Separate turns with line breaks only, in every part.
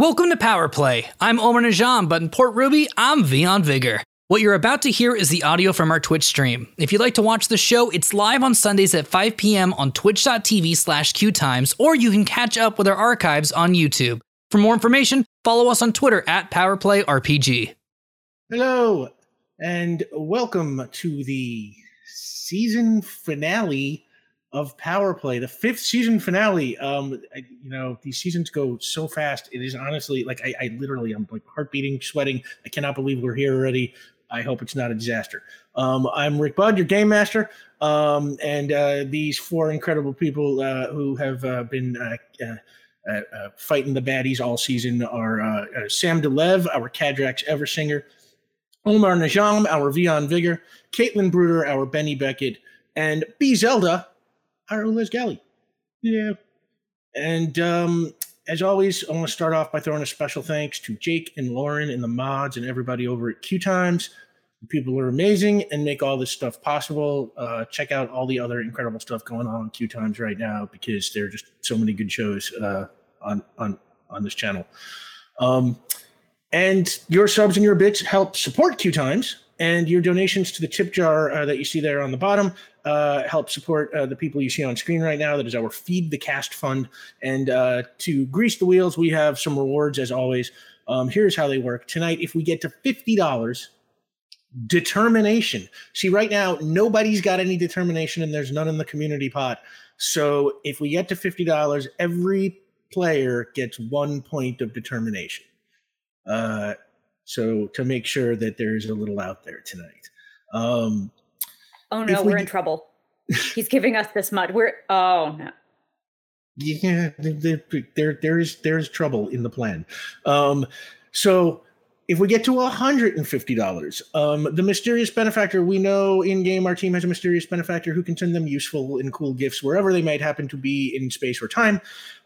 Welcome to Power Play. I'm Omar Najam, but in Port Ruby, I'm Vion Vigor. What you're about to hear is the audio from our Twitch stream. If you'd like to watch the show, it's live on Sundays at 5 p.m. on twitch.tv slash qtimes, or you can catch up with our archives on YouTube. For more information, follow us on Twitter at PowerPlayRPG.
Hello, and welcome to the season finale of Power Play, the fifth season finale. Um, I, you know, these seasons go so fast. It is honestly like I, I literally, I'm like heart beating, sweating. I cannot believe we're here already. I hope it's not a disaster. Um, I'm Rick Budd, your game master, um, and uh, these four incredible people uh, who have uh, been uh, uh, uh, fighting the baddies all season are Sam DeLev, our Cadrax Eversinger, Omar Najam, our Vion Vigor, Caitlin Bruder, our Benny Beckett, and B Zelda, our Liz Galley. Yeah. And um, as always, I want to start off by throwing a special thanks to Jake and Lauren and the mods and everybody over at Q Times. People are amazing and make all this stuff possible. Uh, check out all the other incredible stuff going on on Q Times right now because there are just so many good shows uh, on on on this channel. Um, and your subs and your bits help support Q Times, and your donations to the tip jar uh, that you see there on the bottom uh, help support uh, the people you see on screen right now. That is our Feed the Cast Fund. And uh, to grease the wheels, we have some rewards as always. Um, here's how they work. Tonight, if we get to $50, determination. See, right now, nobody's got any determination and there's none in the community pot. So if we get to $50, every player gets one point of determination. Uh, so to make sure that there's a little out there tonight. Um,
oh no, we, are in trouble. He's giving us this mud. We're oh no.
Yeah, there, there, there's there's trouble in the plan. Um, so if we get to $150, um, the mysterious benefactor, we know in game our team has a mysterious benefactor who can send them useful and cool gifts wherever they might happen to be in space or time.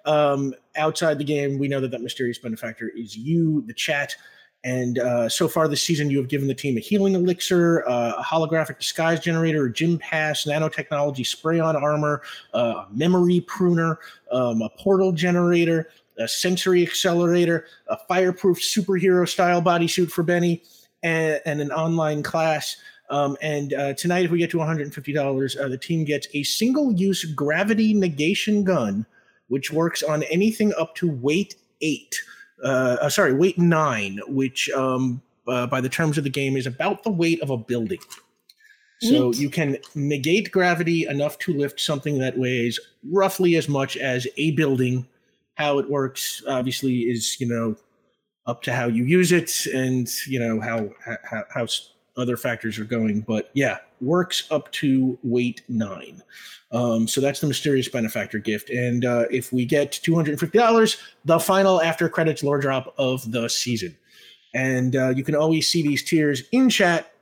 Um, outside the game, we know that that mysterious benefactor is you, the chat. And uh, so far this season, you have given the team a healing elixir, uh, a holographic disguise generator, a gym pass, nanotechnology spray on armor, uh, a memory pruner, um, a portal generator, a sensory accelerator, a fireproof superhero style bodysuit for Benny, and, and an online class. Um, and uh, tonight, if we get to $150, uh, the team gets a single use gravity negation gun, which works on anything up to weight eight uh, uh, sorry, weight nine, which um, uh, by the terms of the game is about the weight of a building. So Neat. you can negate gravity enough to lift something that weighs roughly as much as a building. How it works, obviously, is you know up to how you use it and you know how how, how other factors are going. But yeah, works up to weight nine. Um, so that's the mysterious benefactor gift. And uh, if we get $250, the final after credits lore drop of the season. And uh, you can always see these tiers in chat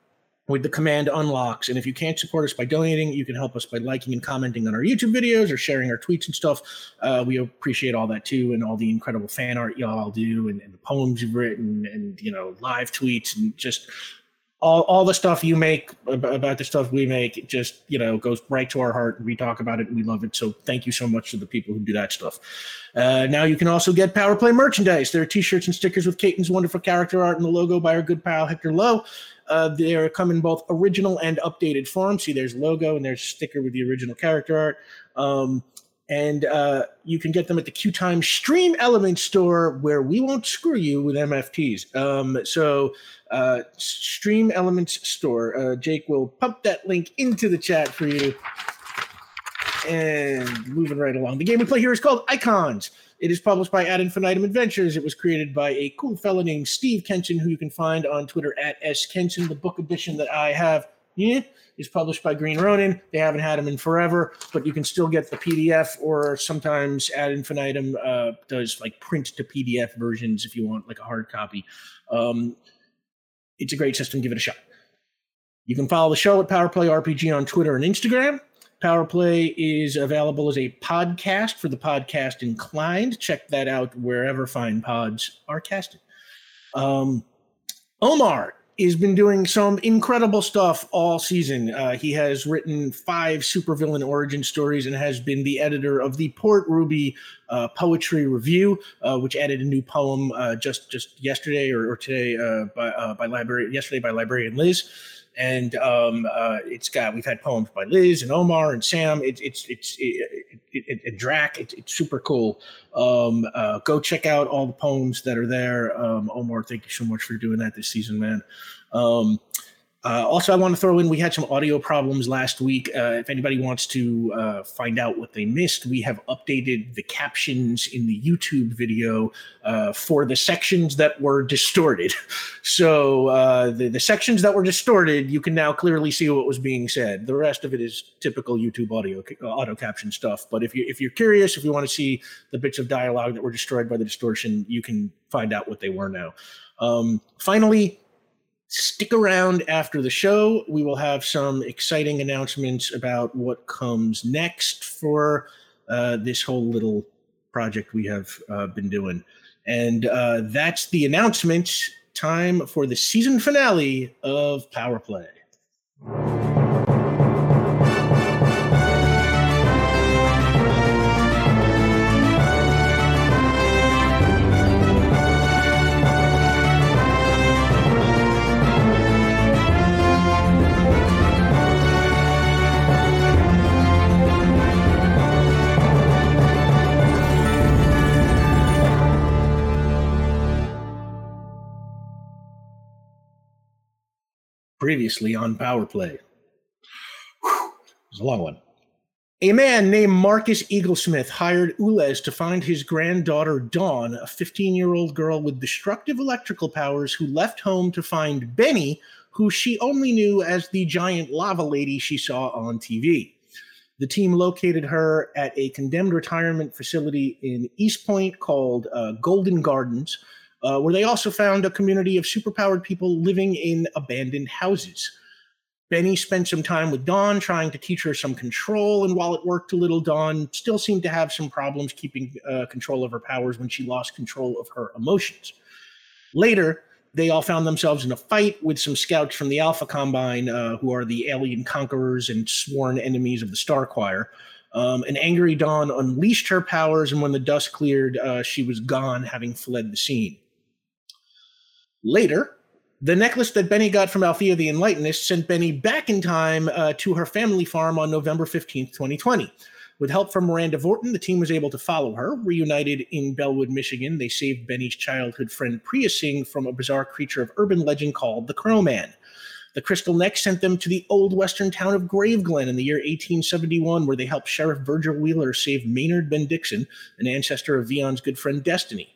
with the command unlocks. And if you can't support us by donating, you can help us by liking and commenting on our YouTube videos or sharing our tweets and stuff. Uh, we appreciate all that too, and all the incredible fan art y'all do, and, and the poems you've written, and you know, live tweets, and just all, all the stuff you make about the stuff we make just you know goes right to our heart. We talk about it and we love it. So thank you so much to the people who do that stuff. Uh, now you can also get power play merchandise. There are t-shirts and stickers with Caitlin's wonderful character art and the logo by our good pal hector lowe. Uh, they come in both original and updated form. See there's logo and there's sticker with the original character art. Um, and uh, you can get them at the Q Time Stream Element store, where we won't screw you with NFTs. Um, so, uh, Stream Elements store. Uh, Jake will pump that link into the chat for you. And moving right along, the game we play here is called Icons. It is published by Ad Infinitum Adventures. It was created by a cool fellow named Steve Kenson, who you can find on Twitter at S Kenson. The book edition that I have, yeah, is published by Green Ronin. They haven't had them in forever, but you can still get the PDF, or sometimes Ad Infinitum uh, does like print to PDF versions if you want like a hard copy. Um, it's a great system. Give it a shot. You can follow the show at Powerplay RPG on Twitter and Instagram. Powerplay is available as a podcast for the podcast inclined. Check that out wherever fine pods are casted. Um, Omar, has been doing some incredible stuff all season. Uh, he has written five supervillain origin stories and has been the editor of the Port Ruby uh, Poetry Review, uh, which added a new poem uh, just just yesterday or, or today uh, by uh, by library yesterday by librarian Liz. And um, uh, it's got we've had poems by Liz and Omar and Sam. It, it's it's it, it, it, Drac. It, it's super cool. Um, uh, go check out all the poems that are there. Um, Omar, thank you so much for doing that this season, man. Uh, also, I want to throw in we had some audio problems last week. Uh, if anybody wants to uh, find out what they missed, we have updated the captions in the YouTube video uh, for the sections that were distorted. So, uh, the, the sections that were distorted, you can now clearly see what was being said. The rest of it is typical YouTube audio uh, auto caption stuff. But if, you, if you're curious, if you want to see the bits of dialogue that were destroyed by the distortion, you can find out what they were now. Um, finally, Stick around after the show. We will have some exciting announcements about what comes next for uh, this whole little project we have uh, been doing. And uh, that's the announcement. Time for the season finale of Power Play. Previously on Power Play. Whew, it was a long one. A man named Marcus Eaglesmith hired Ulez to find his granddaughter Dawn, a 15 year old girl with destructive electrical powers who left home to find Benny, who she only knew as the giant lava lady she saw on TV. The team located her at a condemned retirement facility in East Point called uh, Golden Gardens, uh, where they also found a community of superpowered people living in abandoned houses. Benny spent some time with Dawn trying to teach her some control, and while it worked a little, Dawn still seemed to have some problems keeping uh, control of her powers when she lost control of her emotions. Later, they all found themselves in a fight with some scouts from the Alpha Combine, uh, who are the alien conquerors and sworn enemies of the Star Choir. Um, an angry Dawn unleashed her powers, and when the dust cleared, uh, she was gone, having fled the scene. Later, the necklace that Benny got from Althea the Enlightenist sent Benny back in time uh, to her family farm on November 15th, 2020. With help from Miranda Vorton, the team was able to follow her. Reunited in Bellwood, Michigan, they saved Benny's childhood friend Priya Singh from a bizarre creature of urban legend called the Crow Man. The Crystal Neck sent them to the old western town of Graveglen in the year 1871, where they helped Sheriff Virgil Wheeler save Maynard Bendixson, an ancestor of Vion's good friend Destiny.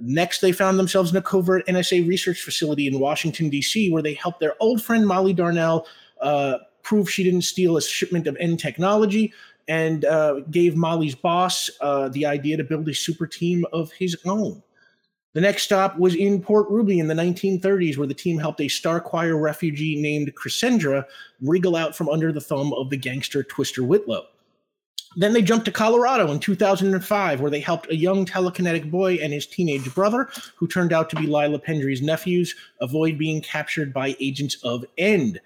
Next, they found themselves in a covert NSA research facility in Washington, D.C., where they helped their old friend Molly Darnell uh, prove she didn't steal a shipment of N technology and uh, gave Molly's boss uh, the idea to build a super team of his own. The next stop was in Port Ruby in the 1930s, where the team helped a Star Choir refugee named Chrysendra wriggle out from under the thumb of the gangster Twister Whitlow. Then they jumped to Colorado in 2005, where they helped a young telekinetic boy and his teenage brother, who turned out to be Lila Pendry's nephews, avoid being captured by agents of END.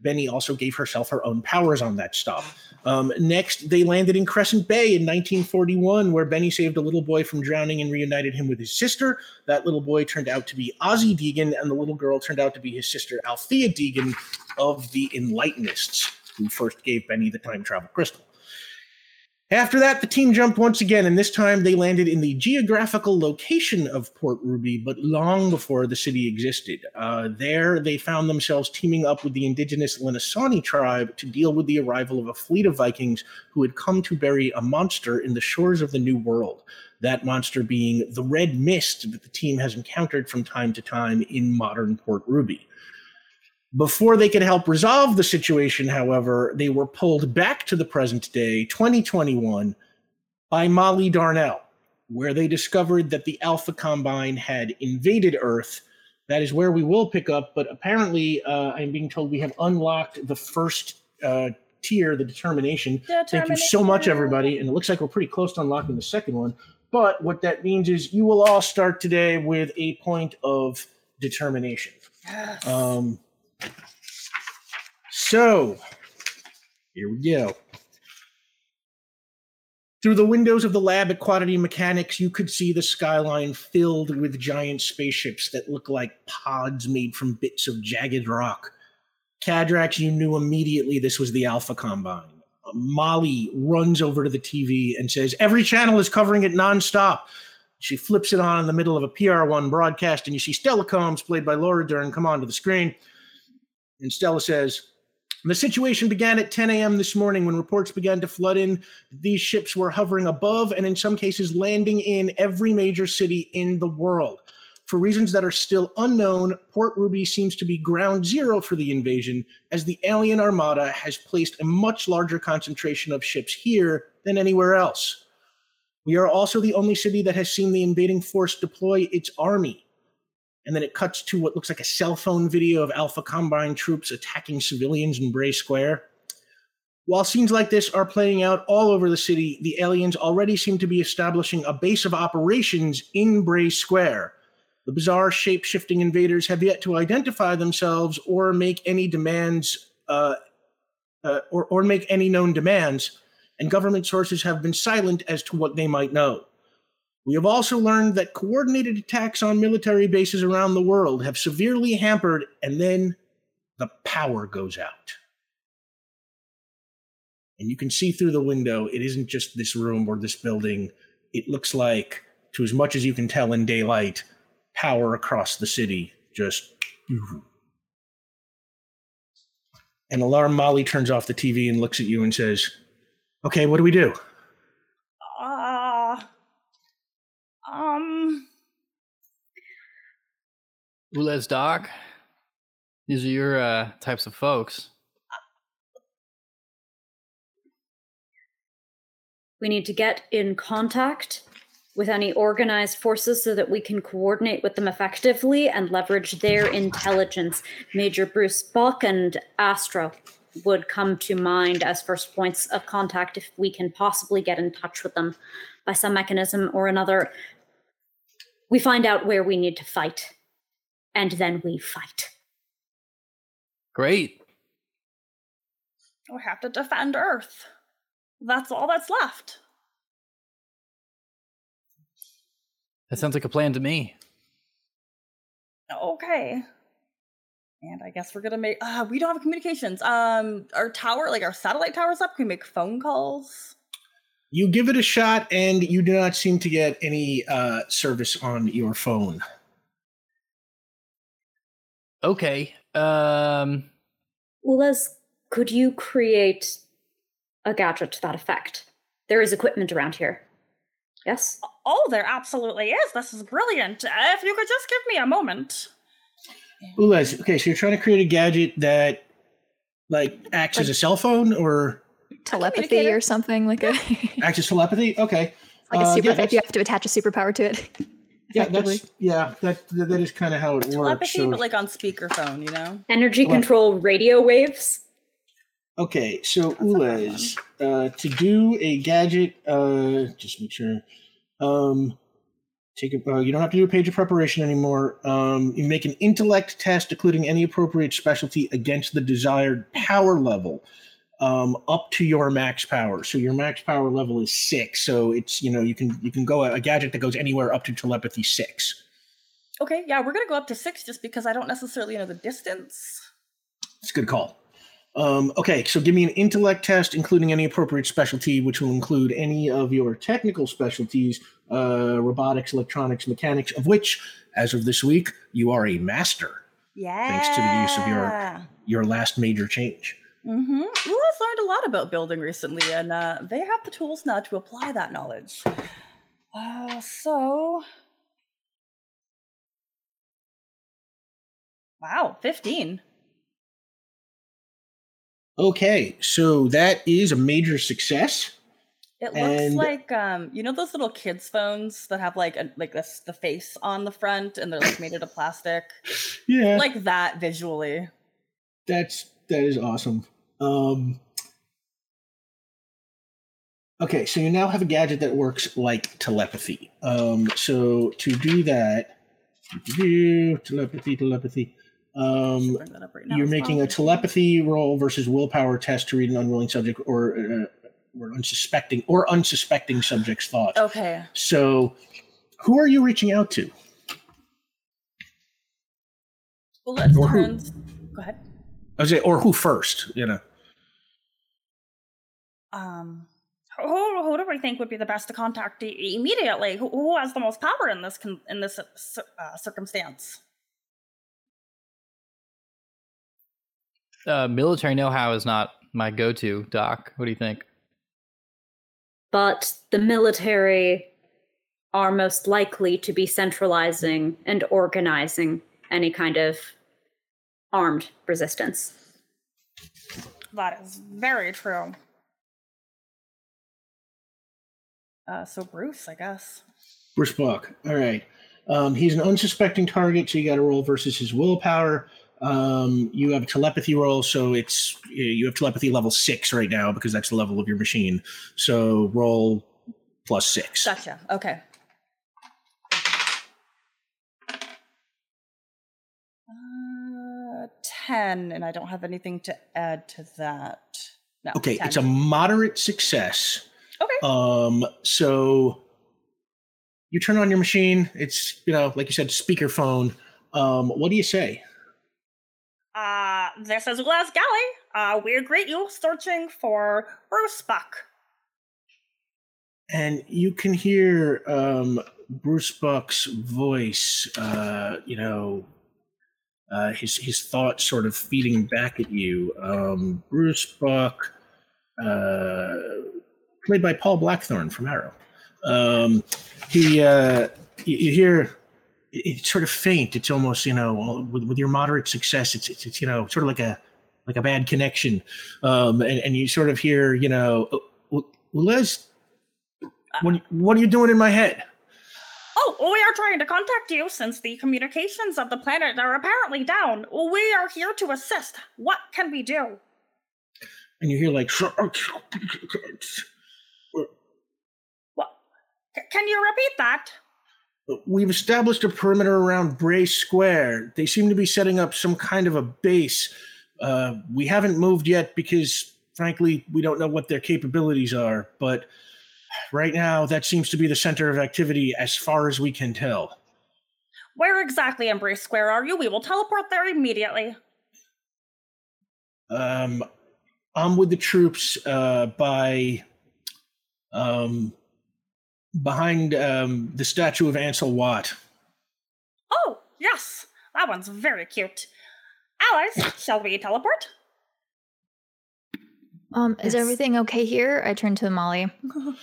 Benny also gave herself her own powers on that stop. Um, next, they landed in Crescent Bay in 1941, where Benny saved a little boy from drowning and reunited him with his sister. That little boy turned out to be Ozzy Deegan, and the little girl turned out to be his sister Althea Deegan of the Enlightenists, who first gave Benny the time travel crystal. After that, the team jumped once again, and this time they landed in the geographical location of Port Ruby, but long before the city existed. Uh, there, they found themselves teaming up with the indigenous Lenasani tribe to deal with the arrival of a fleet of Vikings who had come to bury a monster in the shores of the New World. That monster being the red mist that the team has encountered from time to time in modern Port Ruby. Before they could help resolve the situation, however, they were pulled back to the present day, 2021, by Molly Darnell, where they discovered that the Alpha Combine had invaded Earth. That is where we will pick up, but apparently, uh, I'm being told we have unlocked the first uh, tier, the determination. determination. Thank you so much, everybody. And it looks like we're pretty close to unlocking the second one. But what that means is you will all start today with a point of determination. Yes. Um. So, here we go. Through the windows of the lab at Quantity Mechanics, you could see the skyline filled with giant spaceships that look like pods made from bits of jagged rock. Cadrax, you knew immediately this was the Alpha Combine. Uh, Molly runs over to the TV and says, Every channel is covering it nonstop. She flips it on in the middle of a PR1 broadcast, and you see Stella Combs, played by Laura Dern, come onto the screen. And Stella says, the situation began at 10 a.m. this morning when reports began to flood in. These ships were hovering above and, in some cases, landing in every major city in the world. For reasons that are still unknown, Port Ruby seems to be ground zero for the invasion, as the alien armada has placed a much larger concentration of ships here than anywhere else. We are also the only city that has seen the invading force deploy its army and then it cuts to what looks like a cell phone video of Alpha Combine troops attacking civilians in Bray Square. While scenes like this are playing out all over the city, the aliens already seem to be establishing a base of operations in Bray Square. The bizarre shape shifting invaders have yet to identify themselves or make any demands, uh, uh, or, or make any known demands, and government sources have been silent as to what they might know. We have also learned that coordinated attacks on military bases around the world have severely hampered, and then the power goes out. And you can see through the window, it isn't just this room or this building. It looks like, to as much as you can tell in daylight, power across the city just. And Alarm Molly turns off the TV and looks at you and says, Okay, what do we do?
Um.
Ulez Doc. These are your uh, types of folks.
We need to get in contact with any organized forces so that we can coordinate with them effectively and leverage their intelligence. Major Bruce Buck and Astro would come to mind as first points of contact if we can possibly get in touch with them by some mechanism or another we find out where we need to fight, and then we fight.
Great.
We have to defend Earth. That's all that's left.
That sounds like a plan to me.
Okay. And I guess we're gonna make. Uh, we don't have communications. Um, our tower, like our satellite tower's up. Can we make phone calls?
You give it a shot, and you do not seem to get any uh, service on your phone.
Okay. Um.
Well, could you create a gadget to that effect? There is equipment around here. Yes?
Oh, there absolutely is. This is brilliant. If you could just give me a moment.
Ulez, okay, so you're trying to create a gadget that like acts like, as a cell phone or
telepathy or something like a
acts as telepathy. Okay,
like a uh, super. Yeah, if you have to attach a superpower to it.
Yeah, that's yeah. That that is kind of how it
telepathy,
works.
Telepathy, so. but like on speakerphone, you know.
Energy control radio waves.
Okay, so Ulez, uh, to do a gadget, uh, just make sure. Um, take a, uh, you don't have to do a page of preparation anymore. Um, you make an intellect test, including any appropriate specialty against the desired power level um, up to your max power. So your max power level is six. So it's you know you can you can go a, a gadget that goes anywhere up to telepathy six.
Okay, yeah, we're gonna go up to six just because I don't necessarily know the distance.
It's a good call. Um, okay, so give me an intellect test, including any appropriate specialty, which will include any of your technical specialties, uh, robotics, electronics, mechanics, of which, as of this week, you are a master.
Yeah.
Thanks to the use of your your last major change.
Mm-hmm. Lula's learned a lot about building recently, and uh, they have the tools now to apply that knowledge. Uh, so, wow, fifteen.
Okay, so that is a major success.
It looks and... like um, you know those little kids' phones that have like a, like this the face on the front, and they're like made out of plastic.
Yeah,
like that visually.
That's that is awesome. Um, okay, so you now have a gadget that works like telepathy. Um, so to do that, telepathy, telepathy. Um,
Bring that up right
you're making a telepathy roll versus willpower test to read an unwilling subject or uh, or unsuspecting or unsuspecting subject's thoughts.
Okay.
So, who are you reaching out to?
Well, let's
Or who?
Go ahead.
I say, or who first? You know.
Um, who, who do we think would be the best to contact immediately? Who, who has the most power in this con- in this uh, uh, circumstance?
Uh, military know-how is not my go-to, Doc. What do you think?
But the military are most likely to be centralizing and organizing any kind of armed resistance.
That is very true. Uh, so Bruce, I guess.
Bruce Buck. All right. Um, he's an unsuspecting target, so you got to roll versus his willpower. Um, you have a telepathy roll, so it's you have telepathy level six right now because that's the level of your machine. So roll plus six.
Gotcha. Okay. Uh, ten, and I don't have anything to add to that. No.
Okay,
10.
it's a moderate success.
Okay.
Um, so you turn on your machine. It's you know, like you said, speakerphone. Um, what do you say?
Uh, this is Les Galley. Uh, we greet you searching for Bruce Buck.
and you can hear um, Bruce Buck's voice. Uh, you know, uh, his his thoughts sort of feeding back at you. Um, Bruce Buck, uh, played by Paul Blackthorne from Arrow. Um, he, uh, you, you hear it's sort of faint. It's almost you know, with, with your moderate success, it's, it's it's you know, sort of like a like a bad connection. Um, and, and you sort of hear you know, "Oh, Les, what, what are you doing in my head?
Oh, we are trying to contact you since the communications of the planet are apparently down. We are here to assist. What can we do?
And you hear like?
C- can you repeat that?
we've established a perimeter around Bray Square. They seem to be setting up some kind of a base. Uh, we haven't moved yet because, frankly, we don't know what their capabilities are. But right now, that seems to be the center of activity as far as we can tell.
Where exactly in Bray Square are you? We will teleport there immediately.
Um, I'm with the troops uh, by um, behind um, the statue of Ansel Watt.
Oh, yes. That one's very cute. Alice, shall we teleport?
Um, is
Yes.
everything okay here? I turn to Molly.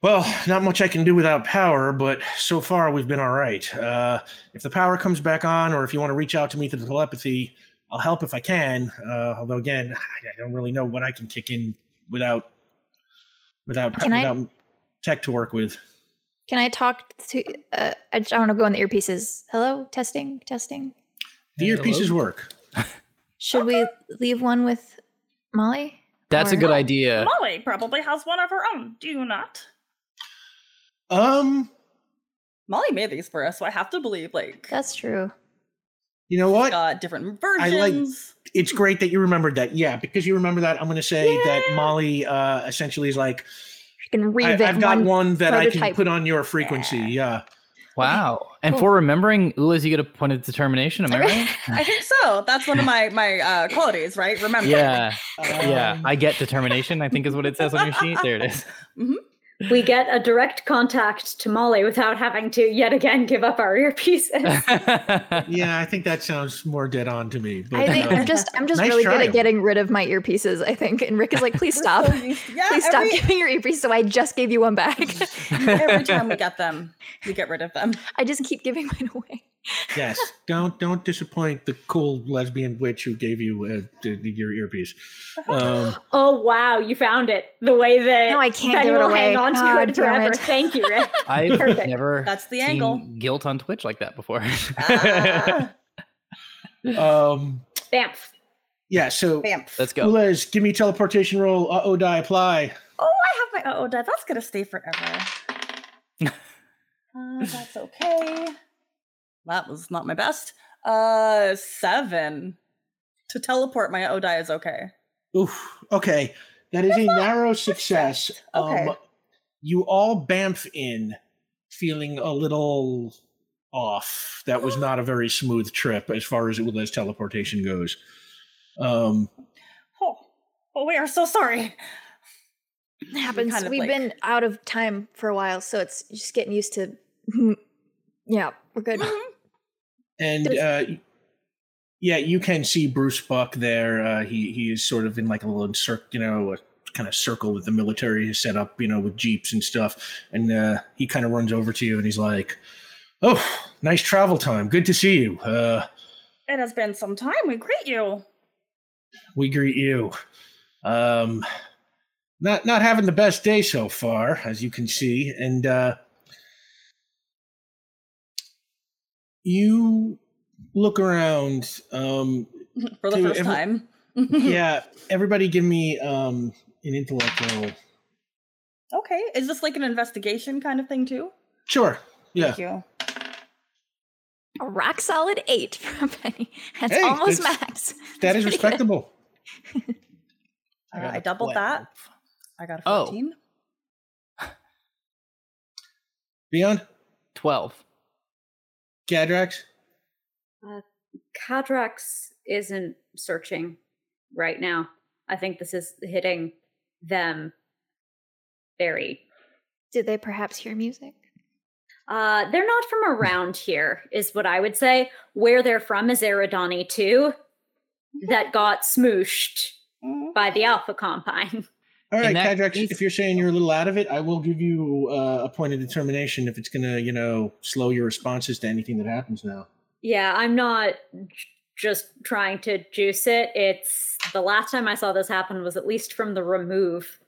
Well, not much I can do without power, but so far we've been all right. Uh, if the power comes back on, or if you want to reach out to me through the telepathy, I'll help if I can. Uh, although again, I don't really know what I can kick in without without
Can I-
without tech to work with.
Can I talk to? Uh, I just want to go in the earpieces. Hello, testing, testing.
The earpieces work.
Should we leave one with Molly?
That's a good idea.
Molly probably has one of her own. Do you not?
Um,
Molly made these for us, so I have to believe, like,
That's true.
you know what?
got different
I like-
versions.
it's great that you remembered that. Yeah, because you remember that, I'm going to say that Molly uh, essentially is like,
You can
I,
revamp
I've got
one.
one that I can put on your frequency. Yeah.
Wow. And
Cool.
for remembering, Ulez, you get a point of determination. Am I right?
I think so. That's one of my my uh, qualities, right? Remember.
yeah. Yeah.
Um,
I get determination, I think is what it says on your sheet. There it is.
We get a direct contact to Molly without having to yet again give up our earpieces.
yeah, I think that sounds more dead on to me. But,
I think
uh,
I'm just I'm just
Nice
really good at getting rid of my earpieces. I think, and Rick is like, please stop,
so yeah,
please stop
every,
giving your earpiece. So I just gave you one back.
every time we get them, we get rid of them.
I just keep giving mine away.
Yes, don't don't disappoint the cool lesbian witch who gave you uh, the, the- your earpiece. Um,
oh wow, you found it. The way that
No, I can't give it away.
hang on to
Ah,
it forever.
it.
Thank you, Rick.
I've
Perfect.
never
That's the
seen
angle.
guilt on Twitch like that before.
Ah,
um,
Bamf.
yeah, so
bam.
Let's go.
Ulez, give me teleportation roll. Uh oh, die apply.
Oh, I have my oh die. That's gonna stay forever. uh, that's okay. That was not my best. Uh, seven. To teleport my Odai is okay.
Oof. Okay, that is a narrow success.
Okay.
Um, you all bamf in, feeling a little off. That was not a very smooth trip as far as it as teleportation goes. Um,
Oh, oh, we are so sorry.
It happens.
kind of
We've
like-
been out of time for a while, so it's just getting used to. Yeah, we're good.
And
Does-
uh, yeah, you can see Bruce Buck there. Uh, he he is sort of in like a little circle, you know, a kind of circle that the military has set up, you know, with jeeps and stuff. And uh, he kind of runs over to you and he's like, "Oh, nice travel time. Good to see you. Uh,
It has been some time. We greet you.
we greet you. Um, not not having the best day so far, as you can see, and uh, you look around. Um,
For the first
every-
time.
yeah, everybody, give me um, an intellect roll.
Okay. Is this like an investigation kind of thing too?
Sure. Yeah.
Thank you.
A rock solid eight from Penny. That's
Hey,
almost
that's-
max.
That
That's
is
pretty good.
respectable.
Uh,
got
I
a
doubled
12.
that. I got a
Oh.
14.
Beyond
Twelve.
Gadrax.
Cadrax isn't searching right now. I think this is hitting them very.
Did they perhaps hear music?
Uh, they're not from around here, is what I would say. Where they're from is Eridani too, that got smooshed
Mm.
by the Alpha Combine.
All right,
In that
Cadrax.
case-
If you're saying you're a little out of it, I will give you uh, a point of determination if it's gonna, you know, slow your responses to anything that happens now.
Yeah, I'm not just trying to juice it. It's the last time I saw this happen was at least from the remove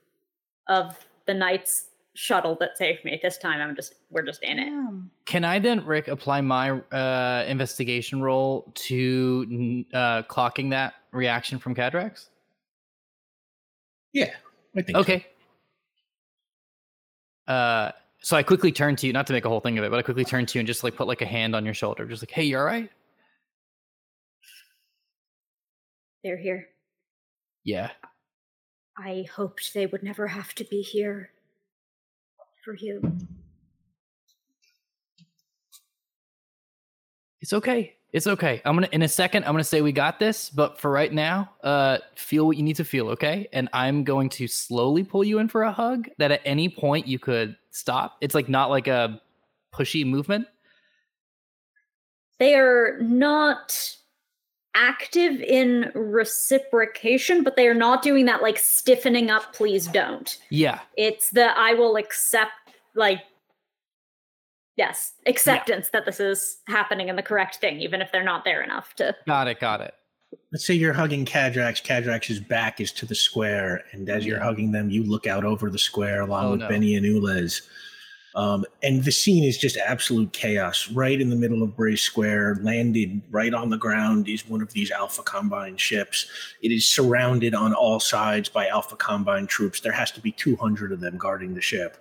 of the knight's shuttle that saved me. This time I'm just we're just in it.
Can I then, Rick, apply my uh, investigation roll to uh, clocking that reaction from Cadrax?
Yeah, I think. so.
Okay. Uh, so I quickly turn to you, not to make a whole thing of it, but I quickly turn to you and just like put like a hand on your shoulder, just like, "Hey, you all right?"
They're here.
Yeah.
I hoped they would never have to be here for you.
It's okay. It's okay. I'm gonna in a second. I'm gonna say we got this, but for right now, uh, feel what you need to feel, okay? And I'm going to slowly pull you in for a hug. That at any point you could stop. It's like not like a pushy movement.
They are not active in reciprocation, but they are not doing that like stiffening up, please don't.
Yeah.
It's the I will accept like yes, acceptance that this is happening and the correct thing, even if they're not there enough to
Got it. Got it.
Let's say you're hugging Cadrax. Cadrax's back is to the square, and as you're
Yeah.
hugging them, you look out over the square along
Oh,
with
no.
Benny and Ulez. Um, and the scene is just absolute chaos. Right in the middle of Bray Square, landed right on the ground, is one of these Alpha Combine ships. It is surrounded on all sides by Alpha Combine troops. There has to be 200 of them guarding the ship.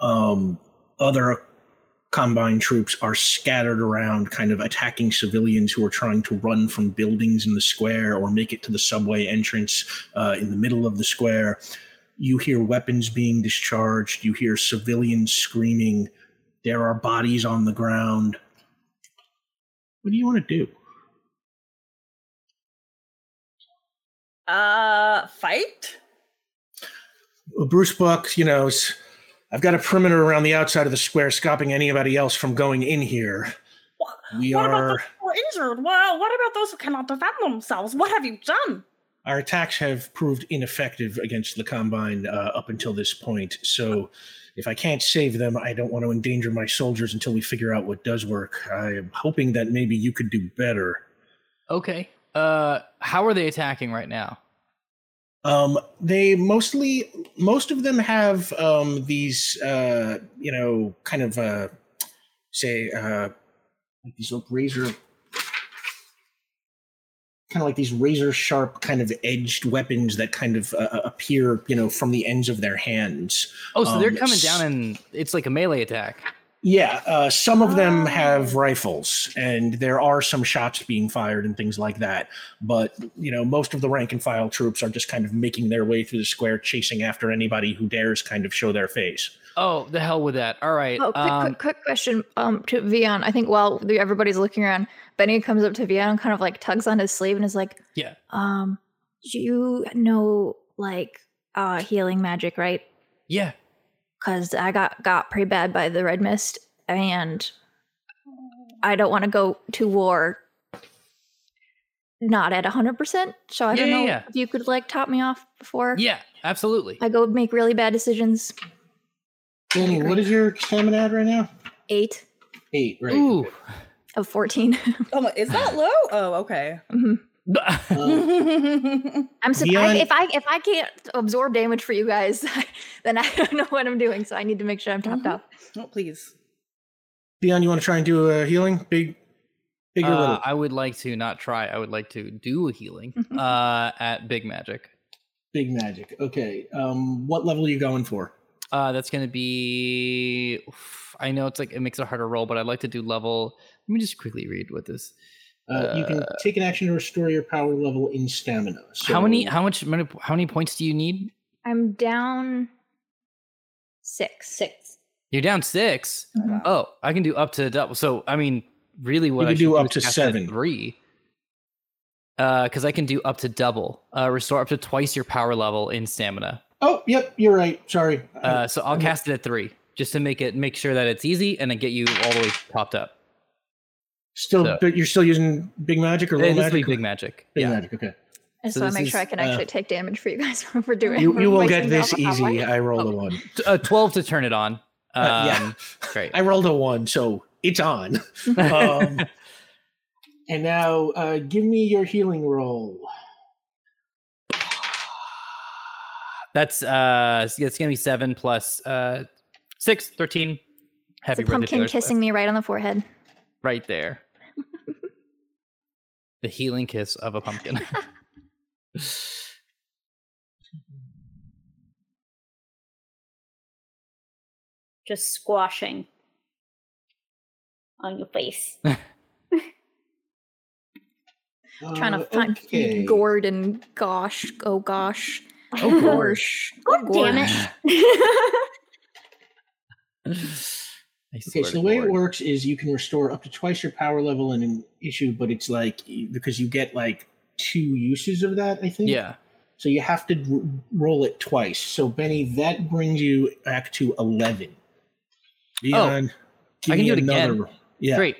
Um, other Combine troops are scattered around, kind of attacking civilians who are trying to run from buildings in the square or make it to the subway entrance uh, in the middle of the square. You hear weapons being discharged. You hear civilians screaming. There are bodies on the ground. What do you want to do?
Uh, fight?
Well, Bruce Buck, you know, I've got a perimeter around the outside of the square, stopping anybody else from going in here.
What,
We
what about
are.
those who are injured? Well, what about those who cannot defend themselves? What have you done?
Our attacks have proved ineffective against the Combine uh, up until this point. So, if I can't save them, I don't want to endanger my soldiers until we figure out what does work. I am hoping that maybe you could do better.
Okay. Uh, how are they attacking right now?
Um, they mostly, most of them have um, these, uh, you know, kind of, uh, say, uh, like these little razor, kind of like these razor sharp, kind of edged weapons that kind of uh, appear, you know, from the ends of their hands.
Oh, so they're
Um,
coming down and it's like a melee attack.
Yeah, uh, some of them
Oh.
have rifles, and there are some shots being fired and things like that. But you know, most of the rank and file troops are just kind of making their way through the square, chasing after anybody who dares kind of show their face.
Oh, the hell with that. All right.
Oh, quick,
um,
quick, quick question um, to Vion. I think while everybody's looking around, Benny comes up to Vion and kind of like tugs on his sleeve and is like,
Yeah.
um, do you know like uh healing magic, right?
Yeah.
Because I got got pretty bad by the red mist, and I don't want to go to war not at hundred percent. So I
Yeah,
don't know
yeah.
if you could like top me off before
Yeah, absolutely.
I go make really bad decisions.
Danny, what is your stamina at right now?
Eight
Eight, right?
Ooh.
of fourteen.
Oh, is that low? Oh, okay.
Mhm.
Um,
I'm surprised
Beyond-
if I if I can't absorb damage for you guys, then I don't know what I'm doing. So I need to make sure I'm topped
Mhm.
off.
oh, please.
Vion, you want to try and do a healing? Big, big or
Uh,
little?
I would like to not try. I would like to do a healing
Mhm.
uh, at Big Magic.
Big magic. Okay. Um, what level are you going for?
Uh, that's going to be. oof, I know it's like it makes it a harder roll, but I'd like to do level. Let me just quickly read what this.
Uh, you can take an action to restore your power level in stamina.
how many? How much? many- How many points do you need?
I'm down six.
Six.
You're down six.
Mhm.
Oh, I can do up to double. So I mean, really, what
You
I
can
should
do up
is
to
cast it at
seven.
three. Uh, because I can do up to double. Uh, restore up to twice your power level in stamina.
Oh, yep, you're right. Sorry.
Uh, so I'll
I'm-
cast it at three, just to make it make sure that it's easy and then get you all the way topped up.
Still,
so-
but you're still using big magic or little
And this
magic?
big magic.
Big
yeah.
magic. Okay.
I just
So
want to make sure I can
uh,
actually take damage for you guys when we're doing.
You,
we're
you will get
wasting
this easy.
one.
I rolled a
Oh.
one.
T- Uh, Twelve to turn it on. Um,
Uh, yeah.
Great.
I rolled a one, so it's on. um, and now, uh, give me your healing roll.
That's uh, it's gonna be seven plus uh, six, 13.
It's a pumpkin kissing me right on the forehead.
right there. The healing kiss of a pumpkin.
Just squashing on your face.
Trying
Uh,
to find
okay.
gourd and gosh, oh gosh,
Oh,
gosh.
God damn it.
Okay, so the way it works is you can restore up to twice your power level in an issue, but it's like because you get like two uses of that, I think.
Yeah.
So you have to r- roll it twice. So Benny, that brings you back to eleven. Give
I can do it
another
again.
roll. Yeah.
Great.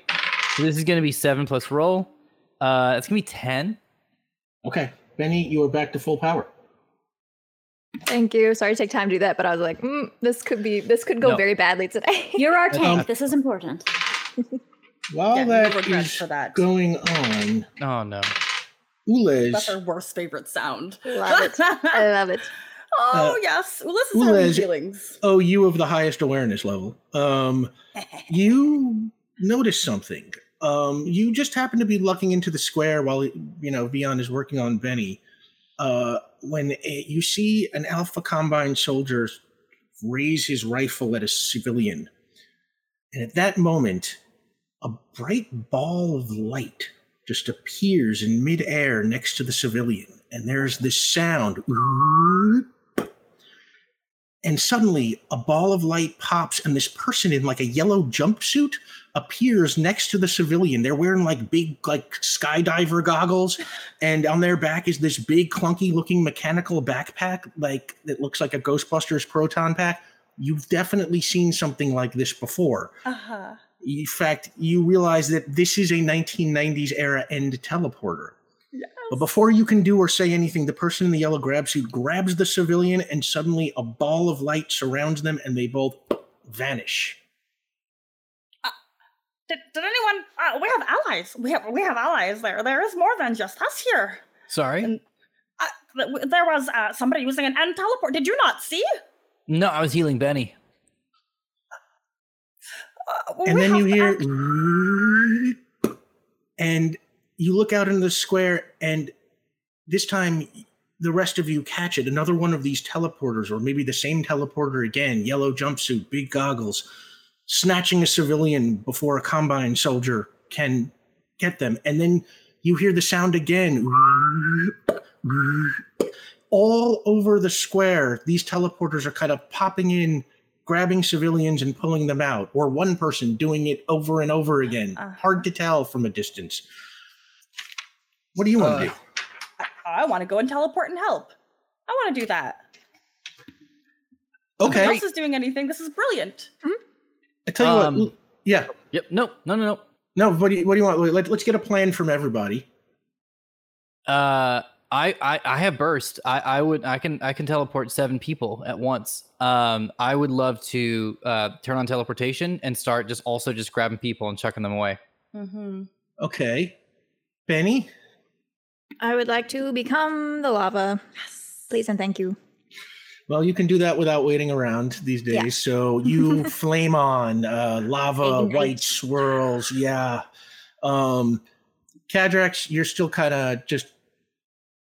So this is gonna be seven plus roll. Uh, it's gonna be ten.
Okay, Benny, you are back to full power.
Thank you. Sorry to take time to do that, but I was like, mm, this could be, this could go
No.
very badly today.
You're our tank.
Um,
this is important.
While
Yeah, no
that
regrets
is
for that.
going on,
Oh no. Ule.
That's our worst favorite sound.
Love it. I love it.
oh,
Uh,
yes. Well, this is having
Ulez-
feelings.
oh, you of the highest awareness level. Um, you notice something. Um, you just happen to be looking into the square while you know Vion is working on Benny. Uh, when you see an Alpha Combine soldier raise his rifle at a civilian, and at that moment, a bright ball of light just appears in midair next to the civilian, and there's this sound. And suddenly, a ball of light pops, and this person in like a yellow jumpsuit appears next to the civilian. They're wearing like big, like skydiver goggles, and on their back is this big, clunky-looking mechanical backpack, like that looks like a Ghostbusters proton pack. You've definitely seen something like this before.
Uh-huh.
In fact, you realize that this is a 1990s era end teleporter. But before you can do or say anything, the person in the yellow grab suit grabs the civilian, and suddenly a ball of light surrounds them, and they both vanish.
Did, did anyone? Uh, we have allies. We have we have allies there. There is more than just us here.
Sorry.
And- Uh, th- there was uh, somebody using an end teleport. Did you not see?
No, I was healing Benny.
Uh,
and then you hear,
act-
and you look out into the square, and this time the rest of you catch it. Another one of these teleporters, or maybe the same teleporter again, yellow jumpsuit, big goggles, snatching a civilian before a combine soldier can get them. And then you hear the sound again. All over the square, these teleporters are kind of popping in, grabbing civilians and pulling them out, or one person doing it over and over again.
Uh-huh.
Hard to tell from a distance. What do you want to
Uh,
do?
I, I want to go and teleport and help. I want to do that. Okay. Nobody
Okay,
else is doing anything. This is brilliant.
I tell you
Um,
what. Yeah,
Yep. No. No. No.
no. What do you, what do you want? Let, let's get a plan from everybody.
Uh, I, I I have burst. I I would I can I can teleport seven people at once. Um, I would love to uh turn on teleportation and start just also just grabbing people and chucking them away.
Mm-hmm.
Okay, Benny.
I would like to become the lava. Yes. Please and thank you.
Well, you can do that without waiting around these days.
Yeah.
So you flame on uh, lava,
Ignite.
white swirls. Yeah. Um, Cadrax, you're still kind of just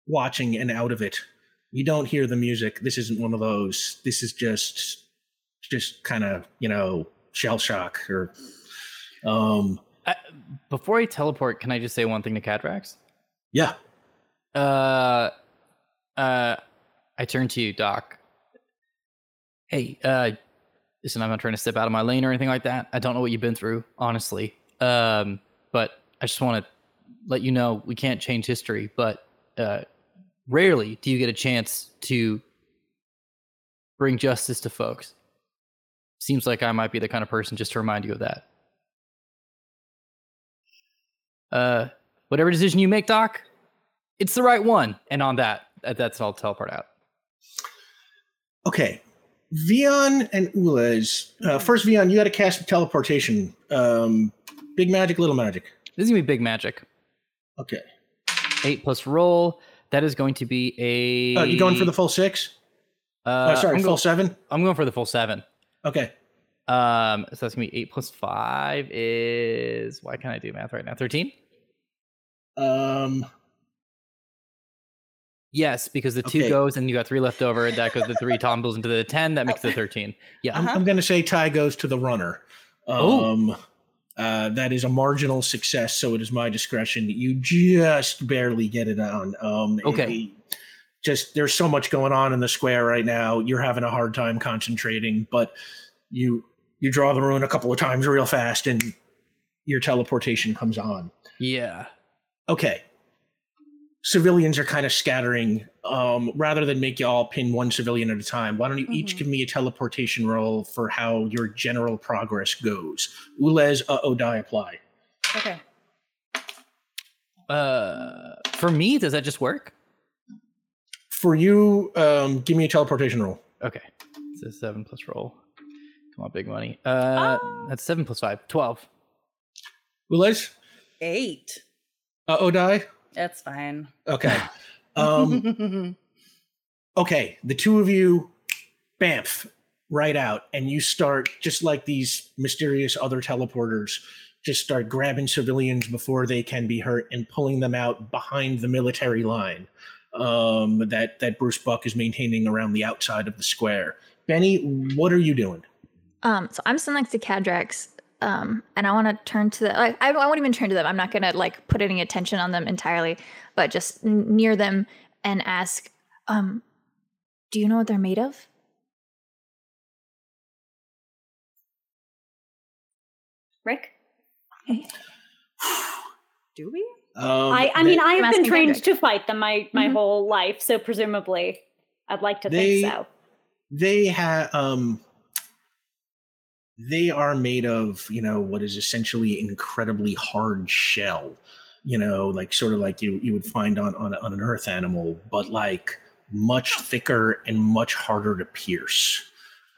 watching and out of it. You don't hear the music. This isn't one of those. This is just, just kind of you know shell shock or. Um.
I, before I teleport, can I just say one thing to Cadrax?
Yeah.
Uh, uh, I turn to you, Doc. Hey, uh, listen, I'm not trying to step out of my lane or anything like that. I don't know what you've been through, honestly. Um, but I just want to let you know we can't change history, but uh, rarely do you get a chance to bring justice to folks. Seems like I might be the kind of person just to remind you of that. Uh, whatever decision you make, Doc, it's the right one. And on that, that's all teleport out.
Okay. Vion and Ulez. Uh, first, Vion, you got to cast teleportation. Um, big magic, little magic.
This is gonna be big magic.
Okay.
Eight plus roll. That is going to be a.
Uh, you going for the full six?
Uh,
Uh, sorry,
I'm,
full seven.
I'm going for the full seven.
Okay.
Um, so that's gonna be eight plus five is. Why can't I do math right now? Thirteen.
Um.
Yes, because the two
Okay.
goes and you got three left over. That goes the three tumbles into the ten. That makes the thirteen. Yeah.
I'm,
Uh-huh.
I'm going to say tie goes to the runner.
Oh.
Um, uh, that is a marginal success, so it is my discretion. You just barely get it on. Um, it-
Okay.
it- just there's so much going on in the square right now. You're having a hard time concentrating, but you you draw the rune a couple of times real fast, and your teleportation comes on.
Yeah.
okay civilians are kind of scattering um rather than make you all pin one civilian at a time why don't you each
Mhm.
give me a teleportation roll for how your general progress goes ulez uh oh die apply
Okay.
Uh, for me, does that just work?
for you um give me a teleportation roll
Okay. So seven plus roll. Come on, big money. Uh,
Oh.
that's seven plus five. Twelve.
ulez
Eight.
uh oh die
It's fine.
okay um okay the two of you bamf right out and you start just like these mysterious other teleporters just start grabbing civilians before they can be hurt and pulling them out behind the military line um, that that Bruce Buck is maintaining around the outside of the square. Benny, what are you doing?
Um, so I'm sitting next to Cadrax, um, and I want to turn to the. Like, I, I won't even turn to them. I'm not gonna like put any attention on them entirely, but just n- near them and ask, um, "Do you know what they're made of?"
Rick?
Do we?
Um,
I, I mean,
they-
I
I'm
have been trained
Hendrik.
to fight them my, my
Mhm.
whole life, so presumably I'd like to
They-
think so.
they have um they are made of you know what is essentially incredibly hard shell you know like sort of like you you would find on on, on an earth animal but like much thicker and much harder to pierce.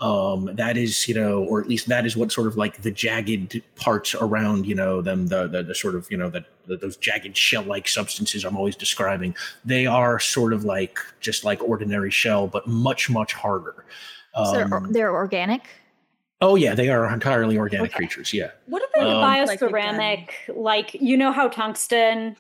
Um that is you know or at least that is what sort of like the jagged parts around you know them the the, the sort of you know that those jagged shell like substances i'm always describing. They are sort of like just like ordinary shell but much much harder.
So they're,
Um,
they're organic.
Oh yeah they are entirely organic
Okay.
creatures yeah
What if they
Um,
look like
Bioceramic, like you know how tungsten,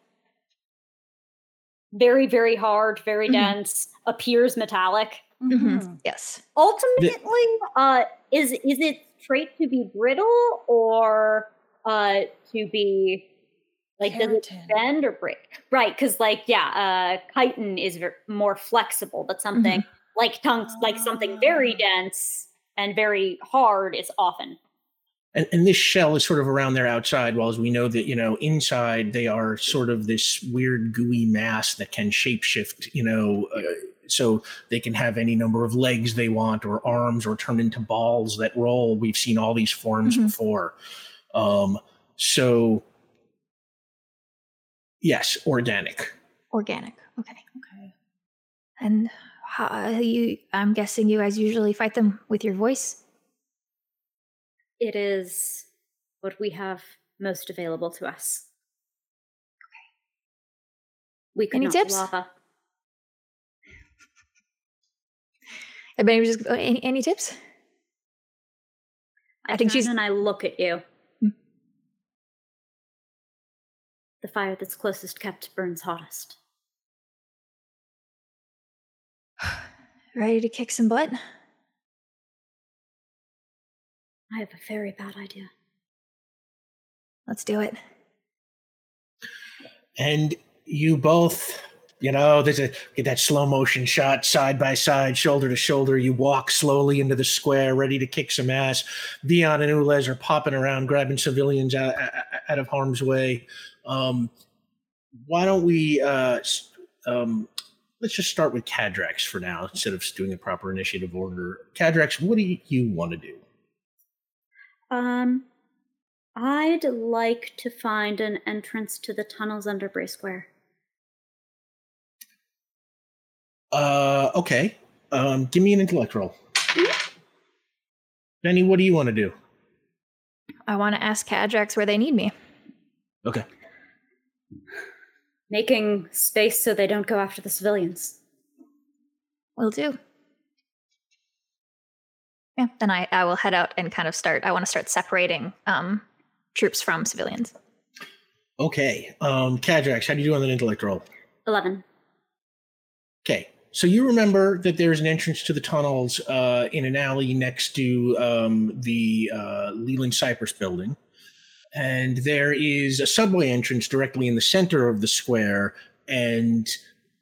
very very hard, very
Mhm.
dense, appears metallic.
again?
Mhm. Yes.
Ultimately, uh, is is it trait to be brittle or uh to be like does it bend or break? Right, because like yeah, uh chitin is ver- more flexible, but something like tongues like something very
Ah.
dense and very hard is often.
and, and this shell is sort of around their outside while as we know that you know inside they are sort of this weird gooey mass that can shapeshift you know uh, so they can have any number of legs they want or arms or turn into balls that roll we've seen all these forms
Mhm.
before um so yes organic
Organic. Okay.
Okay.
And how you? I'm guessing you guys usually fight them with your voice.
It is what we have most available to us. Okay. We could
Any tips?
lava.
Anybody just uh, any, any tips?
I,
I think she's-
and I look at you.
Hmm.
The fire that's closest kept burns hottest.
Ready to kick some butt?
I have a very bad idea.
Let's do it.
and you both you know there's a get that slow motion shot side by side shoulder to shoulder you walk slowly into the square ready to kick some ass Vion and Ulez are popping around grabbing civilians out, out of harm's way um, why don't we uh, um, let's just start with Cadrax for now instead of doing a proper initiative order. Cadrax what do you want to do?
Um, I'd like to find an entrance to the tunnels under Bray Square.
uh, okay. Um, give me an intellect roll. Benny what do you want to do?
I want to ask Cadrax where they need me.
okay
Making space so they don't go after the civilians.
Will do. Yeah, then I, I will head out and kind of start. I want to start separating um, troops from civilians.
Okay. Um, Cadrax, how do you do on an intellect roll?
11.
Okay. So you remember that there's an entrance to the tunnels uh, in an alley next to um, the uh, Leland Cypress building. And there is a subway entrance directly in the center of the square. And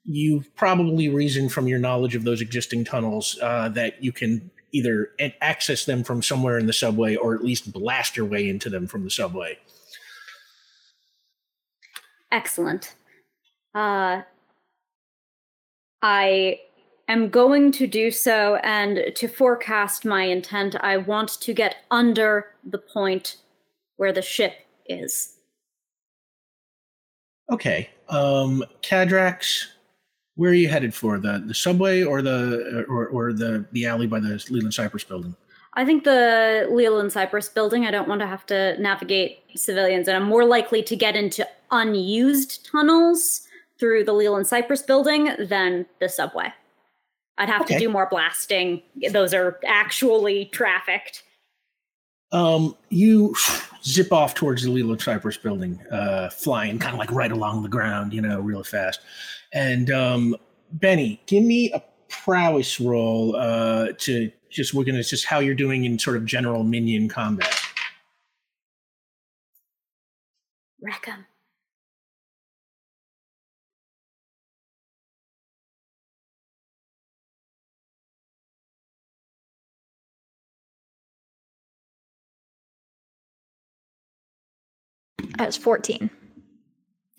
you probably reasoned from your knowledge of those existing tunnels uh, that you can either access them from somewhere in the subway or at least blast your way into them from the subway.
Excellent. Uh, I am going to do so, and to forecast my intent, I want to get under the point where the ship is.
Okay. Um, Cadrax, where are you headed for? The the subway or the or, or the the alley by the Leland Cypress building?
I think the Leland Cypress building, I don't want to have to navigate civilians, and I'm more likely to get into unused tunnels through the Leland Cypress building than the subway. I'd have
Okay.
to do more blasting. Those are actually trafficked.
Um, you zip off towards the Leland Cypress building, uh, flying kind of like right along the ground, you know, real fast. And um, Benny, give me a prowess roll uh, to just we're gonna just how you're doing in sort of general minion combat.
Wreck 'em.
I was 14.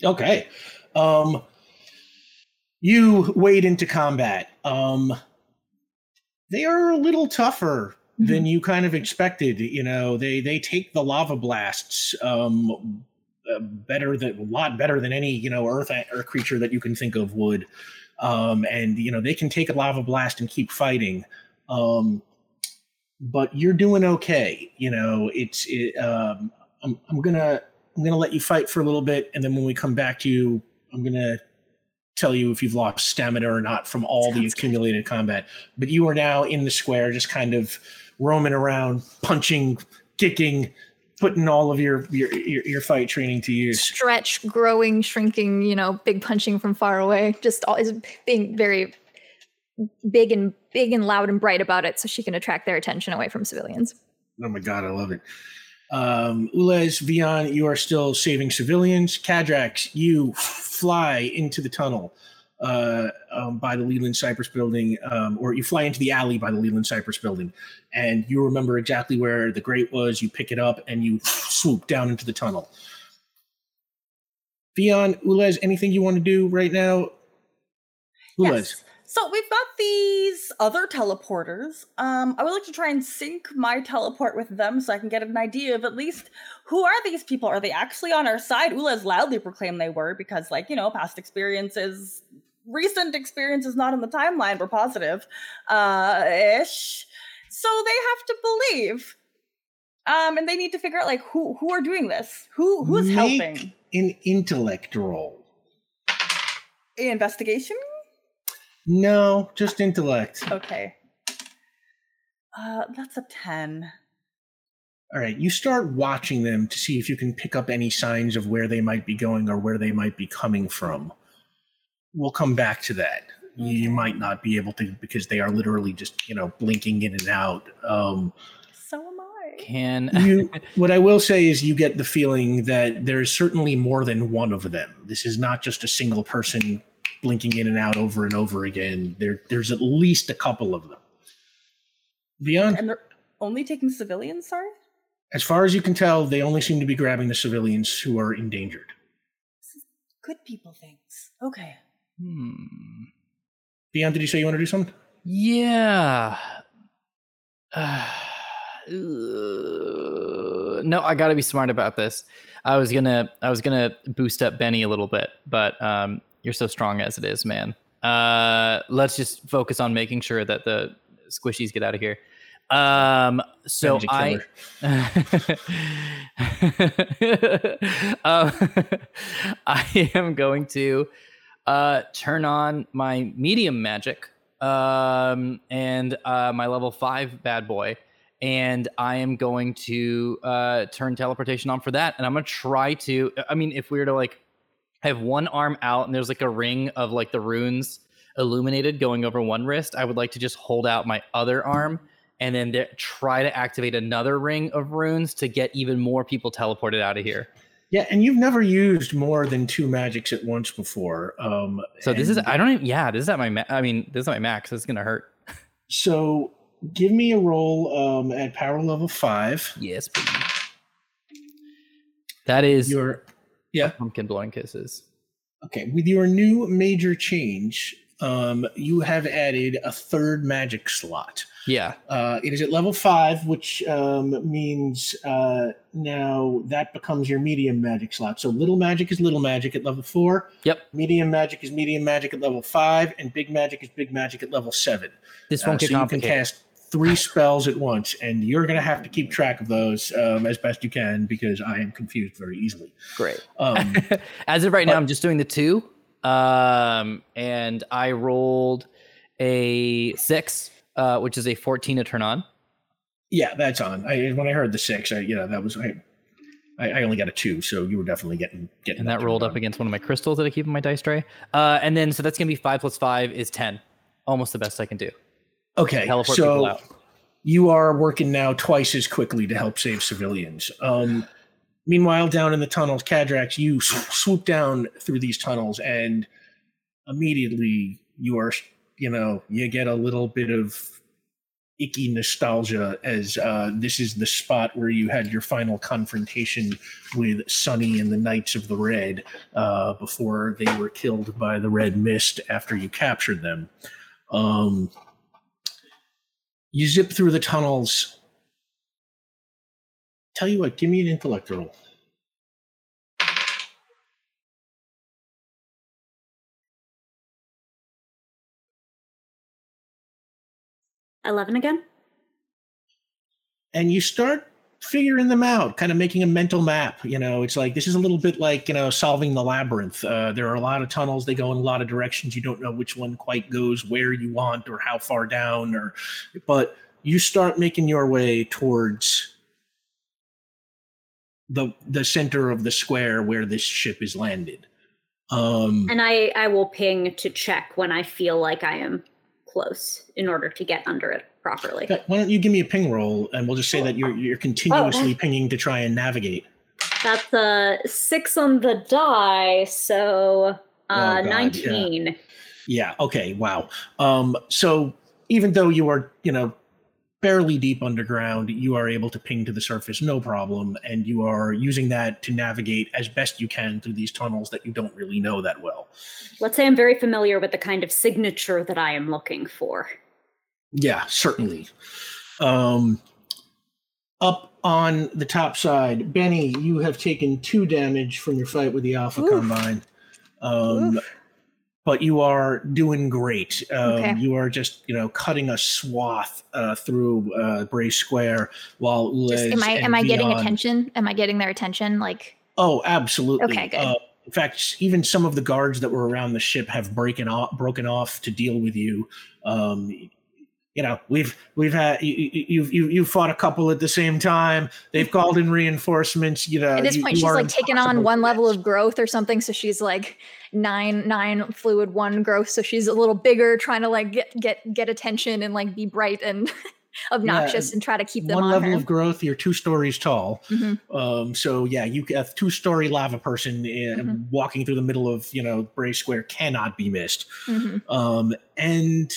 Okay. Um you wade into combat. Um they are a little tougher than you kind of expected. You know, they they take the lava blasts um uh, better than a lot better than any, you know, earth earth creature that you can think of would. Um and you know, they can take a lava blast and keep fighting. Um but you're doing okay. You know, it's it, um I'm I'm going to I'm going to let you fight for a little bit, and then when we come back to you, I'm going to tell you if you've lost stamina or not from all the
Sounds good.
accumulated combat. But you are now in the square, just kind of roaming around, punching, kicking, putting all of your your your, your fight training to use.
Stretch, growing, shrinking, you know, big punching from far away. Just all is being very big and big and loud and bright about it so she can attract their attention away from civilians.
Oh my god, I love it. Um, Ulez, Vion, you are still saving civilians. Cadrax, you fly into the tunnel uh, um, by the Leland Cypress building, um, or you fly into the alley by the Leland Cypress building, and you remember exactly where the grate was. You pick it up and you swoop down into the tunnel. Vion, Ulez, anything you want to do right now? Ulez.
Yes. So we've got other teleporters. Um, I would like to try and sync my teleport with them so I can get an idea of at least who are these people? Are they actually on our side? Ulez loudly proclaimed they were because, like, you know, past experiences, recent experiences not in the timeline were positive, uh, ish. So they have to believe. Um, and they need to figure out like who who are doing this, who who's
Make
helping.
An intellect roll.
Investigation.
No, just intellect.
Okay. Uh, that's a ten.
All right, you start watching them to see if you can pick up any signs of where they might be going or where they might be coming from. We'll come back to that. You might not be able to because they are literally just, you know, blinking in and out. Um,
So am I.
Can
you, what I will say is, you get the feeling that there's certainly more than one of them. This is not just a single person blinking in and out over and over again. There, there's at least a couple of them. Vion,
And they're only taking civilians. Sorry.
as far as you can tell, they only seem to be grabbing the civilians who are endangered.
Good people things. Okay.
Hmm.
Vion, did you say you want to do something?
Yeah. Uh, no, I got to be smart about this. I was gonna, I was gonna boost up Benny a little bit, but um, you're so strong as it is, man. Uh, let's just focus on making sure that the squishies get out of here. Um, so I, um, I am going to uh, turn on my medium magic um, and uh, my level five bad boy, and I am going to uh, turn teleportation on for that. And I'm gonna try to. I mean, if we were to like have one arm out and there's like a ring of like the runes illuminated going over one wrist, I would like to just hold out my other arm and then there, try to activate another ring of runes to get even more people teleported out of here.
Yeah, and you've never used more than two magics at once before. Um,
So this is I don't even yeah this is at my ma- I mean this is my max. This is gonna hurt.
so. Give me a roll um, at power level five.
Yes, please. That is
Your yeah.
pumpkin blowing kisses.
Okay, with your new major change, um, you have added a third magic slot.
Yeah.
Uh, it is at level five, which um, means uh, now that becomes your medium magic slot. So little magic is little magic at level four.
Yep.
Medium magic is medium magic at level five, and big magic is big magic at level seven.
This
Uh,
won't
so
get
you can cast three spells at once, and you're going to have to keep track of those um, as best you can because I am confused very easily.
Great.
Um,
As of right now, I'm just doing the two. Um, and I rolled a six, uh, which is a 14 to turn on.
Yeah, that's on. I when I heard the six, I you know that was I. I I only got a two, so you were definitely getting getting.
And that rolled up against one of my crystals that I keep in my dice tray. Uh, and then so that's gonna be five plus five is ten. Almost the best I can do.
Okay,
Teleport
so you are working now twice as quickly to help save civilians. Um, meanwhile, down in the tunnels, Cadrax, you sw- swoop down through these tunnels, and immediately you are, you know, you get a little bit of icky nostalgia as uh, this is the spot where you had your final confrontation with Sunny and the Knights of the Red uh, before they were killed by the Red Mist after you captured them. Um, you zip through the tunnels. Tell you what, give me an intellect roll.
Eleven again.
and you start figuring them out, kind of making a mental map. You know, it's like this is a little bit like you know solving the labyrinth. Uh, there are a lot of tunnels; they go in a lot of directions. You don't know which one quite goes where you want or how far down, or but you start making your way towards the the center of the square where this ship is landed. Um,
And I I will ping to check when I feel like I am close in order to get under it properly.
Why don't you give me a ping roll, and we'll just say that you're you're continuously pinging to try and navigate.
That's a six on the die, so uh,
Oh, God, yeah.
19.
Yeah. Okay. Wow. Um. So even though you are, you know, barely deep underground, you are able to ping to the surface, no problem, and you are using that to navigate as best you can through these tunnels that you don't really know that well.
Let's say I'm very familiar with the kind of signature that I am looking for.
Yeah, certainly. Um, up on the top side, Benny, you have taken two damage from your fight with the Alpha
Oof.
Combine. Um, but you are doing great. Um,
Okay.
You are just, you know, cutting a swath uh, through uh, Bray Square while
Just, am I am I getting attention? Am I getting their attention? Like
Oh, absolutely.
Okay, good.
Uh, in fact, even some of the guards that were around the ship have broken off, broken off to deal with you. Um, you know, we've we've had you, you, you've you you fought a couple at the same time. They've called in reinforcements. You know,
at this
you-
point she's like taken on one level of growth or something so she's like nine nine fluid one growth so she's a little bigger trying to like get get get attention and like be bright and obnoxious and try to keep them
one
on
level
her
of growth. You're two stories tall.
Mhm.
Um, so yeah, you a two story lava person
Mhm.
walking through the middle of you know Bray Square cannot be missed.
Mhm.
Um, and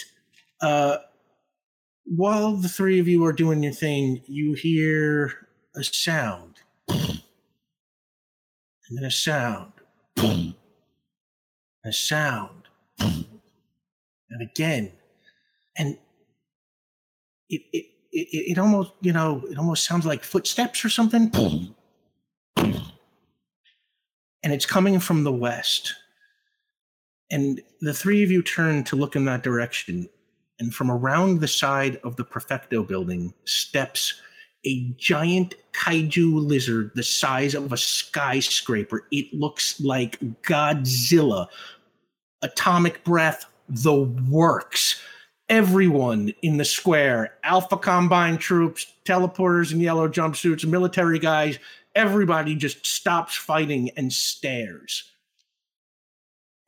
uh, while the three of you are doing your thing, you hear a sound, and then a sound, a sound, and again, and it it it, it almost you know it almost sounds like footsteps or something, and it's coming from the west. And the three of you turn to look in that direction, and from around the side of the Prefecto building steps a giant kaiju lizard the size of a skyscraper. It looks like Godzilla. Atomic breath, the works. Everyone in the square, Alpha Combine troops, teleporters in yellow jumpsuits, military guys, everybody just stops fighting and stares.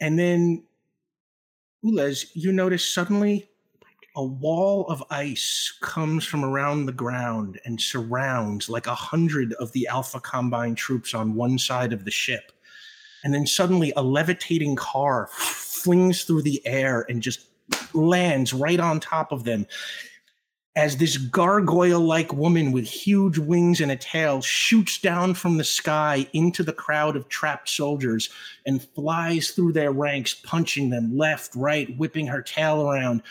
And then, Ulez, you notice suddenly a wall of ice comes from around the ground and surrounds like a hundred of the Alpha Combine troops on one side of the ship. And then suddenly a levitating car flings through the air and just lands right on top of them as this gargoyle like woman with huge wings and a tail shoots down from the sky into the crowd of trapped soldiers and flies through their ranks, punching them left, right, whipping her tail around,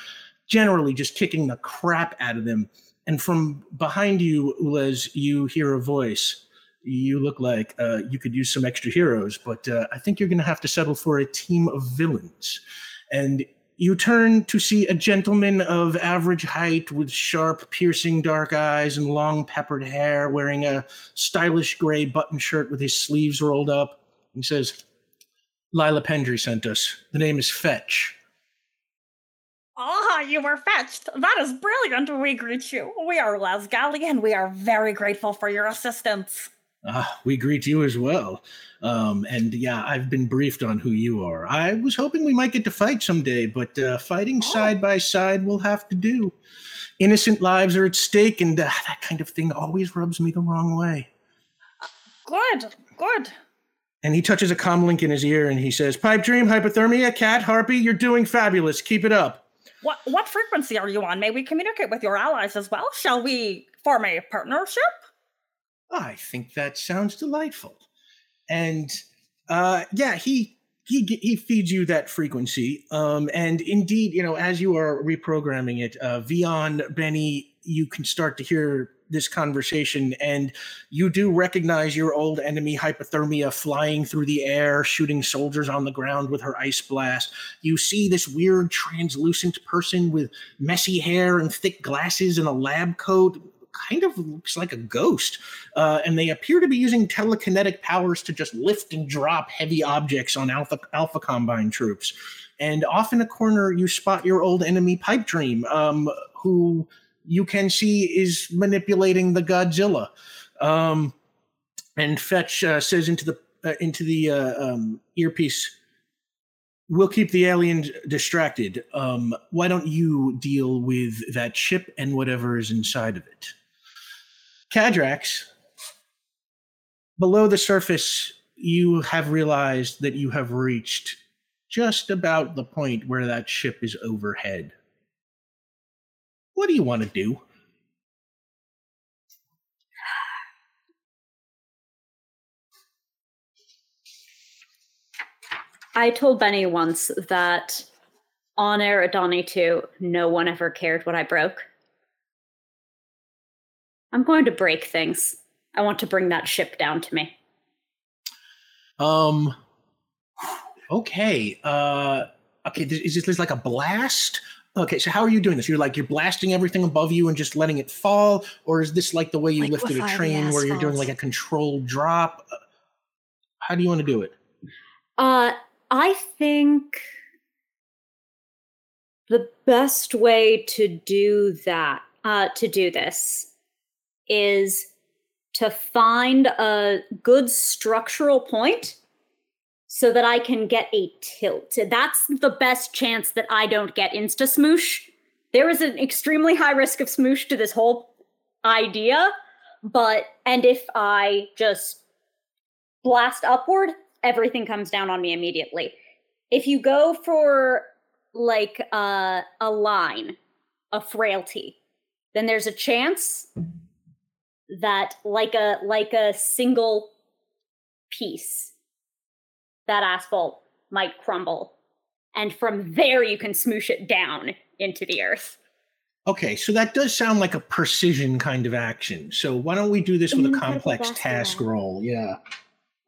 generally just kicking the crap out of them. And from behind you, Ulez, you hear a voice. You look like uh, you could use some extra heroes, but uh, I think you're going to have to settle for a team of villains. And you turn to see a gentleman of average height with sharp, piercing dark eyes and long peppered hair, wearing a stylish gray button shirt with his sleeves rolled up. He says, Lila Pendry sent us. The name is Fetch.
Ah, you were fetched. That is brilliant. We greet you. We are Lasgali, and we are very grateful for your assistance.
Ah, we greet you as well. Um, and yeah, I've been briefed on who you are. I was hoping we might get to fight someday, but uh, fighting side by side will have to do. Innocent lives are at stake, and uh, that kind of thing always rubs me the wrong way.
Good, good.
And he touches a comlink in his ear and he says, Pipe Dream, Hypothermia, Cat, Harpy, you're doing fabulous. Keep it up.
What what frequency are you on? May we communicate with your allies as well? Shall we form a partnership?
I think that sounds delightful. And uh, yeah, he he he feeds you that frequency. Um, and indeed, you know, as you are reprogramming it, uh, Vion, Benny, you can start to hear this conversation, and you do recognize your old enemy hypothermia flying through the air, shooting soldiers on the ground with her ice blast. You see this weird translucent person with messy hair and thick glasses and a lab coat kind of looks like a ghost. Uh, and they appear to be using telekinetic powers to just lift and drop heavy objects on Alpha, Alpha Combine troops. And off in a corner, you spot your old enemy Pipe Dream, um, who you can see is manipulating the Godzilla. Um, and Fetch uh, says into the uh, into the uh, um, earpiece, we'll keep the alien distracted. Um, why don't you deal with that ship and whatever is inside of it? Cadrax, below the surface, you have realized that you have reached just about the point where that ship is overhead. What do you want to do?
I told Benny once that on Eridani 2, no one ever cared what I broke. I'm going to break things. I want to bring that ship down to me.
Um. Okay. Uh. Okay. Is this this like a blast? Okay. So how are you doing this? You're like you're blasting everything above you and just letting it fall, or is this like the way you lifted a train, where you're doing like a controlled drop? Uh, How do you want to do it?
Uh, I think the best way to do that, uh, to do this, is to find a good structural point so that I can get a tilt. That's the best chance that I don't get insta smoosh. There is an extremely high risk of smoosh to this whole idea, but and if I just blast upward, everything comes down on me immediately. If you go for like uh, a line, a frailty, then there's a chance that like a like a single piece that asphalt might crumble and from there you can smoosh it down into the earth
Okay, so that does sound like a precision kind of action. So why don't we do this with a complex task
around.
roll? Yeah.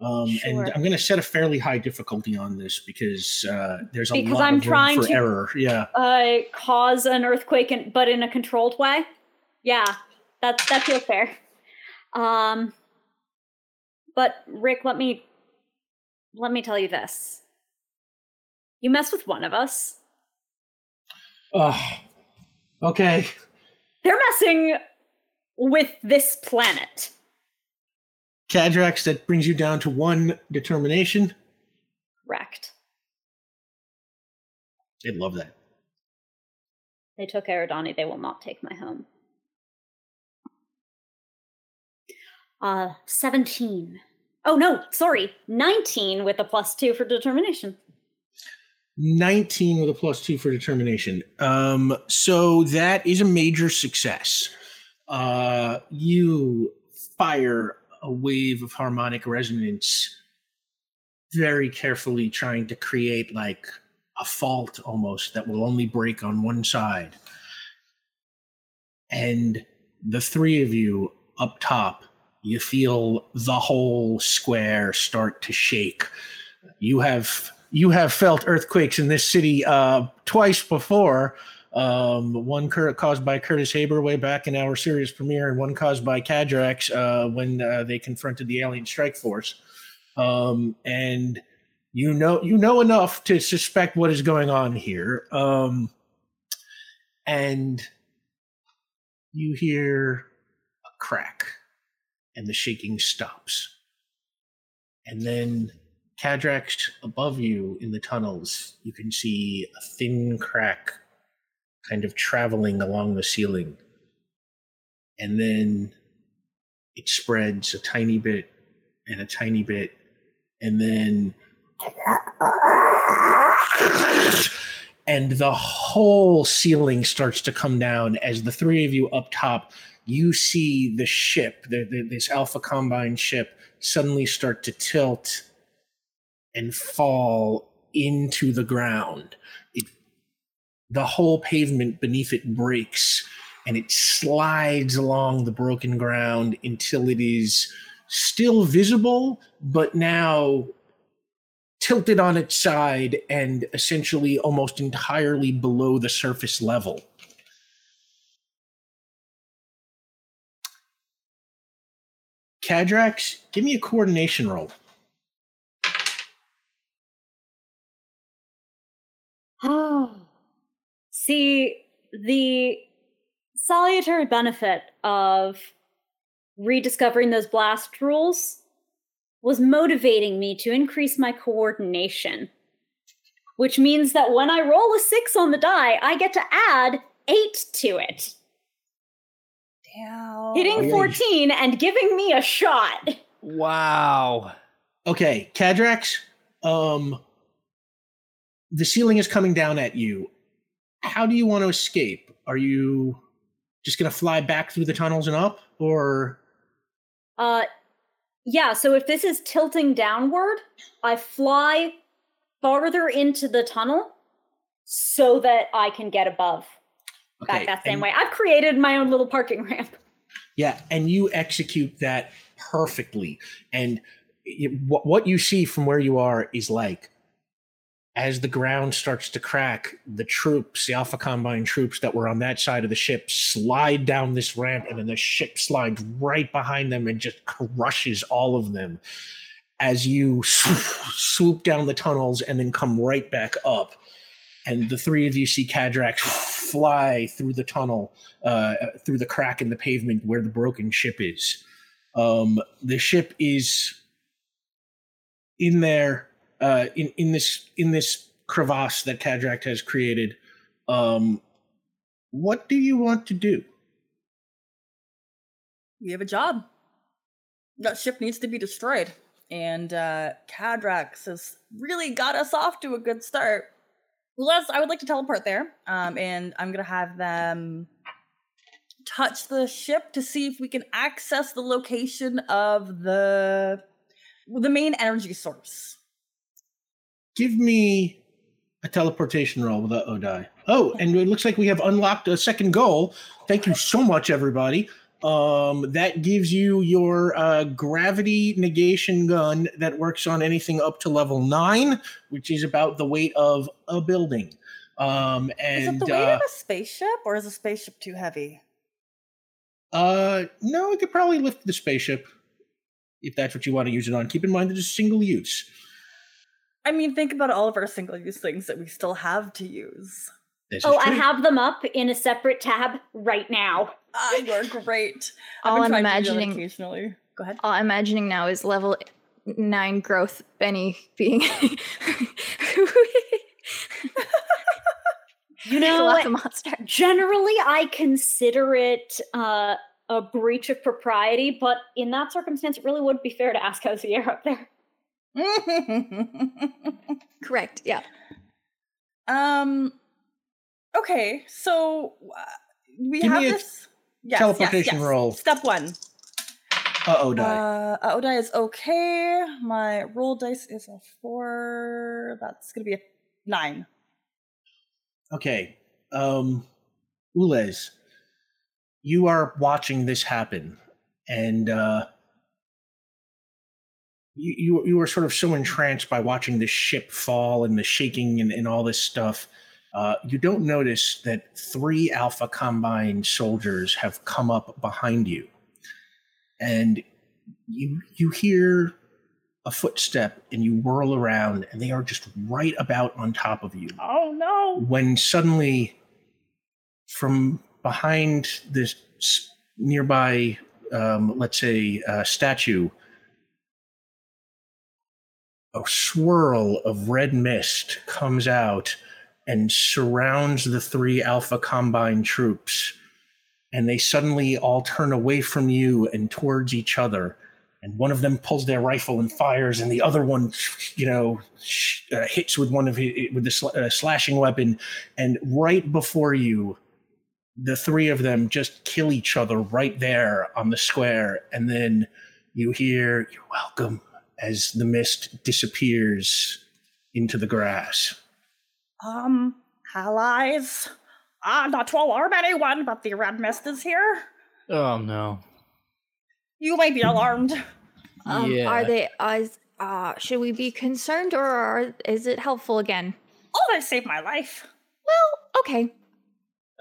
Um, And I'm going to set a fairly high difficulty on this because uh, there's a
Because
lot
I'm
of room
trying
for
to-
error. Yeah.
uh cause an earthquake in, but in a controlled way yeah that that feels fair um but rick let me let me tell you this. You mess with one of us.
Oh, okay.
they're messing with this planet.
Cadrax, that brings you down to one determination.
correct
I love that.
they took Eridani, they will not take my home. Uh 17 oh no sorry 19 with a plus 2 for determination
19 with a plus two for determination. Um, so that is a major success. Uh, you fire a wave of harmonic resonance, very carefully trying to create like a fault almost that will only break on one side. And the three of you up top, you feel the whole square start to shake. You have you have felt earthquakes in this city uh, twice before. Um, one cur- caused by Curtis Haber way back in our series premiere, and one caused by Cadrax uh, when uh, they confronted the alien strike force. Um, and you know you know enough to suspect what is going on here. Um, and you hear a crack, and the shaking stops. And then Cadrax above you in the tunnels, you can see a thin crack kind of traveling along the ceiling. And then it spreads a tiny bit and a tiny bit. And then. And the whole ceiling starts to come down as the three of you up top, you see the ship, the, the, this Alpha Combine ship, suddenly start to tilt and fall into the ground. It, the whole pavement beneath it breaks and it slides along the broken ground until it is still visible, but now tilted on its side and essentially almost entirely below the surface level. Cadrax, give me a coordination roll.
Oh. See, the salutary benefit of rediscovering those blast rules was motivating me to increase my coordination. which means that when I roll a six on the die, I get to add eight to it,
Damn.
hitting
yeah.
14 and giving me a shot.
Wow.
Okay, Cadrax, um the ceiling is coming down at you. How do you want to escape? Are you just going to fly back through the tunnels and up or
Uh, yeah, so if this is tilting downward, I fly farther into the tunnel so that I can get above back that same
and-
way. I've created my own little parking ramp.
Yeah, and you execute that perfectly. And you, what what you see from where you are is like as the ground starts to crack, the troops, the Alpha Combine troops that were on that side of the ship, slide down this ramp, and then the ship slides right behind them and just crushes all of them as you swoop down the tunnels and then come right back up. And the three of you see Cadrax fly through the tunnel, uh, through the crack in the pavement where the broken ship is. Um, the ship is in there uh, in in this in this crevasse that Cadrax has created. Um, what do you want to do?
We have a job. That ship needs to be destroyed. And uh has really got us off to a good start. Les, I would like to teleport there. Um, and I'm gonna have them touch the ship to see if we can access the location of the the main energy source.
Give me a teleportation roll with the Odai. Oh, and it looks like we have unlocked a second goal. Thank you so much, everybody. Um, that gives you your uh, gravity negation gun that works on anything up to level nine, which is about the weight of a building. Um,
Is
and
it the weight
uh,
of a spaceship, or is a spaceship too heavy?
uh, no, it could probably lift the spaceship if that's what you want to use it on. Keep in mind that it's single use.
I mean, think about all of our single-use things that we still have to use.
This
Oh, I have them up in a separate tab right now.
Ah, you're great. I've
All
been
I'm
trying to do that
imagining-
occasionally. Go ahead.
All I'm imagining now is level nine growth Benny being
You know,
Lots of monster.
generally I consider it uh, a breach of propriety, but in that circumstance, it really would be fair to ask how's the air up there.
Correct. Yeah.
um. Okay, so uh, we
Give
have
me a
this yes,
teleportation
yes, yes.
roll.
Step one.
Uh oh, die.
Uh, Odai is okay. My roll dice is a four. That's gonna be a nine.
Okay. Um Ulez, you are watching this happen and uh you, you you were sort of so entranced by watching the ship fall and the shaking and, and all this stuff. Uh, you don't notice that three Alpha Combine soldiers have come up behind you, and you you hear a footstep and you whirl around, and they are just right about on top of you
Oh no.
when suddenly from behind this nearby um, let's say uh, statue a swirl of red mist comes out and surrounds the three alpha combine troops. And they suddenly all turn away from you and towards each other. And one of them pulls their rifle and fires and the other one you know uh, hits with one of his, with the sl- uh, slashing weapon. And right before you the three of them just kill each other right there on the square. And then you hear you're welcome as the mist disappears into the grass
Um, allies. Ah, not to alarm anyone, but the red mist is here.
Oh no.
You may be alarmed.
Um,
Yeah.
Are they? Uh, uh, should we be concerned, or are, is it helpful again?
Oh, they saved my life.
Well, okay.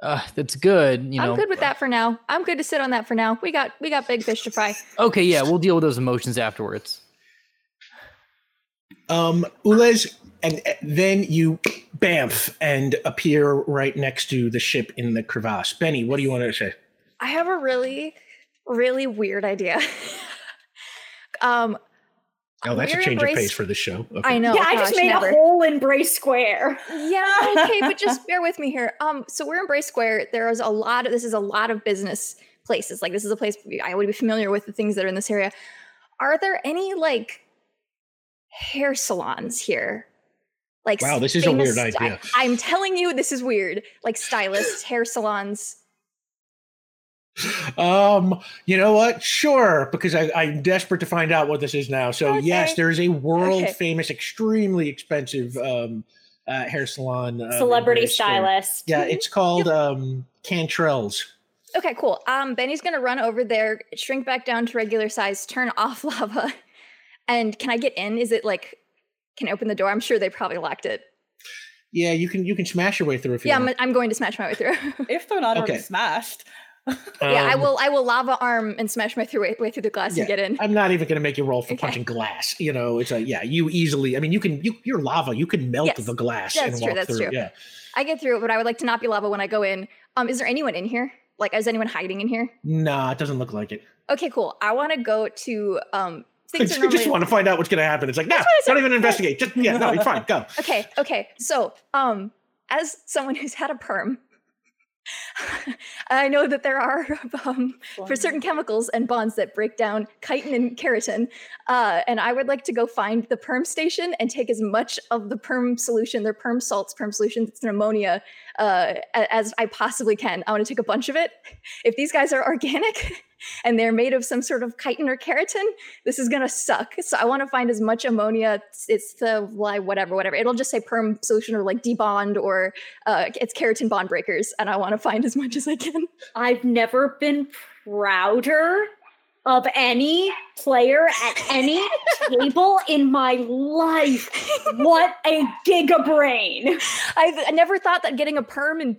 Uh, that's good. You know.
I'm good with that for now. I'm good to sit on that for now. We got we got big fish to fry.
Okay, yeah, we'll deal with those emotions afterwards.
um Ulez, and uh, then you bamf and appear right next to the ship in the crevasse benny what do you want to say
I have a really, really weird idea. um,
Oh, that's a
We're
change of pace for the show. Okay.
I know.
yeah, I just
gosh,
made
never.
a whole embrace square.
Yeah, okay, but just bear with me here. Um, so we're in Bray Square. There is a lot of this is a lot of business places. Like this is a place I would be familiar with the things that are in this area. Are there any like hair salons here? Like
Wow, this is a weird
sti-
idea.
I'm telling you, this is weird. Like stylists, hair salons.
Um, you know what? Sure, because I, I'm desperate to find out what this is now. So yes, there is a world
Okay.
famous, extremely expensive um uh, hair salon. in
Celebrity stylist.
Yeah, it's called um Cantrell's.
Okay, cool. Um, Benny's gonna run over there, shrink back down to regular size, turn off lava. And can I get in? Is it like can open the door? I'm sure they probably locked it.
Yeah, you can you can smash your way through if you
Yeah, I'm. I'm going to smash my way through.
If they're not already
Okay.
smashed.
yeah, I
Um,
will. I will lava arm and smash my through way, way through the glass
Yeah,
and get in.
I'm not even going to make you roll for
Okay.
punching glass. You know, it's a yeah. You easily. I mean, you can. You, you're lava. You can melt
Yes,
the glass
that's
and
true,
walk
that's
through.
true.
Yeah.
I get through it, but I would like to not be lava when I go in. Um, is there anyone in here? Like, is anyone hiding in here?
Nah, it doesn't look like it.
Okay, cool. I want to go to um.
I
Things are
just want to find out what's going to happen. It's like, nah,
what
don't even investigate. Just yeah, no, it's fine. Go.
Okay, okay. So, um, as someone who's had a perm, I know that there are um, for certain chemicals and bonds that break down chitin and keratin. Uh, and I would like to go find the perm station and take as much of the perm solution, their perm salts, perm solutions, it's an ammonia, uh, as I possibly can. I want to take a bunch of it. If these guys are organic and they're made of some sort of chitin or keratin, this is gonna suck. So I want to find as much ammonia. It's, it's the like whatever, whatever. It'll just say perm solution or like debond or uh, it's keratin bond breakers, and I want to find as much as I can.
I've never been prouder of any player at any table in my life. What a giga brain.
I, I never thought that getting a perm in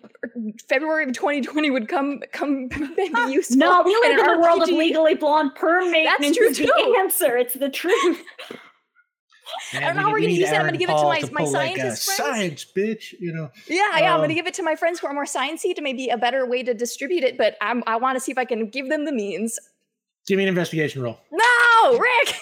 February of 2020 would come come be useful.
No, we live
in
in
an
a world of legally blonde perm maintenance.
true
is the answer. It's the truth.
Man,
don't know
we-
how we're gonna
need
use it. I'm gonna
Aaron
give it to
Paul
my- my
pull, like,
friends.
Science, bitch. You know.
Yeah, yeah. I'm
Um,
gonna give it to my friends who are more sciencey to maybe a better way to distribute it. But I'm, I want to see if I can give them the means.
Give me an investigation roll.
No, Rick.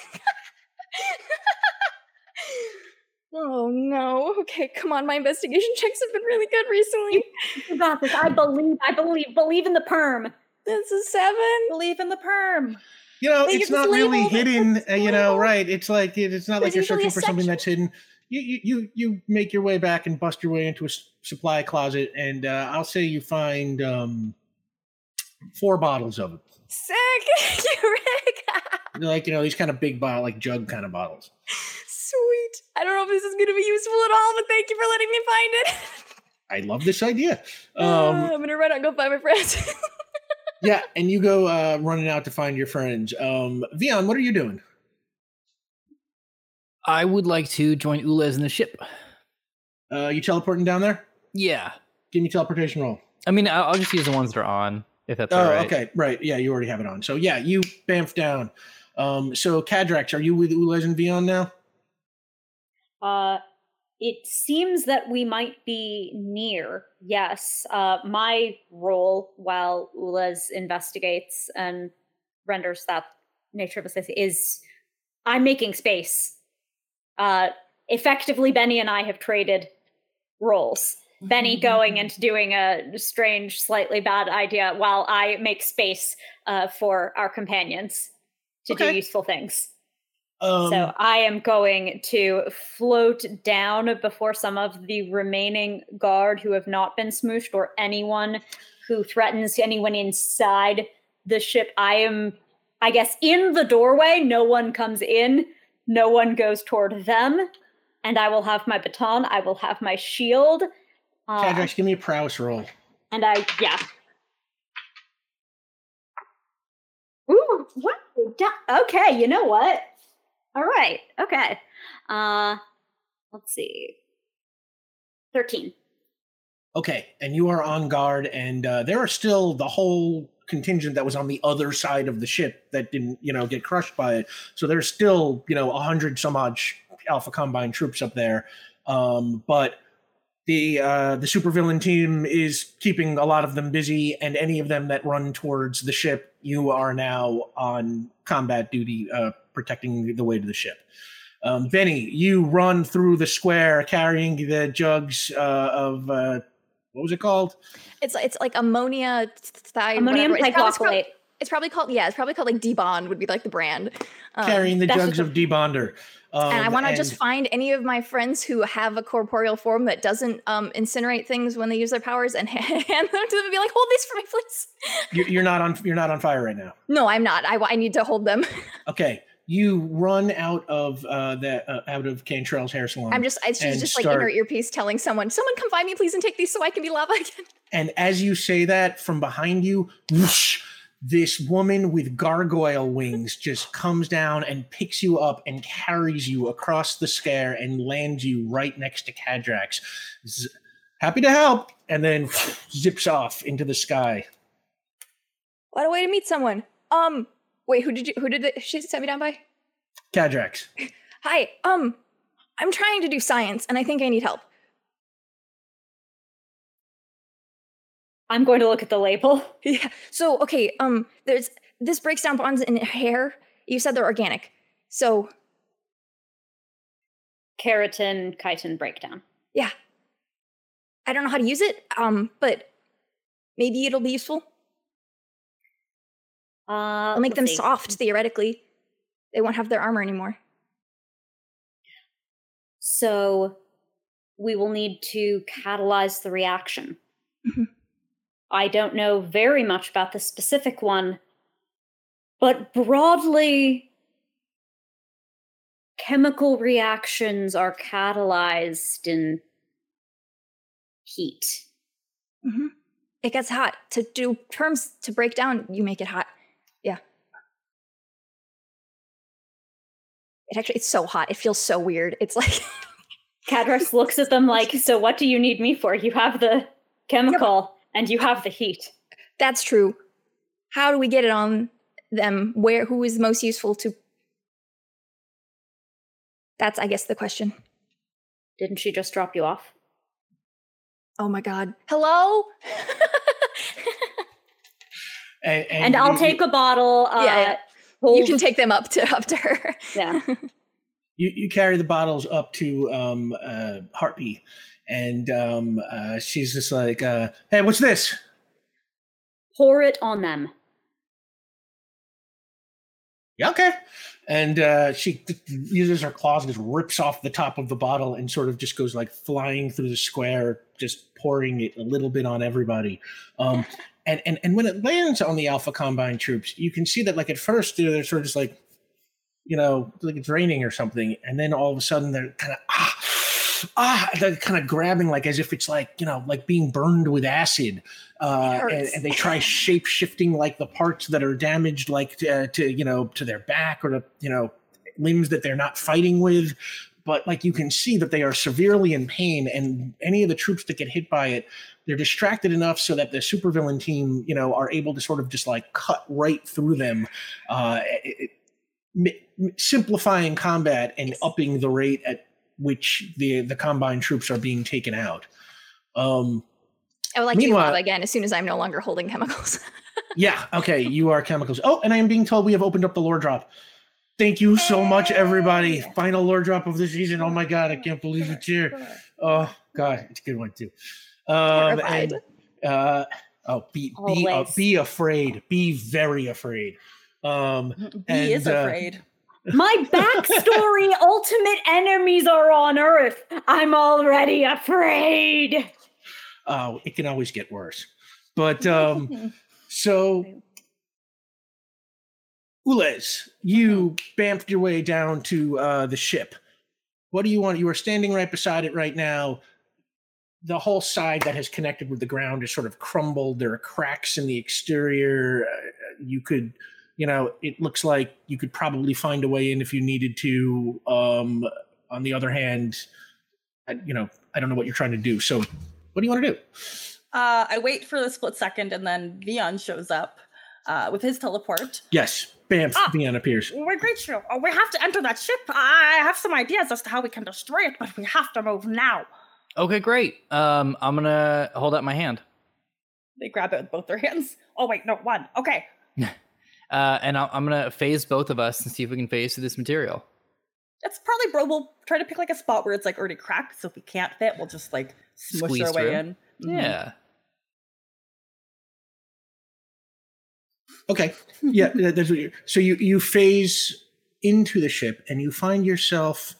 oh no. Okay, come on. My investigation checks have been really good recently.
You got this. I believe. I believe. Believe in the perm.
This is seven.
Believe in the perm.
You know,
They
it's not really hidden. Uh, you know,
label.
right? It's like it- it's not like you're searching
a
for something that's hidden. You you you you make your way back and bust your way into a supply closet, and uh, I'll say you find um, four bottles of it.
Sick. You, Rick.
They're like you know these kind of big bottle, like jug kind of bottles.
Sweet. I don't know if this is gonna be useful at all, but thank you for letting me find it.
I love this idea.
Uh,
Um,
I'm gonna run out and go find my friends.
yeah, and you go uh, running out to find your friends. Um, Vion, what are you doing?
I would like to join Ulez in the ship.
Uh, you teleporting down there?
Yeah.
Give me teleportation roll.
I mean, I'll, I'll just use the ones that are on, if that's
Oh,
all right.
okay, right. Yeah, you already have it on. So yeah, you bamf down. Um, so Cadrax, are you with Ulez and Vion now?
Uh, it seems that we might be near. Yes. Uh, my role while Ulez investigates and renders that nature of assist is I'm making space. Uh, effectively, Benny and I have traded roles. Benny going and doing a strange, slightly bad idea, while I make space uh, for our companions to do useful things.
Um,
So I am going to float down before some of the remaining guard who have not been smooshed or anyone who threatens anyone inside the ship. I am, I guess, in the doorway. No one comes in, no one goes toward them. And I will have my baton, I will have my shield. Uh,
Cadrax, give me a prowess roll.
and I, yeah. Ooh, what? Okay, you know what? All right, okay. Uh, let's see. 13.
Okay, and you are on guard, and uh, there are still the whole contingent that was on the other side of the ship that didn't, you know, get crushed by it. So there's still, you know, a hundred some odd Alpha Combine troops up there. Um, but the uh, the supervillain team is keeping a lot of them busy, and any of them that run towards the ship you are now on combat duty, uh, protecting the way to the ship. Um, Benny, you run through the square carrying the jugs uh, of uh, what was it called?
It's it's like ammonia thi-
Ammonium
whatever. It's it's prob-
pycopholate.
It's probably called yeah. It's probably called like D-bond would be like the brand. Um,
carrying the jugs of debonder. Um,
and I want to just find any of my friends who have a corporeal form that doesn't um, incinerate things when they use their powers and hand them to them and be like, "Hold these for me, please."
you're, you're not on. You're not on fire right now.
No, I'm not. I, I need to hold them.
Okay, you run out of uh, that uh, out of Cantrell's hair salon.
I'm just. I, she's
and
just like in her
start-
earpiece telling someone, "Someone come find me, please, and take these so I can be lava again."
And as you say that, from behind you, whoosh, this woman with gargoyle wings just comes down and picks you up and carries you across the scare and lands you right next to Cadrax. Z- happy to help, and then zips off into the sky.
What a way to meet someone. Um, wait, who did you? Who did the, she set me down by?
Cadrax.
Hi. Um, I'm trying to do science, and I think I need help.
I'm going to look at the label.
Yeah. So okay, um, there's this breaks down bonds in hair. You said they're organic. So
Keratin, chitin breakdown.
yeah. I don't know how to use it. Um, but maybe it'll be useful.
Uh,
I'll make them
see.
soft theoretically. They won't have their armor anymore.
So we will need to catalyze the reaction.
Mhm.
I don't know very much about the specific one, but broadly, chemical reactions are catalyzed in heat.
hmm It gets hot. To do terms to break down, you make it hot. Yeah. It actually it's so hot. It feels so weird. It's like
Cadrax looks at them like, So what do you need me for? You have the chemical and you have the heat.
that's true. How do we get it on them? Where who is most useful to That's I guess the question.
Didn't she just drop you off?
Oh my god. Hello?
And,
And, I'll
you-
take a bottle. Uh,
Yeah, yeah. you can take them up to up to her.
Yeah.
you, you carry the bottles up to um, uh, Harpy, and um, uh, she's just like, uh, "Hey, what's this?"
pour it on them.
Yeah, okay. And uh, she uses her claws and just rips off the top of the bottle and sort of just goes like flying through the square, just pouring it a little bit on everybody. Um, and, and and when it lands on the Alpha Combine troops, you can see that like at first they're, they're sort of just like, you know, like it's raining or something, and then all of a sudden they're kind of ah ah they're kind of grabbing like as if it's like you know like being burned with acid uh, and, and they try shape shifting like the parts that are damaged like to, uh, to you know to their back or to you know limbs that they're not fighting with. But like you can see that they are severely in pain and any of the troops that get hit by it they're distracted enough so that the supervillain team you know are able to sort of just like cut right through them uh, it- it- simplifying combat and upping the rate at which the the combine troops are being taken out. Um
I would like to do
Meanwhile-
lava again as soon as I'm no longer holding chemicals.
yeah okay you are chemicals. Oh and i am being told we have opened up the lore drop. Thank you so much everybody. Final lore drop of the season. Oh my god i can't believe it's here. Oh god it's a good one too. Um
Terrified.
and, uh oh be be uh, be afraid. Be very afraid. Um
B is
And, uh,
afraid.
My backstory ultimate enemies are on Earth. I'm already afraid.
oh it can always get worse but um so Ulez, you bamfed your way down to uh, the ship. What do you want? You are standing right beside it right now. The whole side that has connected with the ground is sort of crumbled. There are cracks in the exterior. Uh, you could, you know, it looks like you could probably find a way in if you needed to. Um, on the other hand, I, you know, I don't know what you're trying to do. So, what do you want to do?
Uh, I wait for the split second, and then Vion shows up uh, with his teleport.
Yes, bam,
Ah.
Vion appears.
We greet you. Oh, we have to enter that ship. I have some ideas as to how we can destroy it, but we have to move now.
Okay, great. Um, I'm gonna hold out my hand.
They grab it with both their hands.
Oh wait, no, one. Okay.
Uh, and I- I'm gonna phase both of us and see if we can phase through this material.
It's probably bro. We'll try to pick like a spot where it's like already cracked. So if we can't fit, we'll just like smush
Squeeze
our way
through.
in. Mhm.
Yeah.
Okay. Yeah, that's what you. So you you phase into the ship and you find yourself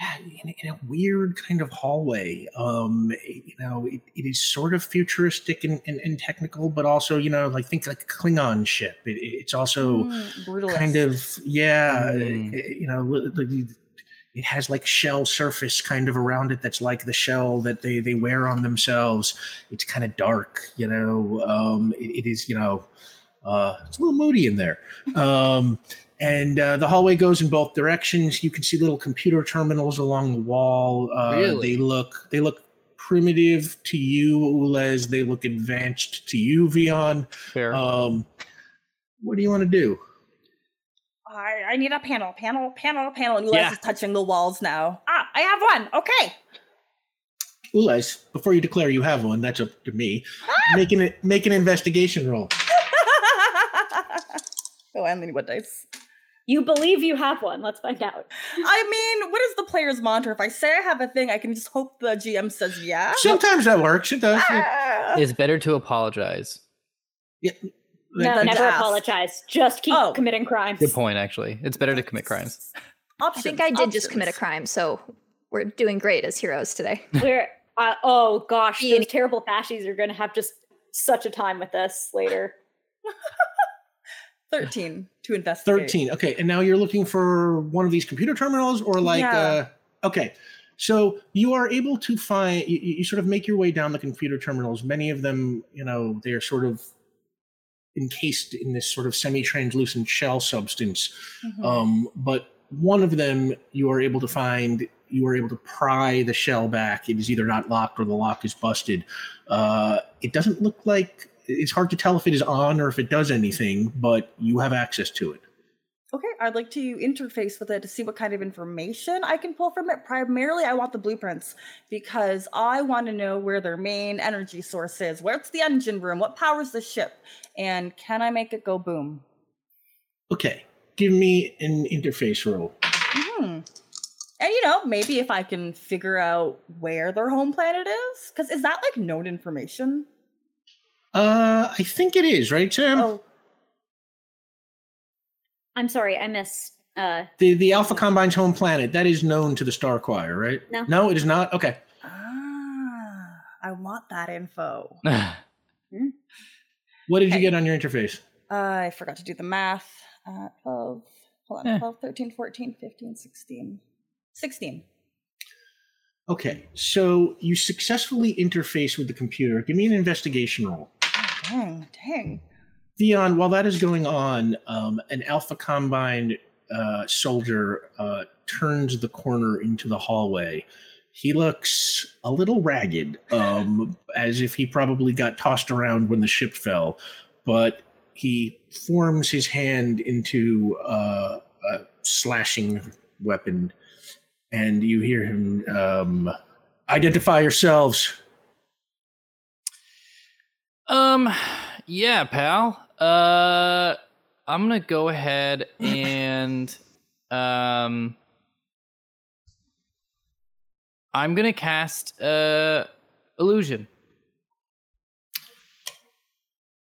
in, a- in a weird kind of hallway. Um, you know, it, it is sort of futuristic and, and, and technical, but also you know, like think like a Klingon ship. It, it's also
Mm,
kind of yeah,
Mm.
uh, you know. It has like shell surface kind of around it that's like the shell that they they wear on themselves. It's kind of dark, you know. Um, it- it is, you know, uh, it's a little moody in there. Um, and uh, the hallway goes in both directions. You can see little computer terminals along the wall. Uh,
Really?
They look they look primitive to you, Ulez. They look advanced to you, Vion.
Fair.
Um, what do you want to do?
I, I need a panel, panel, panel, panel.
and Ulez
Yeah.
is touching the walls now.
Ah, I have one. Okay.
Ulez, before you declare you have one, that's up to me. Make an make an investigation roll.
oh, and need what dice?
You believe you have one. Let's find out.
I mean, what is the player's mantra? If I say I have a thing, I can just hope the GM says yeah.
Sometimes that works. It does.
Ah.
it's better to apologize.
No,
Like
never
ask.
apologize. Just keep
Oh.
committing crimes.
Good point, actually. It's better to commit crimes.
I think I did just commit a crime, so we're doing great as heroes today.
We're uh, oh gosh,
Being-
those terrible fascies are going to have just such a time with us later.
13 to investigate.
13 okay and now you're looking for one of these computer terminals or like
Yeah.
uh okay so you are able to find you, you sort of make your way down the computer terminals many of them you know they're sort of encased in this sort of semi-translucent shell substance
Mhm.
um but one of them you are able to find you are able to pry the shell back it is either not locked or the lock is busted uh it doesn't look like it's hard to tell if it is on or if it does anything but you have access to it
Okay, I'd like to interface with it to see what kind of information I can pull from it. Primarily, I want the blueprints because I want to know where their main energy source is. Where's the engine room? What powers the ship? And can I make it go boom?
Okay, give me an interface roll.
Hmm. And you know, maybe if I can figure out where their home planet is, because is that like known information?
Uh, I think it is right, Sam.
Oh,
I'm sorry, I missed. Uh,
The the Alpha Combine's home planet that is known to the Star Choir, right?
No.
no, it is not. Okay,
ah, I want that info. hmm?
what did you get on your interface?
I forgot to do the math. Uh, 12, hold on,
Eh.
12, 13, 14, 15, 16. 16.
Okay, so you successfully interface with the computer. Give me an investigation roll.
Dang, dang.
Vion, while that is going on, um, an Alpha Combine uh, soldier uh, turns the corner into the hallway. He looks a little ragged, um, as if he probably got tossed around when the ship fell, but he forms his hand into uh, a slashing weapon, and you hear him um, identify yourselves.
Um, yeah, pal. Uh, I'm gonna go ahead and um, I'm gonna cast uh illusion.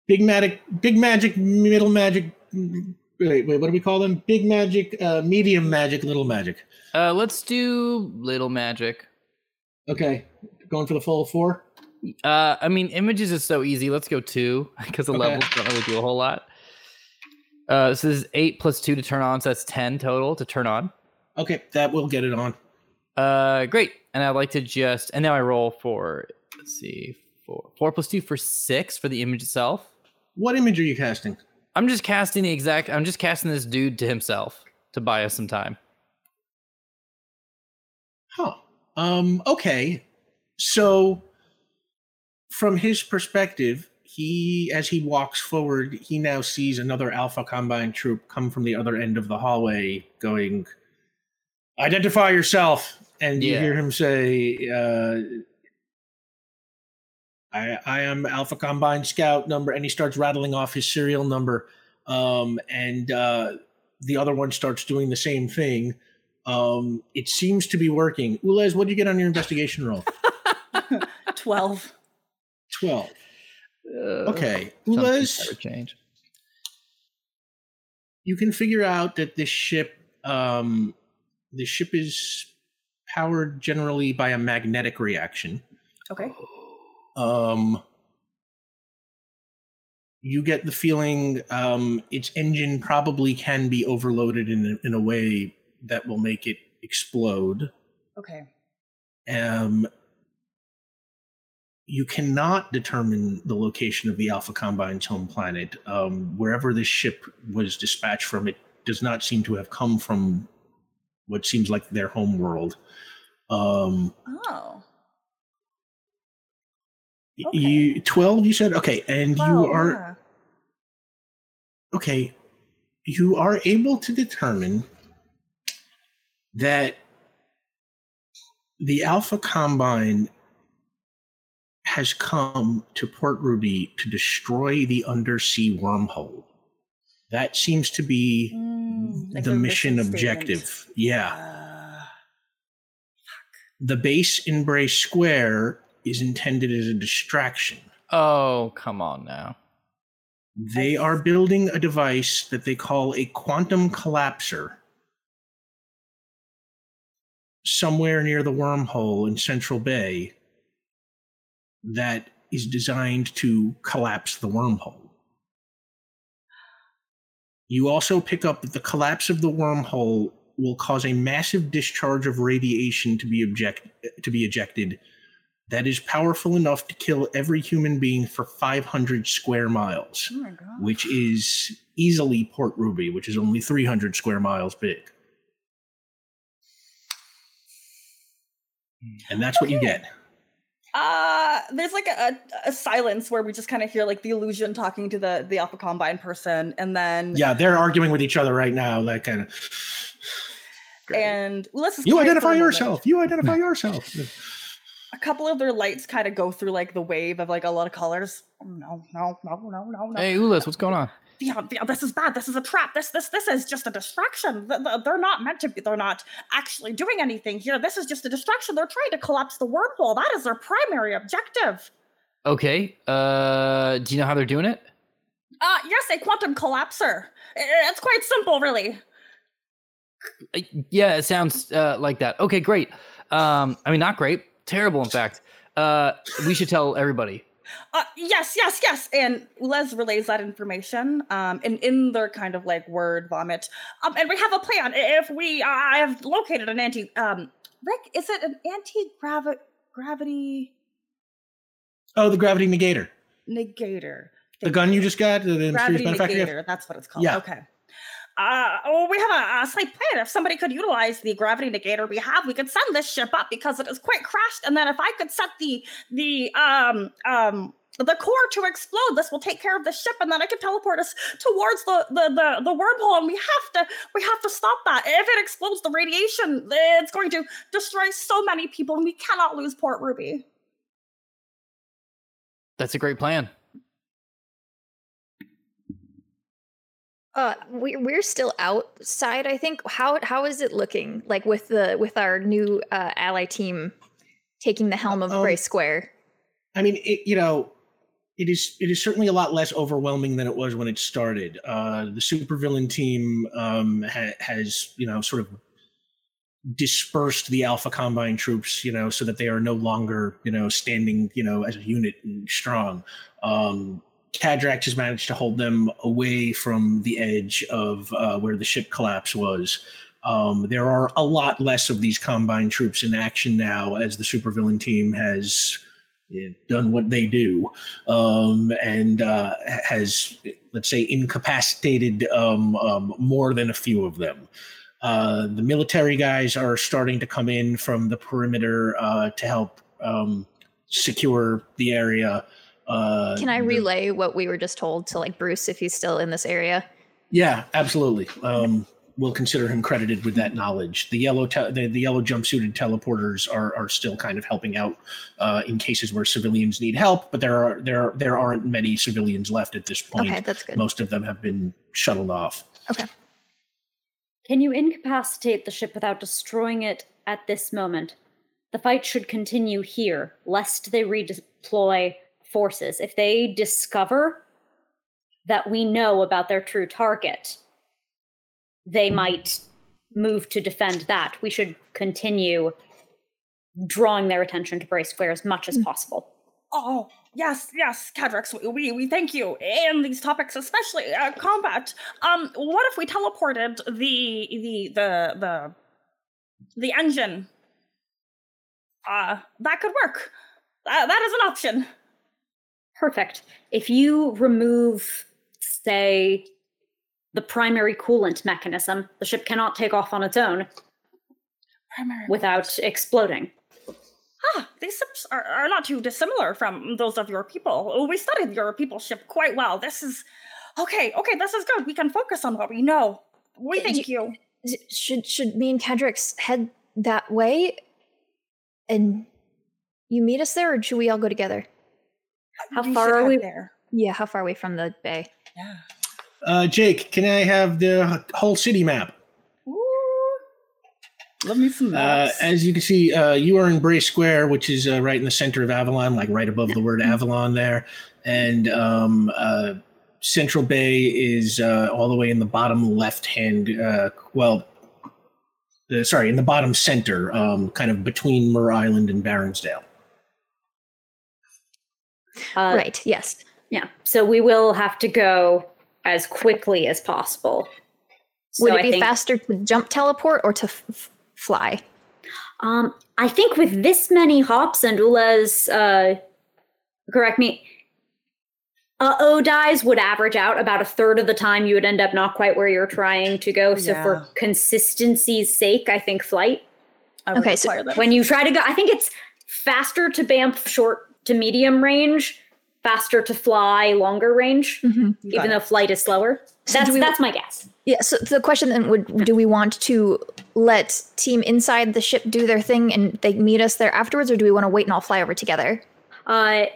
Big magic, big magic, middle magic. Wait, wait, what do we call them? Big magic, uh, medium magic, little magic.
Uh, let's do little magic.
Okay, going for the full four.
Uh, I mean, images is so easy. Let's go two because the
Okay.
levels don't really do a whole lot. Uh, so this is eight plus two to turn on, so that's ten total to turn on.
Okay, that will get it on.
Uh, great. And I'd like to just, and now I roll for, let's see, four, four plus two for six for the image itself.
What image are you casting?
I'm just casting the exact, I'm just casting this dude to himself to buy us some time.
Huh. Um. Okay. So, from his perspective, he, as he walks forward, he now sees another Alpha Combine troop come from the other end of the hallway, going, "Identify yourself!" And you hear him say, uh, "I, I am Alpha Combine Scout number," and he starts rattling off his serial number. um, and uh, the other one starts doing the same thing. Um, it seems to be working. Ulez, what did you get on your investigation roll?
12.
12.
Uh,
Okay.
something's change.
you can figure out that this ship um the ship is powered generally by a magnetic reaction
Okay.
um you get the feeling um its engine probably can be overloaded in a, in a way that will make it explode
Okay.
um you cannot determine the location of the Alpha Combine's home planet. Um, wherever this ship was dispatched from, it does not seem to have come from what seems like their home world. Um,
Oh. Okay.
You twelve, you said okay, and you are
yeah.
okay. You are able to determine that the Alpha Combine has come to Port Ruby to destroy the undersea wormhole. That seems to be
Mm, like
the
their
mission
statement.
objective. Yeah.
Uh,
The base in Bray Square is intended as a distraction.
Oh, come on now.
They are building a device that they call a quantum collapser somewhere near the wormhole in Central Bay that is designed to collapse the wormhole. You also pick up that the collapse of the wormhole will cause a massive discharge of radiation to be object- to be ejected that is powerful enough to kill every human being for 500 square miles
oh my god.
which is easily Port Ruby, which is only 300 square miles big. And that's what you get.
Uh, there's like a, a silence where we just kind of hear like the illusion talking to the the Alpha Combine person, and then
Yeah, they're arguing with each other right now. That kind of.
and let's
You
quiet for a
identify yourself. You identify yourself.
A couple of their lights kind of go through like the wave of like a lot of colors. Oh, no, no, no, no, no, no.
Hey, Ulez, what's going on?
Yeah, yeah, this is bad. This is a trap. This, this, this is just a distraction. Th- th- They're not meant to be. They're not actually doing anything here. This is just a distraction. They're trying to collapse the wormhole. That is their primary objective.
Okay. Uh, do you know how they're doing it?
Uh, yes, a quantum collapser. It's quite simple, really.
Uh, yeah, it sounds uh, like that. Okay, great. Um, I mean, not great. Terrible, in fact. Uh, we should tell everybody.
Uh, yes, yes, yes. And Les relays that information, um, and in their kind of like word vomit.
Um, and we have a plan. If we, uh, I have located an anti, um,
Rick, is it an anti gravity
Oh, the gravity negator.
negator?
The gun you just got, the
gravity
benefactor.
negator. That's what it's called.
Yeah.
Okay.
Uh, oh, we have a, a slight plan. If somebody could utilize the gravity negator we have, we could send this ship up because it is quite crashed. And then if I could set the the um um the core to explode, this will take care of the ship, and then I can teleport us towards the the the, the wormhole. And we have to we have to stop that. If it explodes, the radiation it's going to destroy so many people, and we cannot lose Port Ruby.
That's a great plan.
Uh, we we're still outside. I think. How how is it looking? Like with the with our new uh, ally team taking the helm of
Um,
Bray Square.
I mean, it, you know, it is it is certainly a lot less overwhelming than it was when it started. Uh, the supervillain team um, ha- has you know sort of dispersed the Alpha Combine troops, you know, so that they are no longer you know standing you know as a unit and strong. Um, Cadrax has managed to hold them away from the edge of uh, where the ship collapse was. Um, there are a lot less of these Combine troops in action now as the supervillain team has eh, done what they do um, and uh, has, let's say, incapacitated um, um, more than a few of them. Uh, the military guys are starting to come in from the perimeter uh, to help um, secure the area. Uh,
Can I
the-
relay what we were just told to like Bruce if he's still in this area?
Yeah, absolutely. Um, we'll consider him credited with that knowledge. The yellow, te- the, the yellow jumpsuited teleporters are are still kind of helping out uh, in cases where civilians need help, but there are there are, there aren't many civilians left at this point.
Okay, that's good.
Most of them have been shuttled off.
Okay.
Can you incapacitate the ship without destroying it at this moment? The fight should continue here, lest they redeploy forces. If they discover that we know about their true target, they might move to defend that. We should continue drawing their attention to Bray Square as much as possible.
Oh, yes, yes, Cadrax, we, we, thank you. And these topics, especially uh, combat. Um, what if we teleported the the the the the engine? Uh, that could work. That, that is an option.
Perfect. If you remove, say, the primary coolant mechanism, the ship cannot take off on its own
Primary.
without exploding.
Ah, these ships are, are not too dissimilar from those of your people. Oh, We studied your people ship quite well. This is okay. Okay, this is good. We can focus on what we know. We thank
do-
you.
Should should me and Cadrax head that way, and you meet us there, or should we all go together?
How
We
far
should
are we?
there?
Yeah, how far away from the bay?
Yeah.
Uh, Jake, can I have the whole city map?
Ooh. Let me some
Uh, as you can see, uh, you are in Bray Square, which is uh, right in the center of Avalon, like right above the word Avalon there. And um, uh, Central Bay is uh, all the way in the bottom left hand, uh, well, uh, sorry, in the bottom center, um, kind of between Mur Island and Baronsdale.
Uh,
right. Yes.
Yeah. So we will have to go as quickly as possible. So
Would it
I
be
think,
faster to jump teleport or to f- f- fly?
Um, I think with this many hops and Ula's, uh, correct me, uh, Odi's would average out about a third of the time you would end up not quite where you're trying to go. So
Yeah.
for consistency's sake, I think flight.
I
Okay, so
require.
When you try to go, I think it's faster to bamf short to medium range, faster to fly longer range,
Mhm.
even though flight is slower.
So
That's
we-
that's my guess.
Yeah. So the question then would: Do we want to let team inside the ship do their thing and they meet us there afterwards, or do we want to wait and all fly over together?
Uh,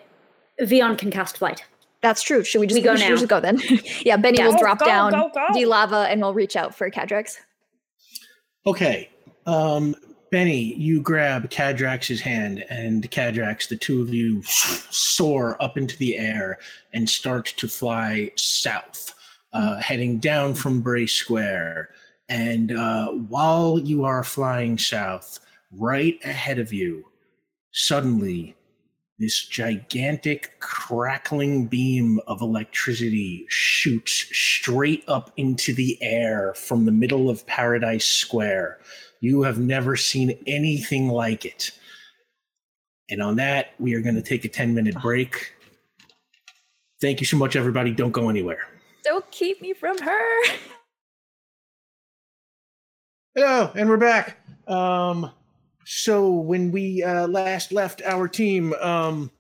Vion can cast flight.
That's true. Should we just
We go
should
now.
just go then? yeah. Benny
Yeah.
will
Go,
drop
go,
down,
go, go.
de-lava, and we'll reach out for Cadrax.
Okay. Um, Benny, you grab Cadrax's hand, and Cadrax, the two of you soar up into the air and start to fly south, uh, heading down from Bray Square. And uh, while you are flying south, right ahead of you, suddenly this gigantic crackling beam of electricity shoots straight up into the air from the middle of Paradise Square. You have never seen anything like it. And on that, we are going to take a 10 minute break. Thank you so much, everybody. Don't go anywhere.
Don't keep me from her.
Hello, and we're back. Um, so when we uh, last left our team, um,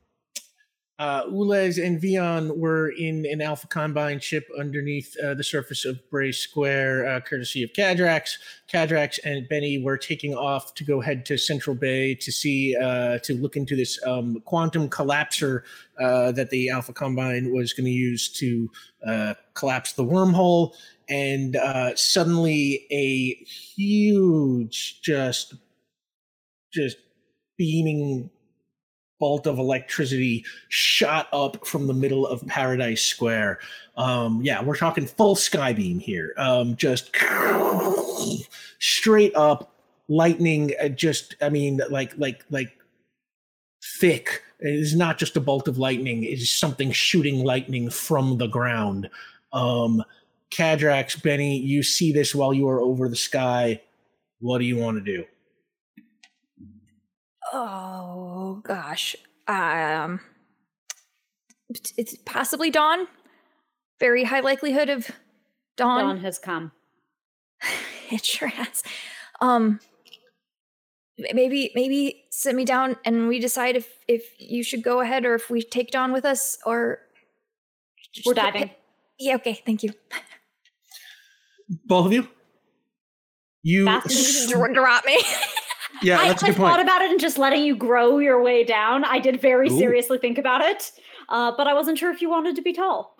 uh, Ulez and Vion were in an Alpha Combine ship underneath uh, the surface of Bray Square, uh, courtesy of Cadrax. Cadrax and Benny were taking off to go head to Central Bay to see, uh, to look into this um, quantum collapser uh, that the Alpha Combine was going to use to uh, collapse the wormhole and uh, suddenly a huge just just beaming bolt of electricity shot up from the middle of paradise square um yeah we're talking full skybeam here um just straight up lightning uh, just i mean like like like thick it is not just a bolt of lightning it is something shooting lightning from the ground um Cadrax, Benny, you see this while you are over the sky. What do you want to do?
Oh gosh. Um it's- it's possibly dawn. Very high likelihood of dawn.
Dawn has come.
it sure has. Um maybe maybe sit me down and we decide if if you should go ahead or if we take Dawn with us or
We're
pick-
diving.
pick- Yeah, okay, thank you.
Both of you? You
Fast.
Dro- Drop me.
yeah,
I,
that's a
I
good
thought
point.
about it and just letting you grow your way down. I did very
Ooh.
seriously think about it, uh, but I wasn't sure if you wanted to be tall.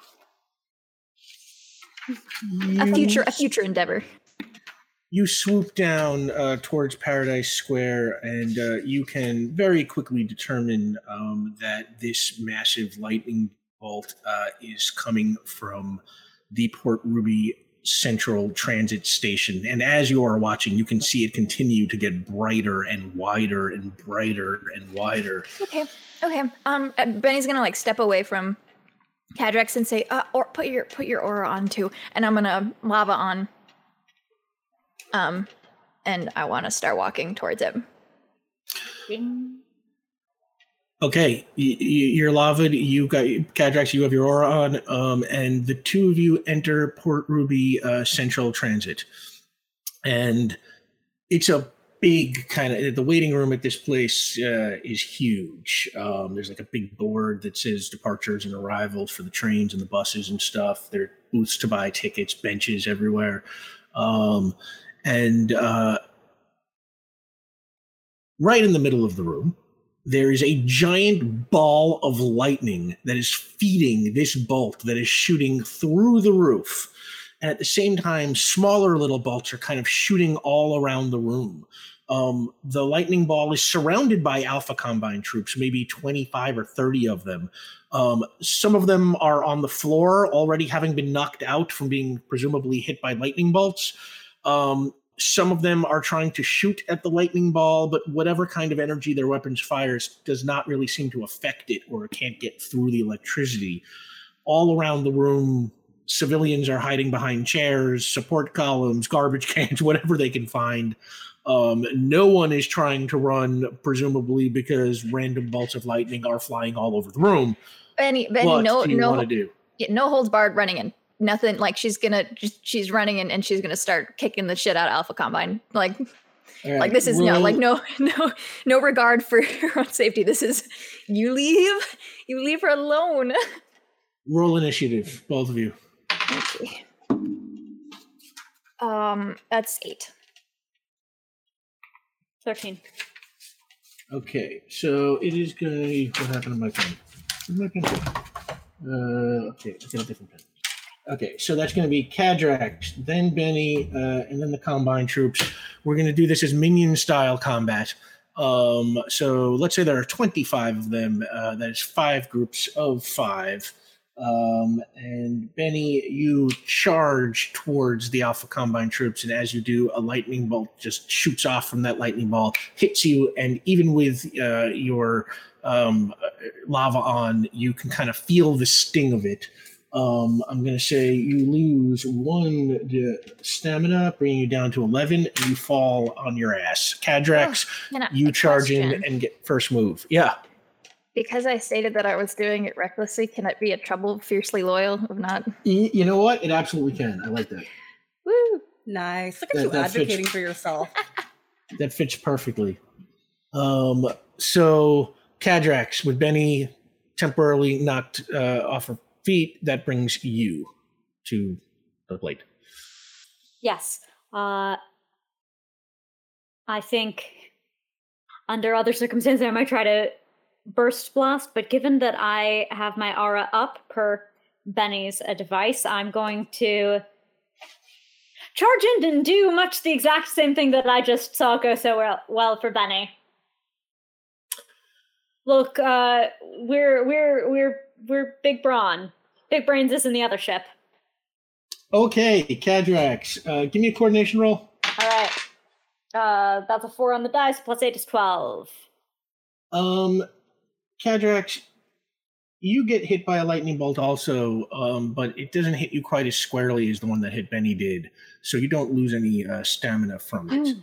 A future, a future endeavor.
you swoop down uh, towards Paradise Square, and uh, you can very quickly determine um, that this massive lightning bolt uh, is coming from the Port Ruby Central Transit Station. And as you are watching, you can see it continue to get brighter and wider and brighter and wider.
Okay. Okay. Um, Benny's gonna like step away from Cadrax and say, uh, or put your put your aura on too, and I'm gonna lava on. Um, and I want to start walking towards it.
Okay, you're lavaed. You've got Cadrax. You have your aura on, um, and the two of you enter Port Ruby uh, Central Transit, and it's a big kind of the waiting room at this place uh, is huge. Um, there's like a big board that says departures and arrivals for the trains and the buses and stuff. There are booths to buy tickets, benches everywhere, um, and uh, right in the middle of the room there is a giant ball of lightning that is feeding this bolt that is shooting through the roof. And at the same time, smaller little bolts are kind of shooting all around the room. Um, the lightning ball is surrounded by Alpha Combine troops, maybe 25 or 30 of them. Um, some of them are on the floor, already having been knocked out from being presumably hit by lightning bolts. Um, some of them are trying to shoot at the lightning ball, but whatever kind of energy their weapons fires does not really seem to affect it or it can't get through the electricity. All around the room, civilians are hiding behind chairs, support columns, garbage cans, whatever they can find. Um, no one is trying to run, presumably because random bolts of lightning are flying all over the room.
Benny, Benny,
what
no,
do you
no,
want to do?
yeah, no holds barred running in. Nothing like she's gonna, she's running in and she's gonna start kicking the shit out of Alpha Combine. Like,
All
like this is no, like no, no, no regard for your own safety. This is you leave, you leave her alone.
roll initiative, both of you.
Okay. Um, that's eight.
13.
Okay, so it is going be what happened to my pen? My pen? Uh, okay, I got a different pen. Okay, so that's going to be Cadrax, then Benny, uh, and then the Combine troops. We're going to do this as minion style combat. Um, so let's say there are 25 of them. Uh, that is five groups of five. Um, and Benny, you charge towards the Alpha Combine troops, and as you do, a lightning bolt just shoots off from that lightning ball, hits you, and even with uh, your um, lava on, you can kind of feel the sting of it. Um, I'm going to say you lose one uh, stamina, bringing you down to 11, and you fall on your ass. Cadrax,
Can I-
you
a
charge in and get first move. Yeah.
Because I stated that I was doing it recklessly, can it be a trouble fiercely loyal if not?
Y- You know what? It absolutely can. I like that.
Woo!
Nice. Look at
That-
you
that fits.
advocating for yourself.
That fits perfectly. Um, so Cadrax, with Benny temporarily knocked uh, off her feet, that brings you to the plate.
Yes. Uh, I think under other circumstances I might try to burst blast, but given that I have my aura up per Benny's advice, I'm going to charge in and do much the exact same thing that I just saw go so well, for Benny. Look, uh, we're we're we're we're big brawn. Big brains is in the other ship.
Okay, Cadrax, uh, give me a coordination roll.
All right. Uh, that's a four on the dice. Plus eight is twelve.
Um, Cadrax, you get hit by a lightning bolt also, um, but it doesn't hit you quite as squarely as the one that hit Benny did, so you don't lose any uh, stamina from it.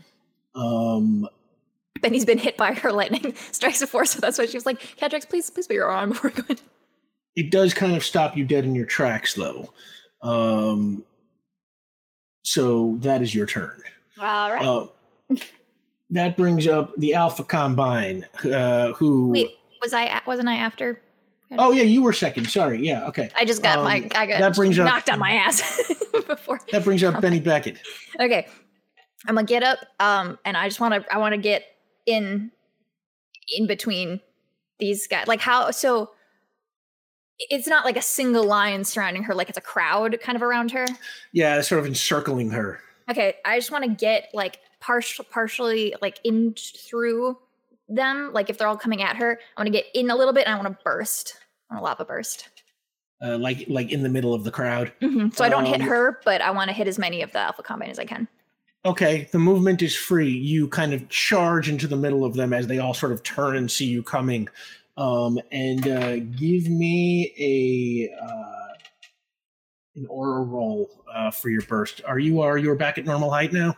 Um,
Benny's been hit by her lightning strikes of force, so that's why she was like, Cadrax, please, please put your arm before we go in.
It does kind of stop you dead in your tracks, though. Um, so that is your turn.
All right.
Uh, that brings up the Alpha Combine, uh, who.
Wait, was I wasn't I after?
Oh yeah, you were second. Sorry. Yeah. Okay.
I just got my
Um,
I got
that brings up-
knocked on my ass before.
That brings up Benny Beckett.
Okay. I'm gonna get up, um, and I just wanna I wanna get in in between these guys. Like how so It's not like a single line surrounding her, like it's a crowd kind of around her.
Yeah, sort of encircling her.
Okay, I just want to get like partial, partially like in through them. Like if they're all coming at her, I want to get in a little bit and I want to burst. I want to lava burst.
Uh, like like in the middle of the crowd.
hmm So I don't hit
Um,
her, but I want to hit as many of the alpha combine as I can.
Okay, the movement is free. You kind of charge into the middle of them as they all sort of turn and see you coming. Um, and uh, give me a uh, an aura roll uh, for your burst. Are you are you back at normal height now?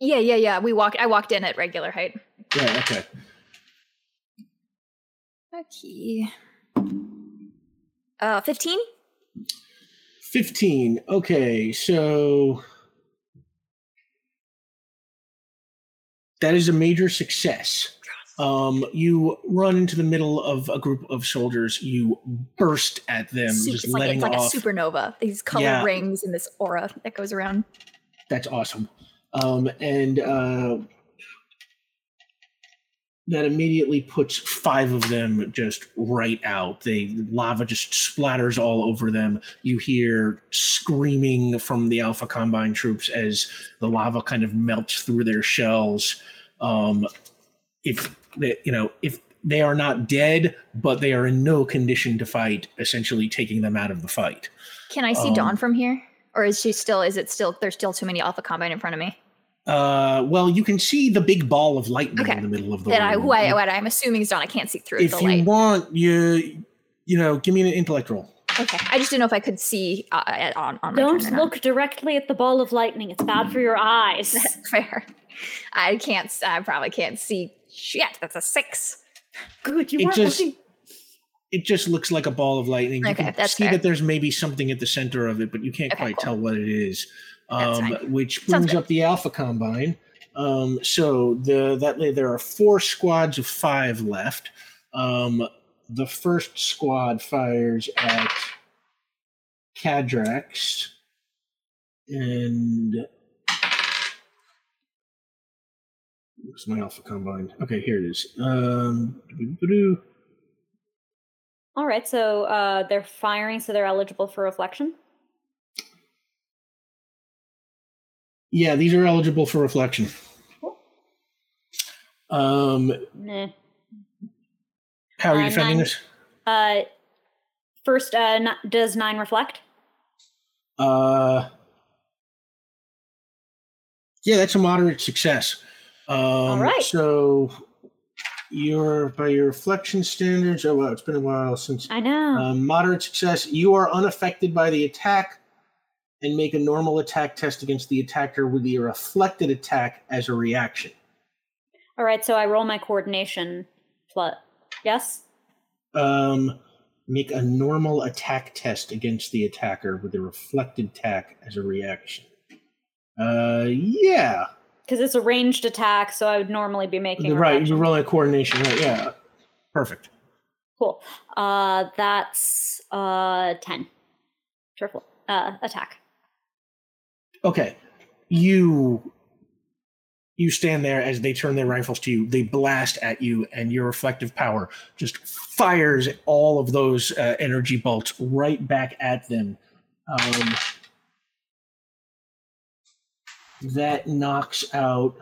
Yeah, yeah, yeah. We walked. I walked in at regular height.
Yeah. Okay.
Okay. Uh, fifteen.
15. Okay, so that is a major success. Um, you run into the middle of a group of soldiers. You burst at them,
Su-
just
it's like
letting
it's like a supernova. These color
Yeah.
rings and this aura that goes around.
That's awesome. Um, and uh, that immediately puts five of them just right out. They lava just splatters all over them. You hear screaming from the Alpha Combine troops as the lava kind of melts through their shells. Um, if they, you know, if they are not dead, but they are in no condition to fight, essentially taking them out of the fight.
Can I see
Um,
Dawn from here, or is she still? Is it still? There's still too many alpha combine in front of me.
Uh, well, you can see the big ball of lightning
Okay.
in the middle of the
That I,
room.
who I, what I'm assuming is Dawn. I can't see through
if
the
you
light.
want, you you know, give me an intellect roll.
Okay, I just didn't know if I could see uh, on on my turn or
Don't
not.
look directly at the ball of lightning. It's bad for your eyes.
That's fair. I can't. I probably can't see. Shit, that's a six.
Good, you
It
weren't
just-
looking.
It just looks like a ball of lightning. You
Okay,
can
that's
see
fair.
that there's maybe something at the center of it, but you can't
Okay,
quite
cool.
tell what it is. Um, which brings up the Alpha Combine. Um, so the that there are four squads of five left. Um, the first squad fires at Cadrax, and where's my Alpha Combine? Okay, here it is. Um.
All right, so uh, they're firing, so they're eligible for reflection.
Yeah, these are eligible for reflection.
Cool.
Um,
Nah.
how are you
Uh,
defending
nine.
this?
Uh, first, uh, does nine reflect?
Uh, yeah, that's a moderate success. Um,
right.
So, your by your reflection standards, oh wow, it's been a while since
I know.
um, moderate success. You are unaffected by the attack, and make a normal attack test against the attacker with the reflected attack as a reaction.
All right, so I roll my coordination. Plus, yes.
Um, make a normal attack test against the attacker with the reflected attack as a reaction. Uh, yeah,
Because it's a ranged attack, so I would normally be making
right. You're rolling a coordination, right? Yeah, perfect.
Cool. Uh, that's uh ten. Triple uh attack.
Okay, you you stand there as they turn their rifles to you. They blast at you, and your reflective power just fires all of those uh, energy bolts right back at them. Um, that knocks out.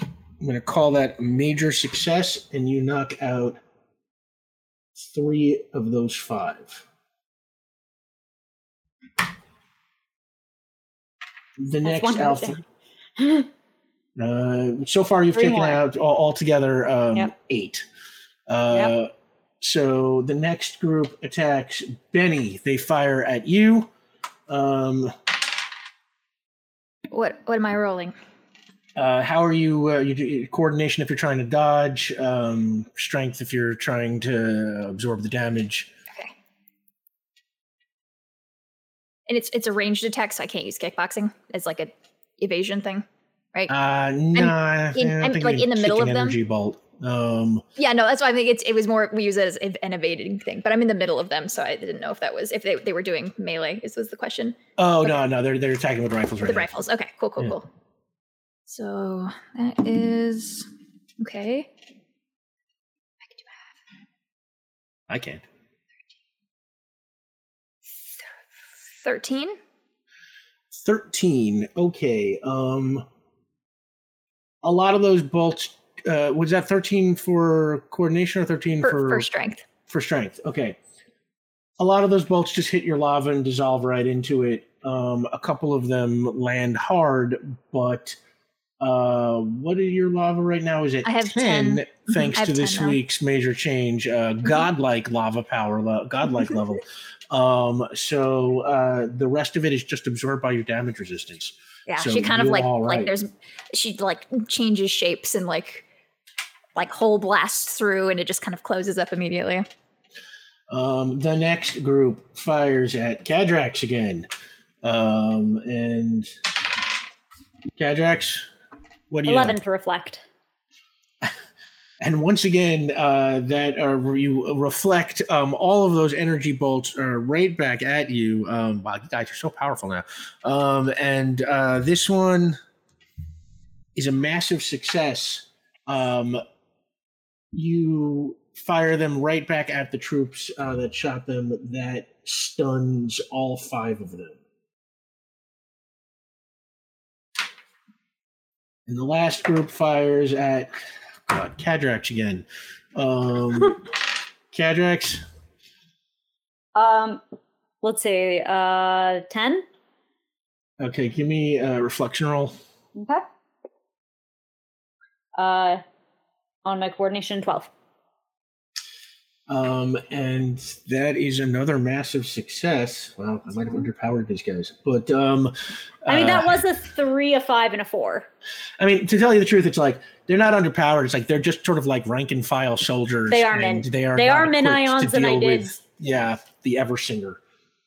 I'm going to call that a major success, and you knock out three of those five. The
That's
next alpha. Uh, so far, you've
Three
taken
more.
out all, altogether um,
Yep.
eight. Uh, So the next group attacks Benny. They fire at you. Um,
What what am I rolling?
uh, how are you? Uh, you do coordination if you're trying to dodge. Um, strength if you're trying to absorb the damage.
Okay. And it's it's a ranged attack, so I can't use kickboxing as like a evasion thing, right?
Uh, nah,
in-
I don't
I'm, like, in the middle of them?
Energy bolt. Um,
yeah, no, that's why I think it's it was more we use it as an evading thing, but I'm in the middle of them, so I didn't know if that was if they, they were doing melee. Is was the question?
oh no, no, they're they're attacking with rifles right
the
now.
rifles. Okay, cool, cool,
Yeah.
cool. So that is okay. I could do
I can't.
13?
13. Okay. Um a lot of those bolts uh was that 13 for coordination or 13
For,
for
for strength.
for strength. Okay. A lot of those bolts just hit your lava and dissolve right into it. Um a couple of them land hard, but uh what is your lava right now is it
I have 10.
thanks
I have
to this
now.
week's major change uh godlike lava power le- godlike level um so uh the rest of it is just absorbed by your damage resistance
Yeah,
So
she kind of like
all
like there's she like changes shapes and like like hole blasts through and it just kind of closes up immediately.
Um, the next group fires at Cadrax again. Um, and Cadrax, what do you
11
know?
to reflect.
And once again, uh, that uh, you reflect um, all of those energy bolts are right back at you. Um, wow, you guys are so powerful now. Um, and uh, this one is a massive success. Um, you fire them right back at the troops uh, that shot them. That stuns all five of them. And the last group fires at God, Cadrax again. Um, Cadrax,
Um, let's say uh 10.
okay, give me a reflection roll.
Okay. Uh, on my coordination, 12.
Um, and that is another massive success. Well, I might have underpowered these guys, but um,
I mean, that
uh,
was a three, a five, and a four.
I mean, to tell you the truth, it's like they're not underpowered. It's like they're just sort of like rank and file soldiers.
They are
men. They are.
they are
to
ions, and I did-
with, yeah, the Eversinger.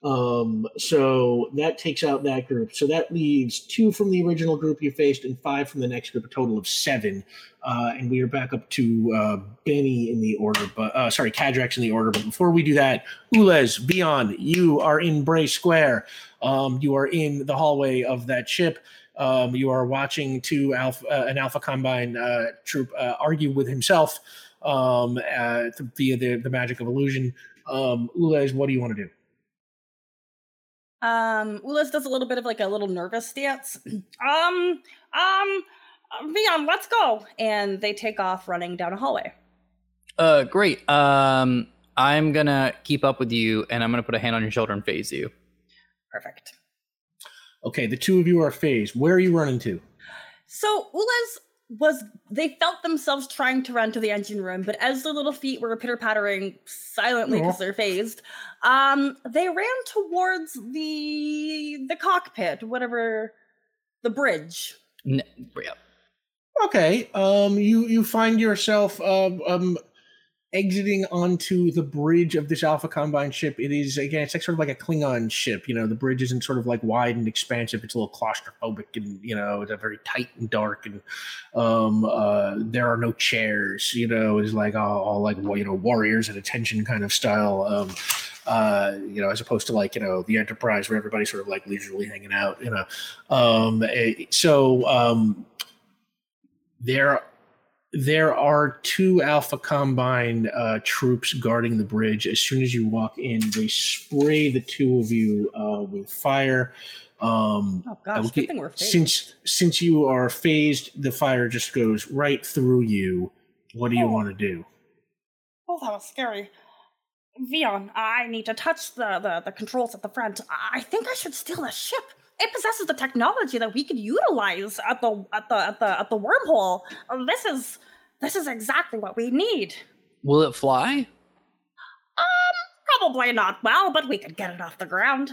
Um, so that takes out that group. So that leaves two from the original group you faced and five from the next group, a total of seven. Uh, and we are back up to uh, Benny in the order, but uh, sorry, Cadrax in the order. But before we do that, Ulez, Vion, you are in Bray Square. Um, you are in the hallway of that ship. Um, you are watching two alpha, uh, an Alpha Combine uh, troop uh, argue with himself um, uh, via the, the magic of illusion. Um, Ulez, what do you want to do?
Um, Ulez does a little bit of like a little nervous dance. um, um, Vion, let's go. And they take off running down a hallway.
Uh, great. Um, I'm gonna keep up with you, and I'm gonna put a hand on your shoulder and phase you.
Perfect.
Okay, the two of you are phased. Where are you running to?
So Ulez was they felt themselves trying to run to the engine room, but as their little feet were pitter pattering silently because
Aw.
they're phased, um, they ran towards the the cockpit, whatever the bridge.
N- yeah.
Okay, um, you you find yourself um, um exiting onto the bridge of this Alpha Combine ship. It is again, it's like sort of like a Klingon ship. You know, the bridge isn't sort of like wide and expansive. It's a little claustrophobic, and you know, it's a very tight and dark. And um, uh, there are no chairs. You know, it's like all, all like you know warriors at attention kind of style. Um, uh, you know, as opposed to like you know the Enterprise where everybody's sort of like leisurely hanging out. You know, um, eh, so um, there there are two Alpha Combine uh, troops guarding the bridge. As soon as you walk in, they spray the two of you uh, with fire. Um,
Oh gosh,
get-
we're phased.
since since you are phased, the fire just goes right through you. What do you
Oh.
want to do?
Oh, that was scary. Vion, I need to touch the, the, the controls at the front. I think I should steal the ship. It possesses the technology that we could utilize at the at the at the at the wormhole. Uh, This is this is exactly what we need.
Will it fly?
Um, probably not well, but we could get it off the ground.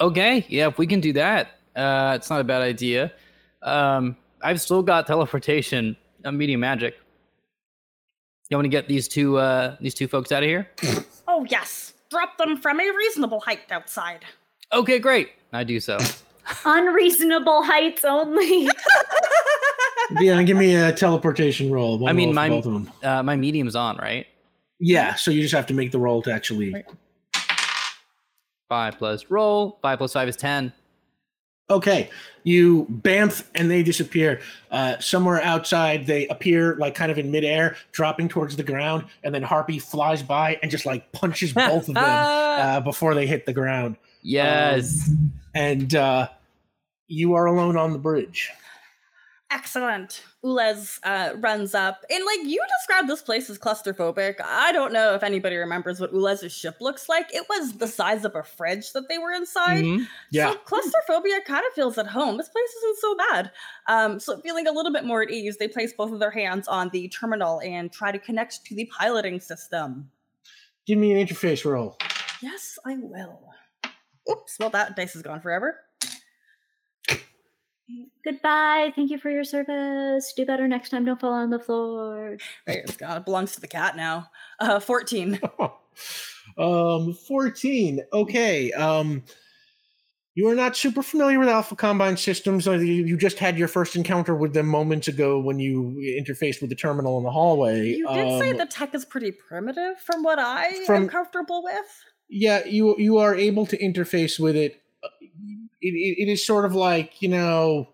Okay. Yeah, if we can do that, uh, it's not a bad idea. Um, I've still got teleportation. I'm medium magic. You want to get these two uh, these two folks out of here?
Oh yes, drop them from a reasonable height outside.
Okay, great. I do so.
Unreasonable heights only.
Yeah, give me a teleportation roll. One
I mean,
roll
my
both of them.
uh, my medium's on, right?
Yeah, so you just have to make the roll to actually.
Five plus roll. Five plus five is ten.
Okay, you bamf and they disappear. Uh, somewhere outside, they appear like kind of in midair, dropping towards the ground, and then Harpy flies by and just like punches both of them uh, before they hit the ground.
yes.
And uh, you are alone on the bridge.
Excellent. Ulez uh, runs up. And like you described this place as claustrophobic. I don't know if anybody remembers what Ulez's ship looks like. It was the size of a fridge that they were inside.
Mhm. Yeah.
So claustrophobia kind of feels at home. This place isn't so bad. Um, so feeling a little bit more at ease, they place both of their hands on the terminal and try to connect to the piloting system.
Give me an interface roll.
Yes, I will. Oops, well that dice is gone forever.
Goodbye. Thank you for your service. Do better next time. Don't fall on the floor.
Right, it's. It belongs to the cat now. Uh, 14.
um, 14. Okay. Um, you are not super familiar with Alpha Combine systems. You you just had your first encounter with them moments ago when you interfaced with the terminal in the hallway.
You did say
Um,
the tech is pretty primitive from what I am comfortable with.
yeah you you are able to interface with it. It, it, it is sort of like you know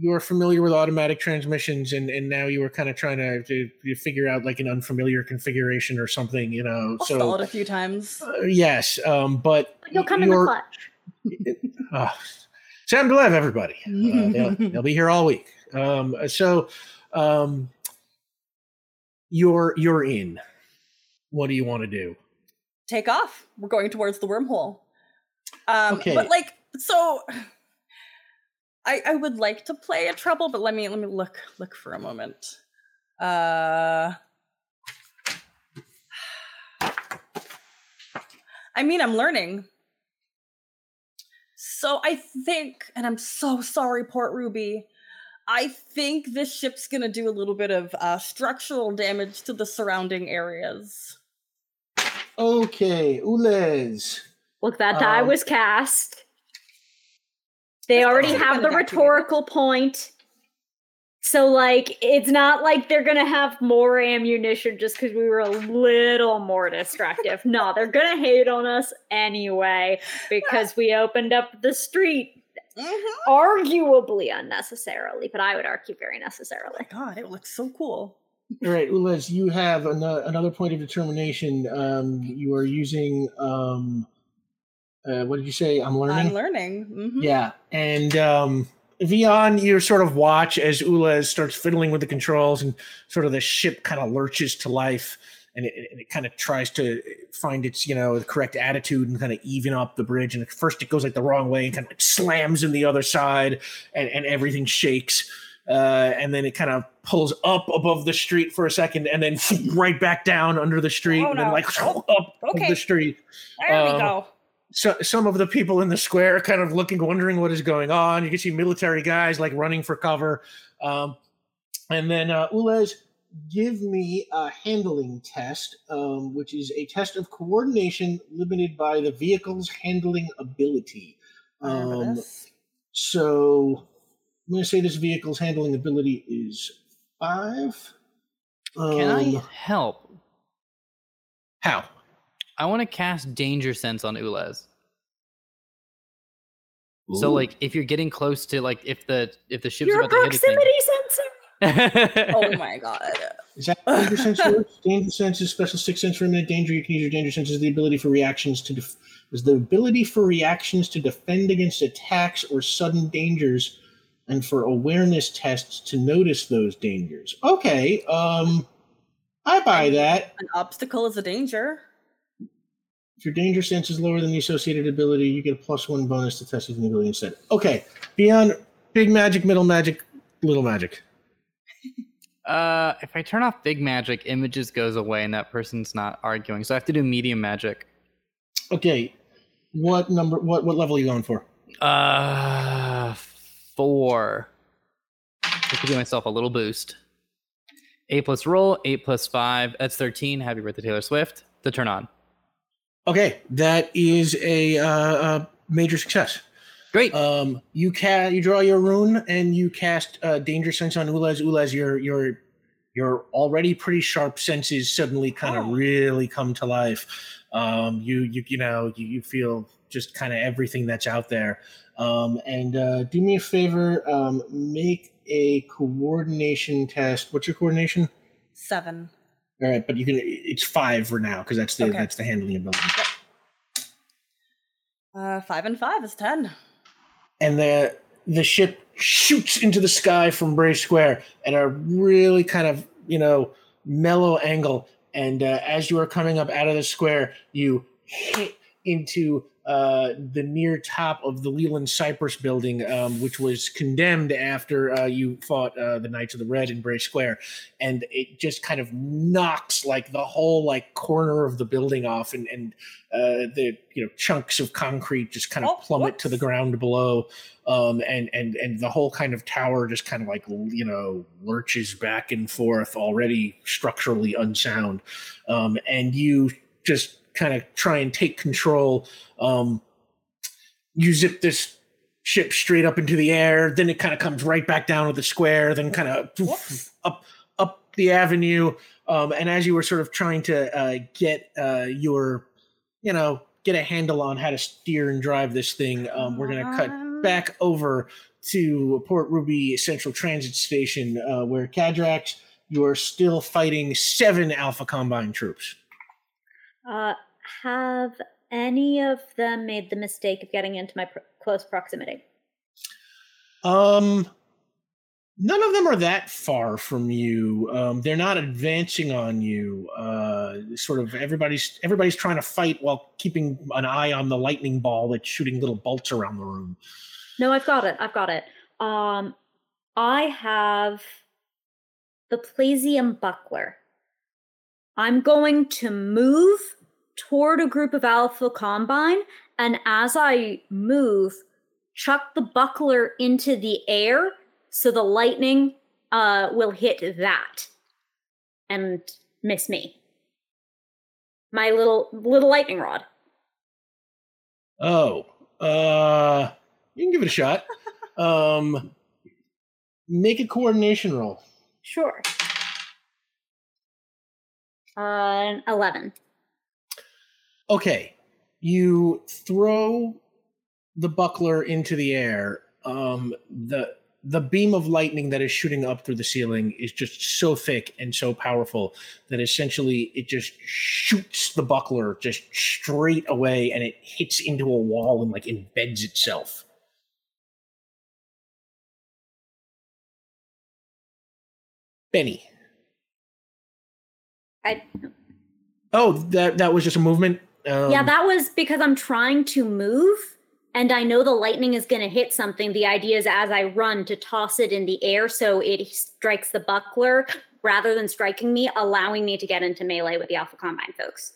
you're familiar with automatic transmissions and and now you were kind of trying to, to, to figure out like an unfamiliar configuration or something you know
I'll stall it
so
a few times.
uh, yes um but
You'll come in the clutch.
uh, Sam Delev, everybody. Uh, they'll, they'll be here all week. Um, so, um, you're you're in. What do you want to do?
Take off. We're going towards the wormhole. Um,
Okay.
But like, so I I would like to play a treble, but let me let me look look for a moment. Uh. I mean, I'm learning. So I think, and I'm so sorry, Port Ruby. I think this ship's gonna do a little bit of uh, structural damage to the surrounding areas.
Okay, Ulez.
Look, that die
Um,
was cast. They already
should've
the rhetorical point. So, like, it's not like they're gonna have more ammunition just because we were a little more destructive. no, they're gonna hate on us anyway because we opened up the street
Mm-hmm.
arguably unnecessarily, but I would argue very necessarily.
God, it looks so cool.
All right, Ulez, you have an- another point of determination. Um, you are using um, uh, what did you say? I'm learning.
I'm learning. Mhm.
Yeah, and um, Vion, you sort of watch as Ula starts fiddling with the controls, and sort of the ship kind of lurches to life, and it, and it kind of tries to find its you know the correct attitude and kind of even up the bridge. And at first, it goes like the wrong way and kind of like slams in the other side, and, and everything shakes. Uh, and then it kind of pulls up above the street for a second, and then right back down under the street,
Oh,
and then
no.
like up
okay.
the street
There we
Um,
go.
So some of the people in the square kind of looking, wondering what is going on. You can see military guys like running for cover. Um, and then uh, Ulez, give me a handling test, um, which is a test of coordination limited by the vehicle's handling ability. Um, so I'm going to say this vehicle's handling ability is five.
Can I
Um,
help?
How?
I want to cast Danger Sense on Ulez. So like if you're getting close to like if the if the ship's
Your
about to hit a thing-
proximity sensor.
Oh my god.
Is that danger sense works? Danger sense is special six sense for imminent danger. You can use your danger sense as the ability for reactions to def- is the ability for reactions to defend against attacks or sudden dangers, and for awareness tests to notice those dangers. Okay, um, I buy that.
An obstacle is a danger.
If your danger sense is lower than the associated ability, you get a plus one bonus to test using the ability instead. Okay, beyond big magic, middle magic, little magic.
Uh, if I turn off big magic, images goes away and that person's not arguing. So I have to do medium magic.
Okay, what number? What what level are you going for?
Uh, four. I could give myself a little boost. Eight plus roll, eight plus five. That's thirteen. Happy birthday, Taylor Swift. To turn on.
Okay, that is a, uh, a major success.
Great.
Um, you can you draw your rune and you cast uh, danger sense on Ulez. Ulez, your your your already pretty sharp senses suddenly kind of
Oh.
really come to life. Um, you you you know you, you feel just kind of everything that's out there. Um, and uh, do me a favor, um, make a coordination test. What's your coordination?
Seven.
All right, but you can. It's five for now because that's the
Okay.
that's the handling ability.
Uh, five and five is ten.
and the the ship shoots into the sky from Bray Square at a really kind of you know mellow angle. And uh, as you are coming up out of the square, you hit into uh, the near top of the Leland Cypress building, um, which was condemned after uh, you fought uh, the Knights of the Red in Bray Square, and it just kind of knocks like the whole like corner of the building off, and and uh, the you know chunks of concrete just kind of
Oh,
plummet to the ground below. Um, and and and the whole kind of tower just kind of like you know lurches back and forth, already structurally unsound, um, and you just kind of try and take control. Um, you zip this ship straight up into the air, then it kind of comes right back down to the square, then kind of
Whoops.
up up the avenue. Um, and as you were sort of trying to uh, get uh, your, you know, get a handle on how to steer and drive this thing, um, we're gonna cut
Um,
back over to Port Ruby Central Transit Station, uh, where Cadrax, you are still fighting seven Alpha Combine troops.
Uh, have any of them made the mistake of getting into my pr- close proximity?
Um, none of them are that far from you. Um, they're not advancing on you. Uh, sort of everybody's everybody's trying to fight while keeping an eye on the lightning ball that's shooting little bolts around the room.
No, I've got it. I've got it. Um, I have the Plasium buckler. I'm going to move toward a group of Alpha Combine, and as I move, chuck the buckler into the air so the lightning uh, will hit that and miss me. My little little lightning rod.
Oh, uh, you can give it a shot. Um, make a coordination roll.
Sure. Uh, eleven.
Okay, you throw the buckler into the air. Um, the the beam of lightning that is shooting up through the ceiling is just so thick and so powerful that essentially it just shoots the buckler just straight away and it hits into a wall and like embeds itself. Benny.
I
Oh, that that was just a movement. Um,
yeah, that was because I'm trying to move and I know the lightning is going to hit something. The idea is as I run to toss it in the air so it strikes the buckler rather than striking me, allowing me to get into melee with the Alpha Combine folks.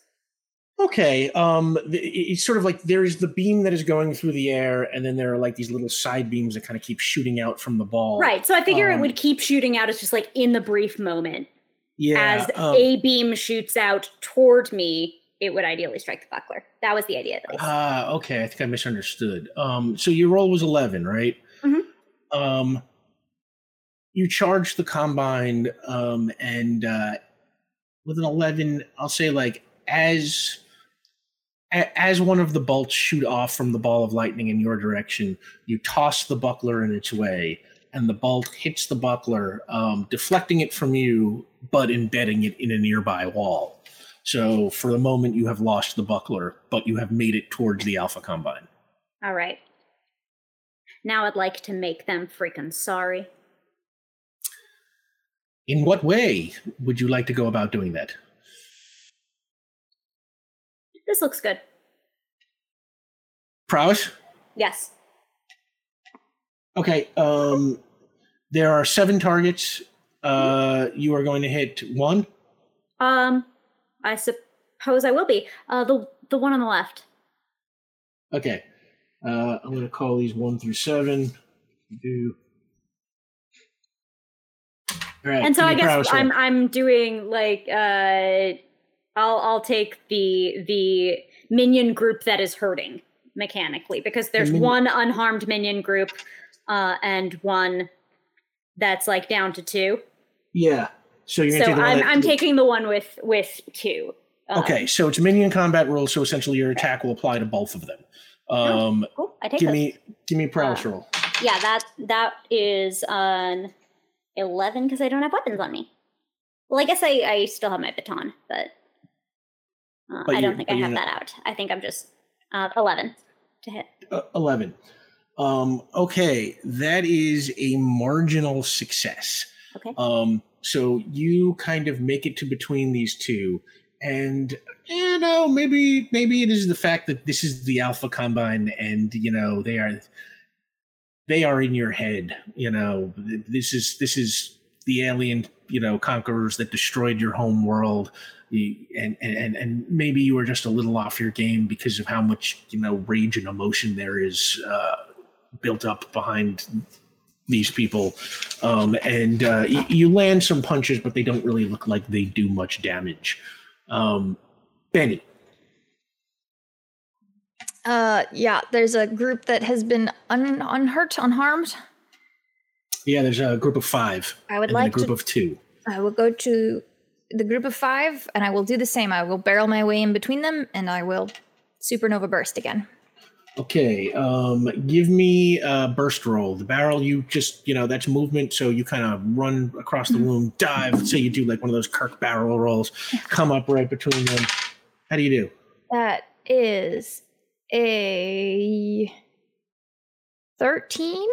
Okay. Um, it's sort of like there's the beam that is going through the air, and then there are like these little side beams that kind of keep shooting out from the ball.
Right. So I figure it
um,
would keep shooting out. It's just like in the brief moment.
Yeah.
as
um,
a beam shoots out toward me, it would ideally strike the buckler. That was the idea.
Ah, okay. I think I misunderstood. Um, so your roll was eleven, right?
Mm-hmm.
Um, you charged the combine, um, and uh, with an eleven, I'll say like as as one of the bolts shoot off from the ball of lightning in your direction, you toss the buckler in its way, and the bolt hits the buckler, um, deflecting it from you, but embedding it in a nearby wall. So for the moment, you have lost the buckler, but you have made it towards the Alpha Combine.
All right. Now I'd like to make them freaking sorry.
In what way would you like to go about doing that?
This looks good.
Prowess?
Yes.
Okay. Um, there are seven targets. Uh, you are going to hit one.
Um, I suppose I will be. Uh, the the one on the left.
Okay. Uh, I'm going to call these one through seven. Do. Right.
and so I
me a prowess
guess. I'm I'm doing like uh, I'll I'll take the the minion group that is hurting mechanically because there's
minion-
one unharmed minion group, uh, and one that's like down to two.
Yeah. So you're going to
So
take the one
I'm I'm taking the one with with two. Uh,
Okay, so it's minion combat rules, so essentially your attack will apply to both of them. Um,
Cool. I take
give
those.
me give me a prowess
Uh,
roll.
Yeah, that that is an eleven because I don't have weapons on me. Well, I guess I, I still have my baton, but, uh,
But
I don't think I have
not-
that out. I think I'm just uh, eleven to hit.
Uh, Eleven. Um, okay, that is a marginal success.
Okay.
Um, so you kind of make it to between these two, and you know maybe maybe it is the fact that this is the alpha combine, and you know they are they are in your head. You know this is this is the alien you know conquerors that destroyed your home world. And, and and maybe you were just a little off your game because of how much you know rage and emotion there is uh, built up behind these people um, and uh, y- you land some punches but they don't really look like they do much damage um, benny
Uh, yeah, there's a group that has been un- unhurt, unharmed.
yeah there's a group of five
I would
then a group
to.
of two
I will go to the group of five, and I will do the same. I will barrel my way in between them, and I will supernova burst again.
Okay um, give me a burst roll the barrel you just you know that's movement so you kind of run across the room dive say you do like one of those kirk barrel rolls come up right between them how do you do
That is a thirteen.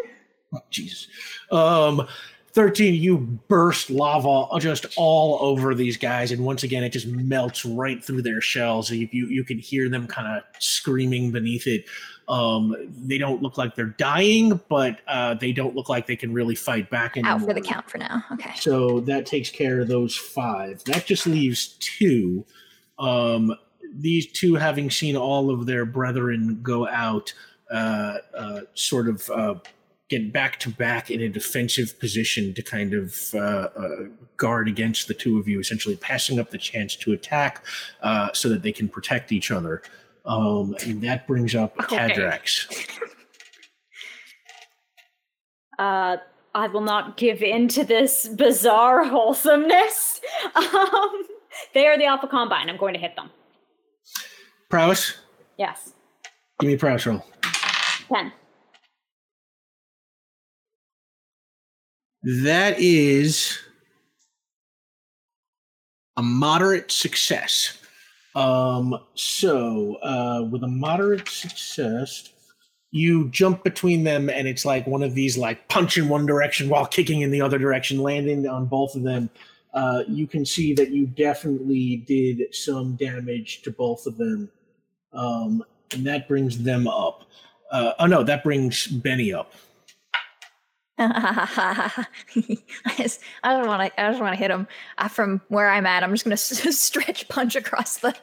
Oh, Jesus. Um, 13, you burst lava just all over these guys. And once again, it just melts right through their shells. You, you, you can hear them kind of screaming beneath it. Um, they don't look like they're dying, but uh, they don't look like they can really fight back anymore.
Out for the count for now. Okay.
So that takes care of those five. That just leaves two. Um, these two, having seen all of their brethren go out, uh, uh, sort of uh, get back to back in a defensive position to kind of uh, uh, guard against the two of you, essentially passing up the chance to attack uh, so that they can protect each other. Um, and that brings up
Okay.
Cadrax.
Uh, I will not give in to this bizarre wholesomeness. Um, they are the Alpha Combine. I'm going to hit them.
Prowess,
Yes.
give me a prowess roll.
10.
That is a moderate success. Um, so, uh, with a moderate success, you jump between them, and it's like one of these like punch in one direction while kicking in the other direction, landing on both of them. Uh, you can see that you definitely did some damage to both of them, um, and that brings them up. Uh, oh no, that brings Benny up.
I just, I don't want to. I just want to hit him uh, from where I'm at. I'm just gonna s- stretch punch across the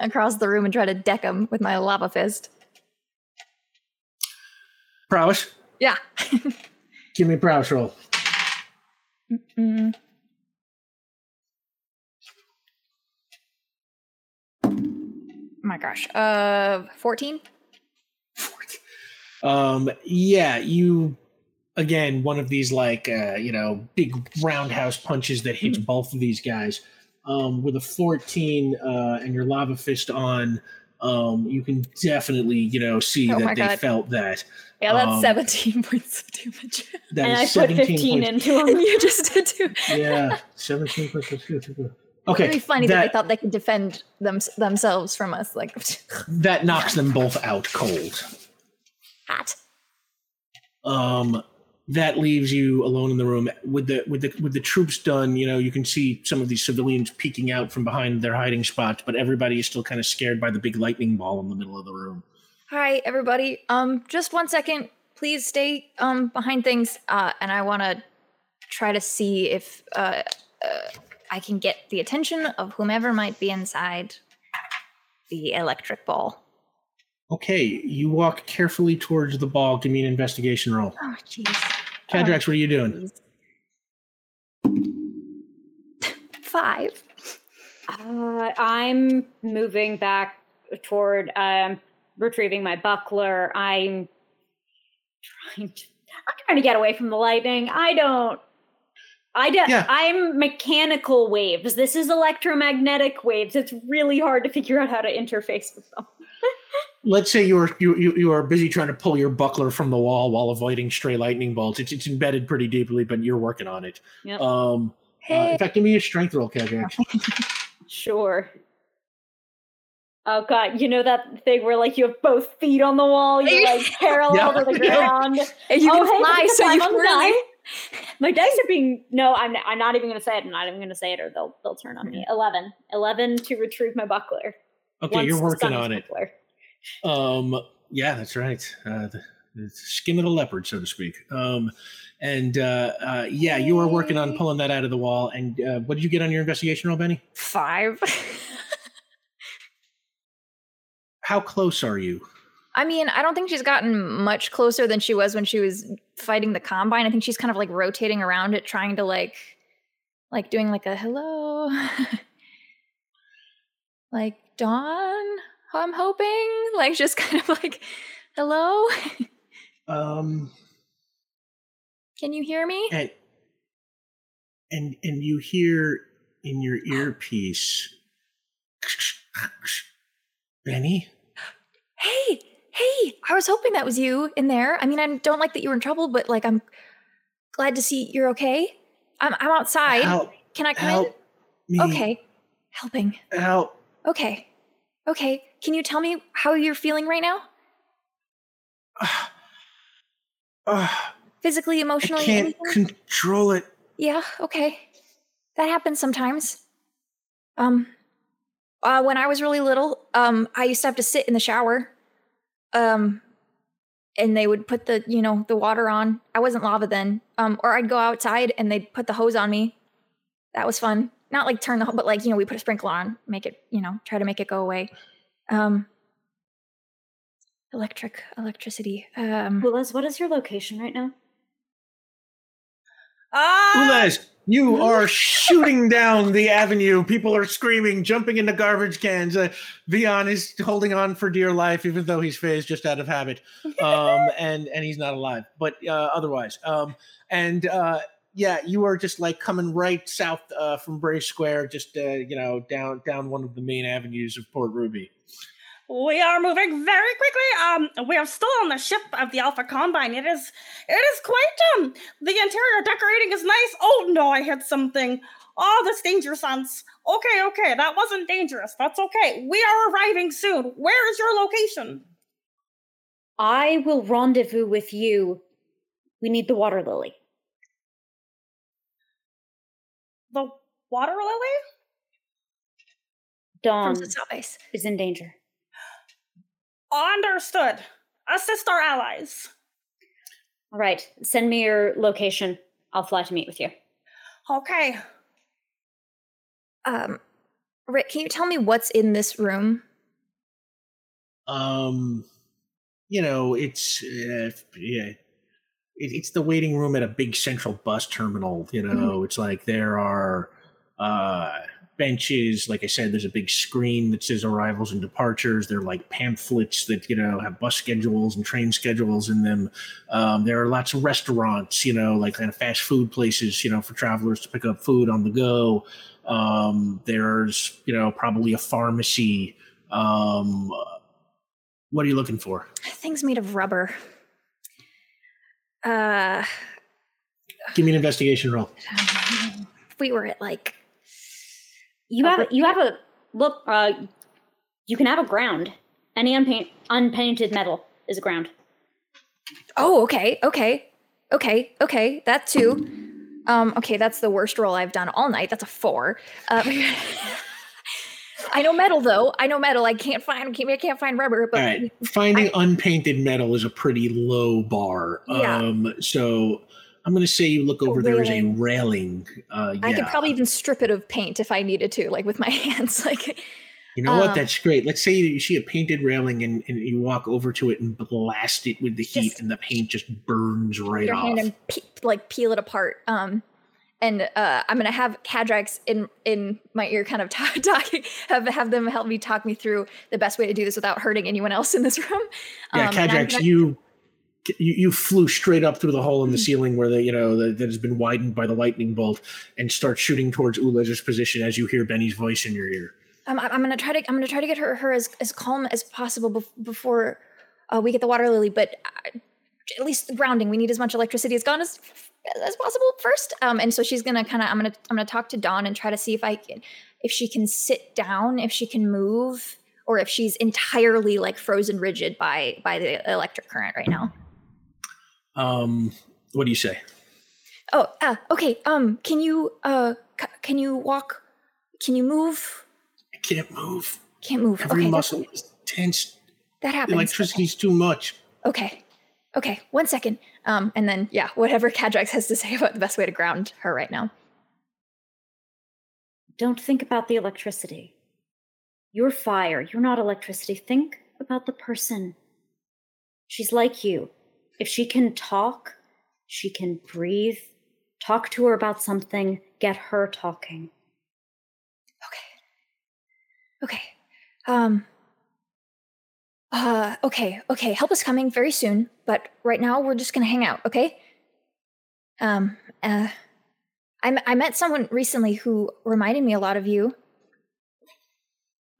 across the room and try to deck him with my lava fist.
Prowess,
Yeah.
give me a prowess roll.
Mm. Oh my gosh. Uh, fourteen.
Um, yeah, you again one of these like uh, you know big roundhouse punches that hits both of these guys. Um, with a 14 uh, and your lava fist on, um, you can definitely you know see
Oh
that they
God.
felt that.
Yeah, that's
Um,
seventeen points of damage.
That
and I
is
put 15
points.
into them.
you just did too.
Yeah, 17 plus plus two, two, two.
It'd
Okay,
be funny that,
that,
they thought they could defend them themselves from us, like
that knocks them both out cold.
hot.
um that leaves you alone in the room with the with the with the troops done you know you can see some of these civilians peeking out from behind their hiding spots but everybody is still kind of scared by the big lightning ball in the middle of the room
Hi, everybody. Um, just one second. Please stay um behind things. Uh, and I want to try to see if uh, uh I can get the attention of whomever might be inside the electric ball.
okay you walk carefully towards the ball give me an investigation roll
Oh, jeez.
Cadrax, what are you doing
Five.
Uh, I'm moving back toward um, retrieving my buckler. I'm trying to. I'm trying to get away from the lightning. I don't. I don't.
Yeah.
I'm mechanical waves. This is electromagnetic waves. It's really hard to figure out how to interface with them.
Let's say you're you, you you are busy trying to pull your buckler from the wall while avoiding stray lightning bolts. It's it's embedded pretty deeply, but you're working on it.
Yep.
Um, uh,
Hey.
in fact, give me a strength roll, Kajak.
Sure. Oh god, you know that thing where like you have both feet on the wall, you're like parallel
Yeah.
to the
Yeah.
ground.
And you
oh,
can
hey,
fly,
because
so you
on the
really.
die. My dice are being no. I'm I'm not even gonna say it. I'm not even gonna say it, or they'll they'll turn on me. Eleven. Eleven to retrieve my buckler.
Okay,
Once
you're working
sun's
on it.
buckler.
Um, yeah, that's right. Uh, the, the skin of the leopard, so to speak. Um, and uh, uh, yeah, you are working on pulling that out of the wall. And uh, what did you get on your investigation roll, Benny?
Five.
How close are you?
I mean, I don't think she's gotten much closer than she was when she was fighting the combine. I think she's kind of like rotating around it, trying to like, like doing like a hello, like Dawn. I'm hoping, like just kind of like, hello.
Um,
Can you hear me?
and and and you hear in your earpiece, Benny.
Hey, hey! I was hoping that was you in there. I mean, I don't like that you were in trouble, but like, I'm glad to see you're okay. I'm I'm outside.
Help!
Can I come
Help me!
in? Okay, helping.
Help!
Okay. Okay. Can you tell me how you're feeling right now?
Ah, ah,
Physically,
I
emotionally?
can't
anything?
control it.
yeah, okay. That happens sometimes. Um uh when I was really little, um I used to have to sit in the shower. Um and they would put the, you know, the water on. I wasn't lava then. Um or I'd go outside and they'd put the hose on me. That was fun. Not like turn the whole, but like, you know, we put a sprinkler on, make it, you know, try to make it go away. Um electric electricity. Um
Liz, what is your location right now?
Ah,
Ulez, you are shooting down the avenue. People are screaming, jumping into garbage cans. Uh, Vion is holding on for dear life, even though he's phased just out of habit, um, and and he's not alive. But uh, otherwise, um, and uh, yeah, you are just like coming right south uh, from Bray Square, just uh, you know down down one of the main avenues of Port Ruby.
we are moving very quickly. Um, we are still on the ship of the Alpha Combine. It is, it is quite um. The interior decorating is nice. Oh no, I hit something. Oh, this danger sense. Okay, okay, that wasn't dangerous. That's okay. We are arriving soon. Where is your location?
I will rendezvous with you. We need the water lily.
Water lily.
Dawn
from South Base.
is in danger.
Understood. Assist our allies.
All right, send me your location. I'll fly to meet with you.
Okay.
Um Rick, can you tell me what's in this room?
Um, you know, it's uh, yeah, it, it's the waiting room at a big central bus terminal. You know, it's like there are uh benches. Like I said, there's a big screen that says arrivals and departures. They're like pamphlets that you know have bus schedules and train schedules in them. Um, there are lots of restaurants. You know, like kind of fast food places. You know, for travelers to pick up food on the go. Um, there's you know probably a pharmacy. Um, what are you looking for?
Things made of rubber. Uh
Give me an investigation roll.
we were at like
You have a, you have a look. Uh, you can have a ground. Any unpaint, unpainted metal is a ground.
Oh, okay, okay, okay, okay. That too. Um, okay, that's the worst roll I've done all night. That's a four. Uh, I know metal though. I know metal. I can't find. I can't find rubber. But
All right, finding unpainted metal is a pretty low bar.
Yeah.
Um, so I'm going to say you look over. There is a
railing.
Uh, yeah.
I could probably even strip it of paint if I needed to, like with my hands. Like,
You know what?
um,
That's great. Let's say you see a painted railing and, and you walk over to it and blast it with the heat, and the paint just burns right
your
off.
hand and pe- like peel it apart. Um, and uh, I'm gonna have Cadrax in in my ear, kind of talk, talking, have have them help me talk me through the best way to do this without hurting anyone else in this room.
yeah,
Um, and I'm gonna-
you, you you flew straight up through the hole in the ceiling where the you know the, that has been widened by the lightning bolt, and start shooting towards Ulez's position as you hear Benny's voice in your ear.
Um, I- I'm gonna try to I'm gonna try to get her her as, as calm as possible bef- before uh, we get the water lily. But uh, at least the grounding, we need as much electricity as gone as as possible first. Um, and so she's gonna kind of I'm gonna I'm gonna talk to Dawn and try to see if I can if she can sit down, if she can move, or if she's entirely like frozen rigid by by the electric current right now.
Um, what do you say?
Oh, uh, okay. Um, can you uh c- can you walk? Can you move?
I can't move.
Can't move.
Every
okay,
muscle is tense.
that
The
happens.
electricity's too much.
Okay. Okay. One second. Um, and then yeah, whatever Cadrax has to say about the best way to ground her right now.
Don't think about the electricity. You're fire. You're not electricity. Think about the person. She's like you. If she can talk, she can breathe. Talk to her about something. Get her talking.
Okay. Okay. Um. Uh. Okay. Okay. Help is coming very soon, but right now we're just gonna hang out. Okay. Um. Uh. I m- I met someone recently who reminded me a lot of you.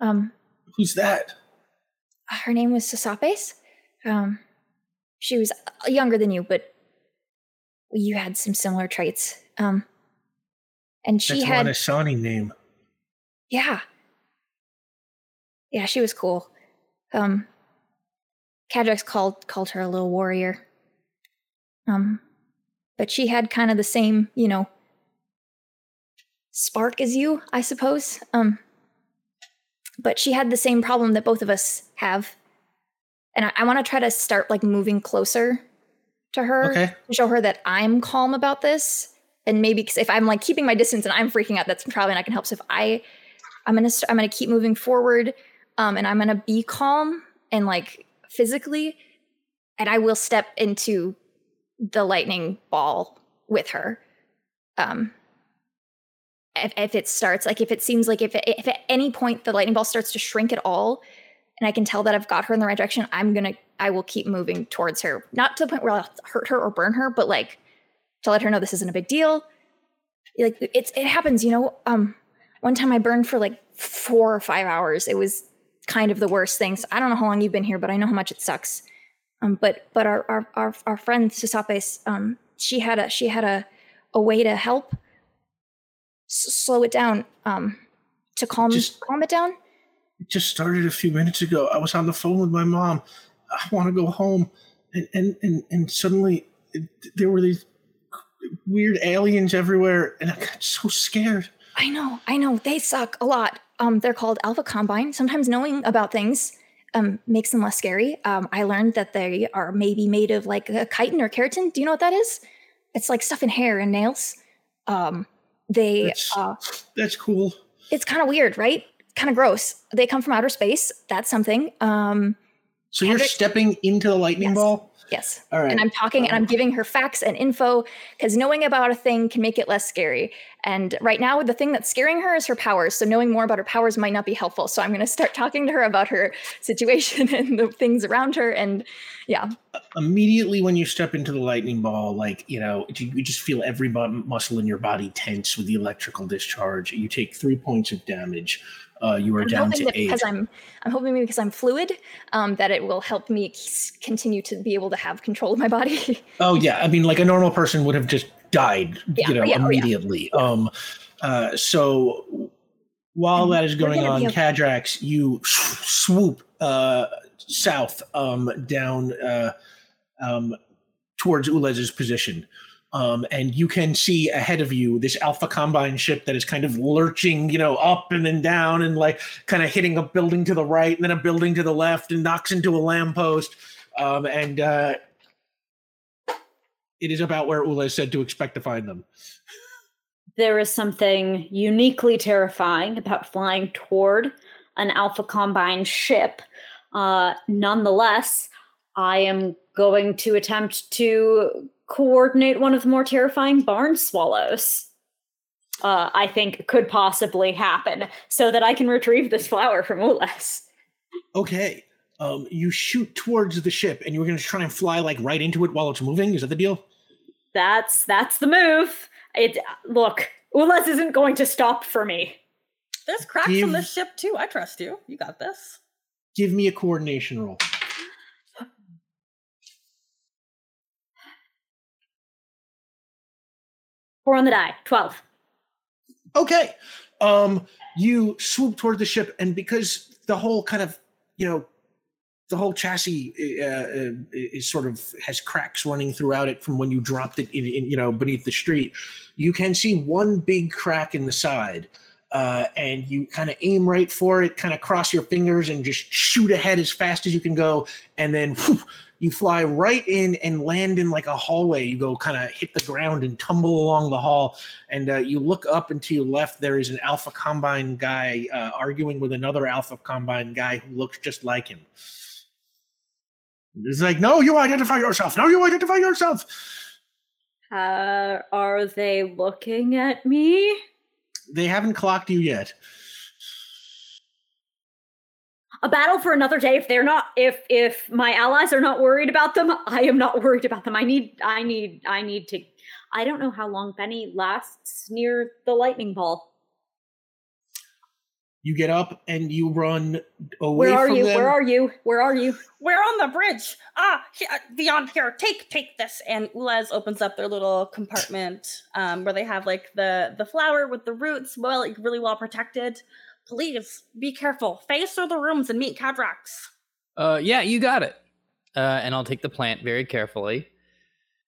Um.
Who's that?
her name was Sasapes. Um, she was uh, younger than you, but you had some similar traits. Um, and she
That's
had,
a Shawnee name.
yeah, yeah, she was cool. Um, Cadrax called called her a little warrior. Um, but she had kind of the same, you know, spark as you, I suppose. Um, but she had the same problem that both of us have, and I, I want to try to start like moving closer to her
Okay.
to show her that I'm calm about this, and maybe 'cause if I'm like keeping my distance and I'm freaking out, that's probably not gonna help. So if I, I'm gonna st- I'm gonna keep moving forward, um, and I'm gonna be calm and like physically, and I will step into the lightning ball with her. Um, if, if it starts like if it seems like if, it, if at any point the lightning ball starts to shrink at all and i can tell that i've got her in the right direction i'm gonna i will keep moving towards her. Not to the point where i'll hurt her or burn her but like to let her know this isn't a big deal. Like it's it happens you know um one time i burned for like four or five hours. It was kind of the worst thing. So i don't know how long you've been here but i know how much it sucks. Um but but our our our, our friend Sasapes, um she had a she had a a way to help s- slow it down um to calm
Just-
calm it down
It just started a few minutes ago. I was on the phone with my mom. I want to go home, and and and, and suddenly it, there were these weird aliens everywhere, and I got so scared.
i know i know. They suck a lot. Um they're called alpha combine. Sometimes knowing about things um makes them less scary. Um i learned that they are maybe made of like a chitin or keratin. Do you know what that is? It's like stuff in hair and nails. Um they
That's-
uh
That's cool.
it's kind of weird right kind of gross they come from outer space that's something um
So you're stepping into the lightning
Yes.
ball.
yes
All right.
and I'm talking and I'm giving her facts and info because knowing about a thing can make it less scary. And right now, the thing that's scaring her is her powers. So knowing more about her powers might not be helpful. So I'm going to start talking to her about her situation and the things around her. And yeah,
immediately when you step into the lightning ball, like you know, you, you just feel every muscle in your body tense with the electrical discharge. You take three points of damage. Uh, you are
I'm
down to
that
eight.
because I'm I'm hoping because I'm fluid, um, that it will help me continue to be able to have control of my body.
Oh yeah, I mean, like a normal person would have just died,
Yeah,
you know,
yeah, oh, yeah.
immediately. Um, uh, so while
And
that is going on,
okay.
Cadrax, you swoop uh, south, um, down uh, um, towards Ulez's position. Um, and you can see ahead of you this Alpha Combine ship that is kind of lurching, you know, up and then down and like kind of hitting a building to the right and then a building to the left and knocks into a lamppost. Um, and uh, it is about where Ulez said to expect to find them.
There is something uniquely terrifying about flying toward an Alpha Combine ship. Uh, nonetheless, I am going to attempt to coordinate one of the more terrifying barn swallows. Uh, I think could possibly happen so that I can retrieve this flower from Ulez.
Okay. Um, you shoot towards the ship and you're going to try and fly like right into it while it's moving. Is that the deal?
That's that's the move. It look, Ulez isn't going to stop for me.
There's cracks in
Give-
this ship too. I trust you. You got this.
Give me a coordination roll.
Four on the die. Twelve.
Okay. Um, you swoop toward the ship, and because the whole kind of, you know, the whole chassis uh, uh, is sort of has cracks running throughout it from when you dropped it in, in you know beneath the street. You can see one big crack in the side, uh, and you kind of aim right for it, kind of cross your fingers, and just shoot ahead as fast as you can go, and then you fly right in and land in like a hallway. You go kind of hit the ground and tumble along the hall, and uh, you look up and to your left there is an alpha combine guy uh, arguing with another alpha combine guy who looks just like him. It's like, no, you identify yourself. No, you identify yourself.
Uh, are they looking at me?
They haven't clocked you yet.
A battle for another day. If they're not, if if my allies are not worried about them, I am not worried about them. I need, I need, I need to. I don't know how long Benny lasts near the lightning ball.
You get up and you run away
Where are
from
you?
them.
Where are you? Where are you?
We're on the bridge. Ah, beyond here. Take, take this.
And Ulez opens up their little compartment um, where they have like the the flower with the roots, well, like, really well protected.
Please be careful. Face through the rooms and meet Cadrax.
Uh, yeah, you got it. Uh, and I'll take the plant very carefully,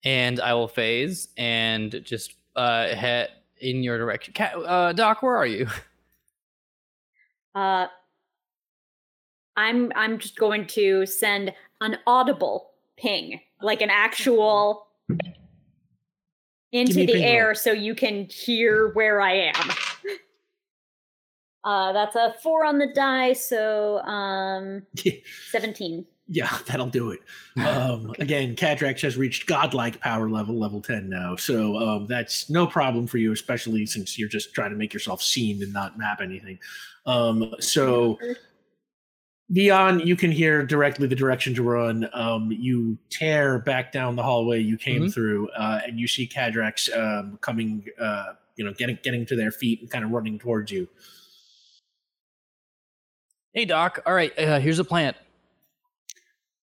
and I will phase and just uh head in your direction. Cat, uh, Doc, where are you?
Uh, I'm I'm just going to send an audible ping, like an actual into the
ping
air,
roll.
so you can hear where I am. Uh, that's a four on the die, so um, seventeen.
Yeah, that'll do it. Um, Again, Cadrax has reached godlike power level, level 10 now. So um, that's no problem for you, especially since you're just trying to make yourself seen and not map anything. Um, so, Vion, you can hear directly the direction to run. Um, you tear back down the hallway you came
Mhm.
through, uh, and you see Cadrax um, coming, uh, you know, getting getting to their feet and kind of running towards you.
Hey, Doc. All right, uh, here's a plant.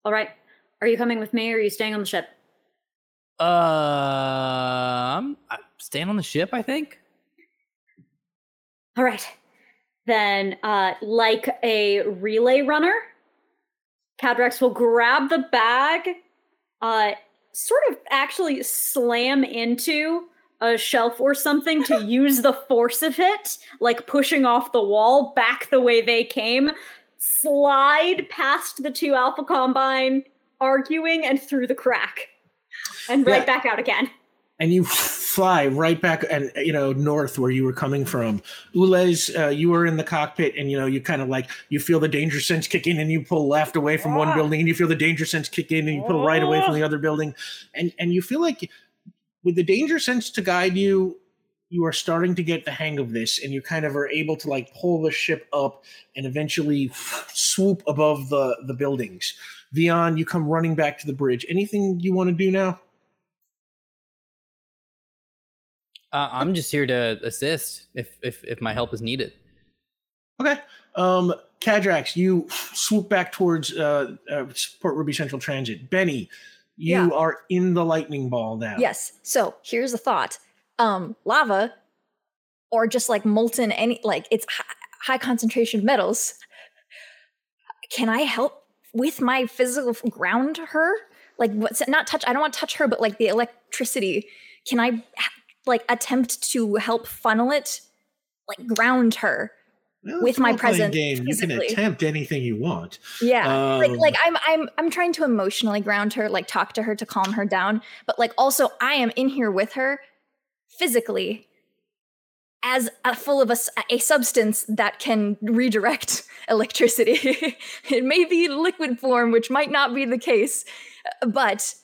All right, are you coming with me, or are you staying on the ship?
Um, I'm staying on the ship. I think.
All right. Then, uh, like a relay runner, Cadrax will grab the bag, uh, sort of actually slam into a shelf or something to use the force of it, like pushing off the wall back the way they came, slide past the two Alpha Combine arguing and through the crack, and right
Yeah.
back out again.
and you fly right back and you know north where you were coming from Ulez, uh, you were in the cockpit and you know you kind of like you feel the danger sense kick in and you pull left away from one
Ah.
building and you feel the danger sense kick in and you pull right away from the other building and and you feel like with the danger sense to guide you you are starting to get the hang of this and you kind of are able to like pull the ship up and eventually swoop above the the buildings Vion, you come running back to the bridge anything you want to do now
Uh, I'm just here to assist if if if my help is needed.
Okay. Um, Cadrax, you swoop back towards uh, uh, Port Ruby Central Transit. Benny, you
Yeah.
are in the lightning ball now.
Yes. So here's a thought. Um, lava, or just like molten any like it's high, high concentration metals. Can I help with my physical ground her? Like what's not touch? I don't want to touch her, but like the electricity. Can I like attempt to help funnel it, like ground her? With my presence
game, you can attempt anything you want.
Yeah. like like
Um,
I'm I'm I'm trying to emotionally ground her, like talk to her to calm her down, but like also I am in here with her physically as a, full of a, a substance that can redirect electricity. it may be liquid form, which might not be the case, uh, but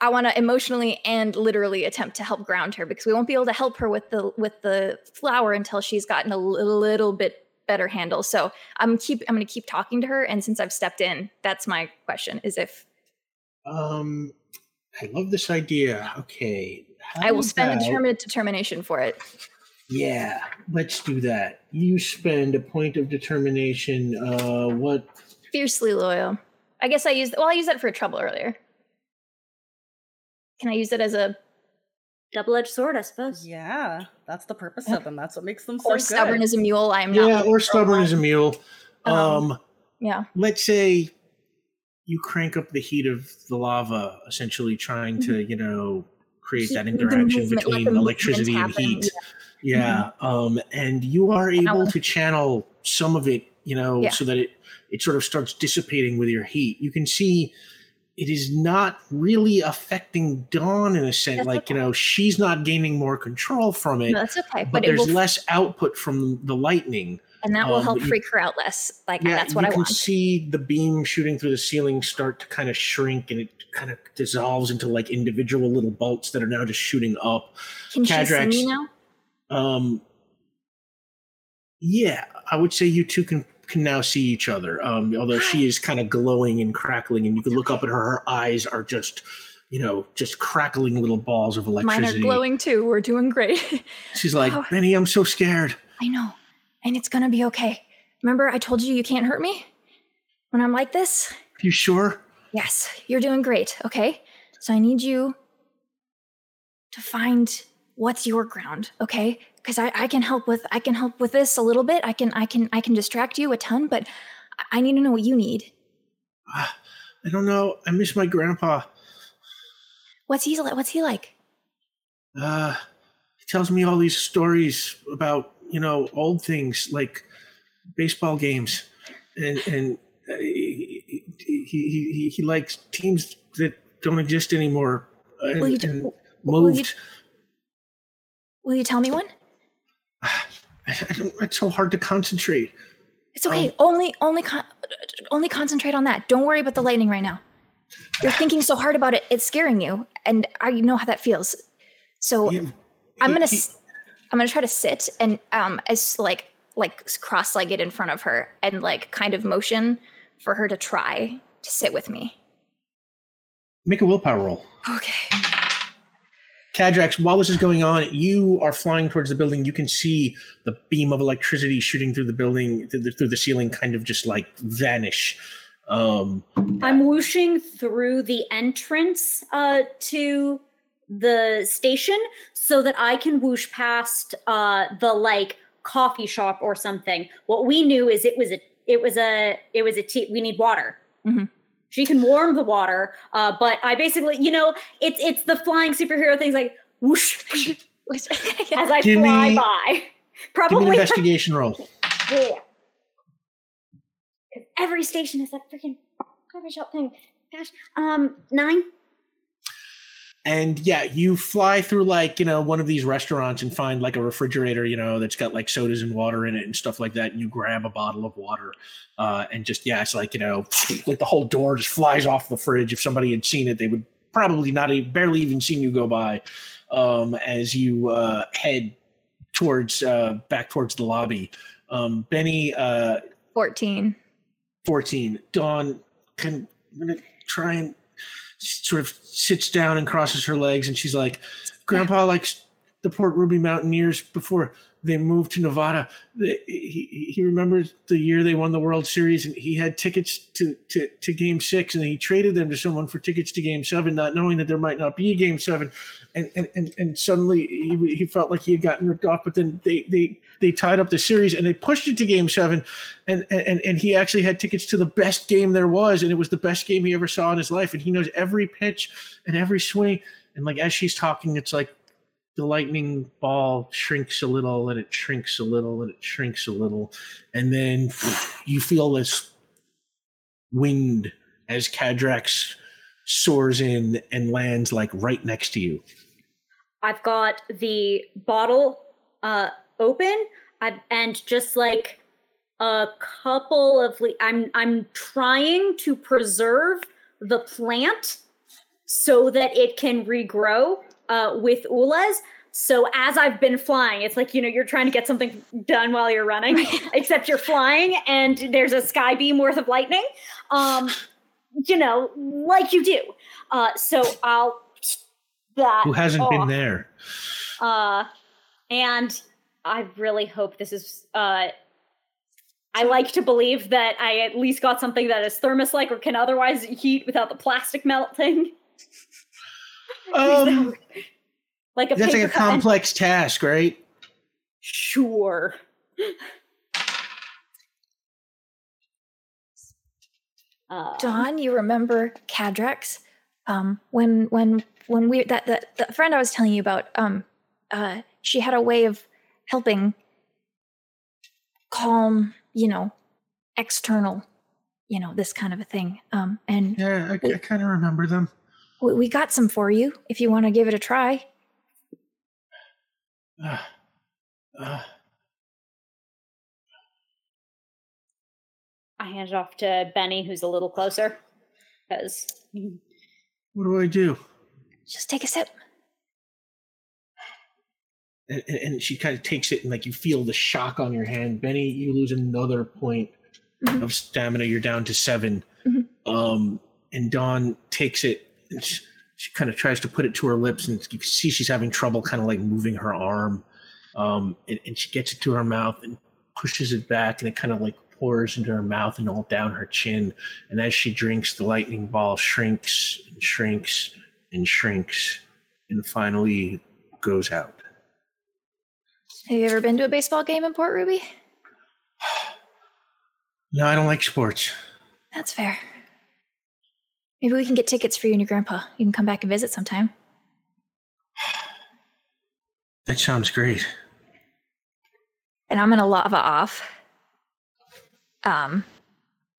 I want to emotionally and literally attempt to help ground her because we won't be able to help her with the with the flower until she's gotten a li- little bit better handle. So I'm keep I'm going to keep talking to her, and since I've stepped in, that's my question: is if
Um, I love this idea. Okay.
I will spend a determinate determination for it.
Yeah, let's do that. You spend a point of determination. Uh, what?
Fiercely loyal. I guess I used. Well, I used that for trouble earlier. Can I use it as a
Double-edged sword, I suppose.
Yeah, that's the purpose of them. That's what makes them so
or
good.
stubborn as a mule? I am not.
Yeah, or stubborn as a mule.
Um,
Um,
Yeah.
let's say you crank up the heat of the lava, essentially trying to, you know, create that
Keep the
interaction
movement-
between
the
electricity and heat. Yeah. Um, and you are able to channel some of it, you know,
Yeah.
so that it it sort of starts dissipating with your heat. You can see it is not really affecting Dawn in a sense.
That's
like, you know, she's not gaining more control from it,
No, that's okay.
but,
But,
there's
will,
less output from the lightning.
and that will
um,
help
but you-
freak her out less. Like
Yeah,
that's what I want.
you can see the beam shooting through the ceiling start to kind of shrink, and it kind of dissolves into like individual little bolts that are now just shooting up.
Can she see me now?
Um, yeah, I would say you two can can now see each other. Um, although she is kind of glowing and crackling, and you can look up at her. Her eyes are just, you know, just crackling little balls of electricity.
Mine are glowing too. We're doing great.
She's like,
Oh.
Benny, I'm so scared.
I know. And it's gonna be okay. Remember, I told you you can't hurt me when I'm like this?
You sure?
Yes, you're doing great, okay? So I need you to find what's your ground, okay? Because I, I can help with I can help with this a little bit. I can I can I can distract you a ton, but I- need to know what you need.
Ah, I don't know. I miss my grandpa.
What's he like? What's he like?
uh, he tells me all these stories about you know old things like baseball games, and and uh, he, he, he he likes teams that don't exist anymore. uh, And,
Will you,
and
will you, will you tell me one?
I don't, it's so hard to concentrate.
It's okay.
Um,
only only con- only concentrate on that. Don't worry about the lightning right now. You're thinking so hard about it; it's scaring you, and I know how that feels. So I'm gonna
he-
I'm gonna try to sit and um as like like cross-legged in front of her and like kind of motion for her to try to sit with me.
make a willpower roll.
Okay.
Cadrax, while this is going on, you are flying towards the building. You can see the beam of electricity shooting through the building, through the, through the ceiling, kind of just like vanish. Um,
I'm whooshing through the entrance uh, to the station so that I can whoosh past uh, the like coffee shop or something. What we knew is it was a it was a it was a tea. We need water.
Mhm.
She can warm the water, uh, but I basically, you know, it's it's the flying superhero things like whoosh as I
Give
fly
me-
by.
give me an
Probably
investigation roll.
yeah. 'Cause every station is that freaking coffee shop thing. Gosh, um, nine.
And yeah, you fly through like, you know, one of these restaurants and find like a refrigerator, you know, that's got like sodas and water in it and stuff like that. And you grab a bottle of water. Uh, and just, yeah, it's like, you know, like the whole door just flies off the fridge. If somebody had seen it, they would probably not even, barely even seen you go by um, as you uh, head towards, uh, back towards the lobby. Um, Benny, uh,
14.
14. Dawn can I'm gonna try and sort of sits down and crosses her legs, and she's like, "Grandpa likes the Port Ruby Mountaineers before they moved to Nevada. He, he remembers the year they won the World Series, and he had tickets to, to, to Game Six, and he traded them to someone for tickets to Game Seven, not knowing that there might not be a Game Seven. And and and, and suddenly he, he felt like he had gotten ripped off, but then they they they tied up the series and they pushed it to Game Seven, and and and he actually had tickets to the best game there was, and it was the best game he ever saw in his life, and he knows every pitch and every swing. And like as she's talking, it's like the lightning ball shrinks a little and it shrinks a little and it shrinks a little and then you feel this wind as Cadrax soars in and lands like right next to you.
I've got the bottle uh open I, and just like a couple of le- I'm I'm trying to preserve the plant so that it can regrow uh with Ulez. So as I've been flying, it's like you know you're trying to get something done while you're running, except you're flying and there's a sky beam worth of lightning. Um, you know, like you do. Uh, so I'll that
Who hasn't been there?
Uh, and I really hope this is. Uh, I like to believe that I at least got something that is thermos-like or can otherwise heat without the plastic melting.
Um,
like a
that's like a
cut and-
complex task, right?
Sure. Uh,
Dawn, you remember Cadrax? Um, when when when we that that the friend I was telling you about, um, uh, she had a way of helping calm, you know, external, you know, this kind of a thing. Um, and
Yeah, I, I kind of remember them.
we, we got some for you if you want to give it a try.
Uh, uh,
I hand it off to Benny, who's a little closer, because
what do I do?
Just take a sip.
And, and- she kind of takes it and like you feel the shock on your hand. Benny you lose another point
Mhm.
of stamina. You're down to 7
Mhm.
um and dawn takes it and she, she kind of tries to put it to her lips and you can see she's having trouble kind of like moving her arm. Um and, and she gets it to her mouth and pushes it back and it kind of like pours into her mouth and all down her chin. And as she drinks the lightning ball shrinks and shrinks and shrinks and finally goes out
Have you ever been to a baseball game in Port Ruby?
No, I don't like sports.
That's fair. Maybe we can get tickets for you and your grandpa. You can come back and visit sometime.
That sounds great.
And I'm gonna lava off. Um,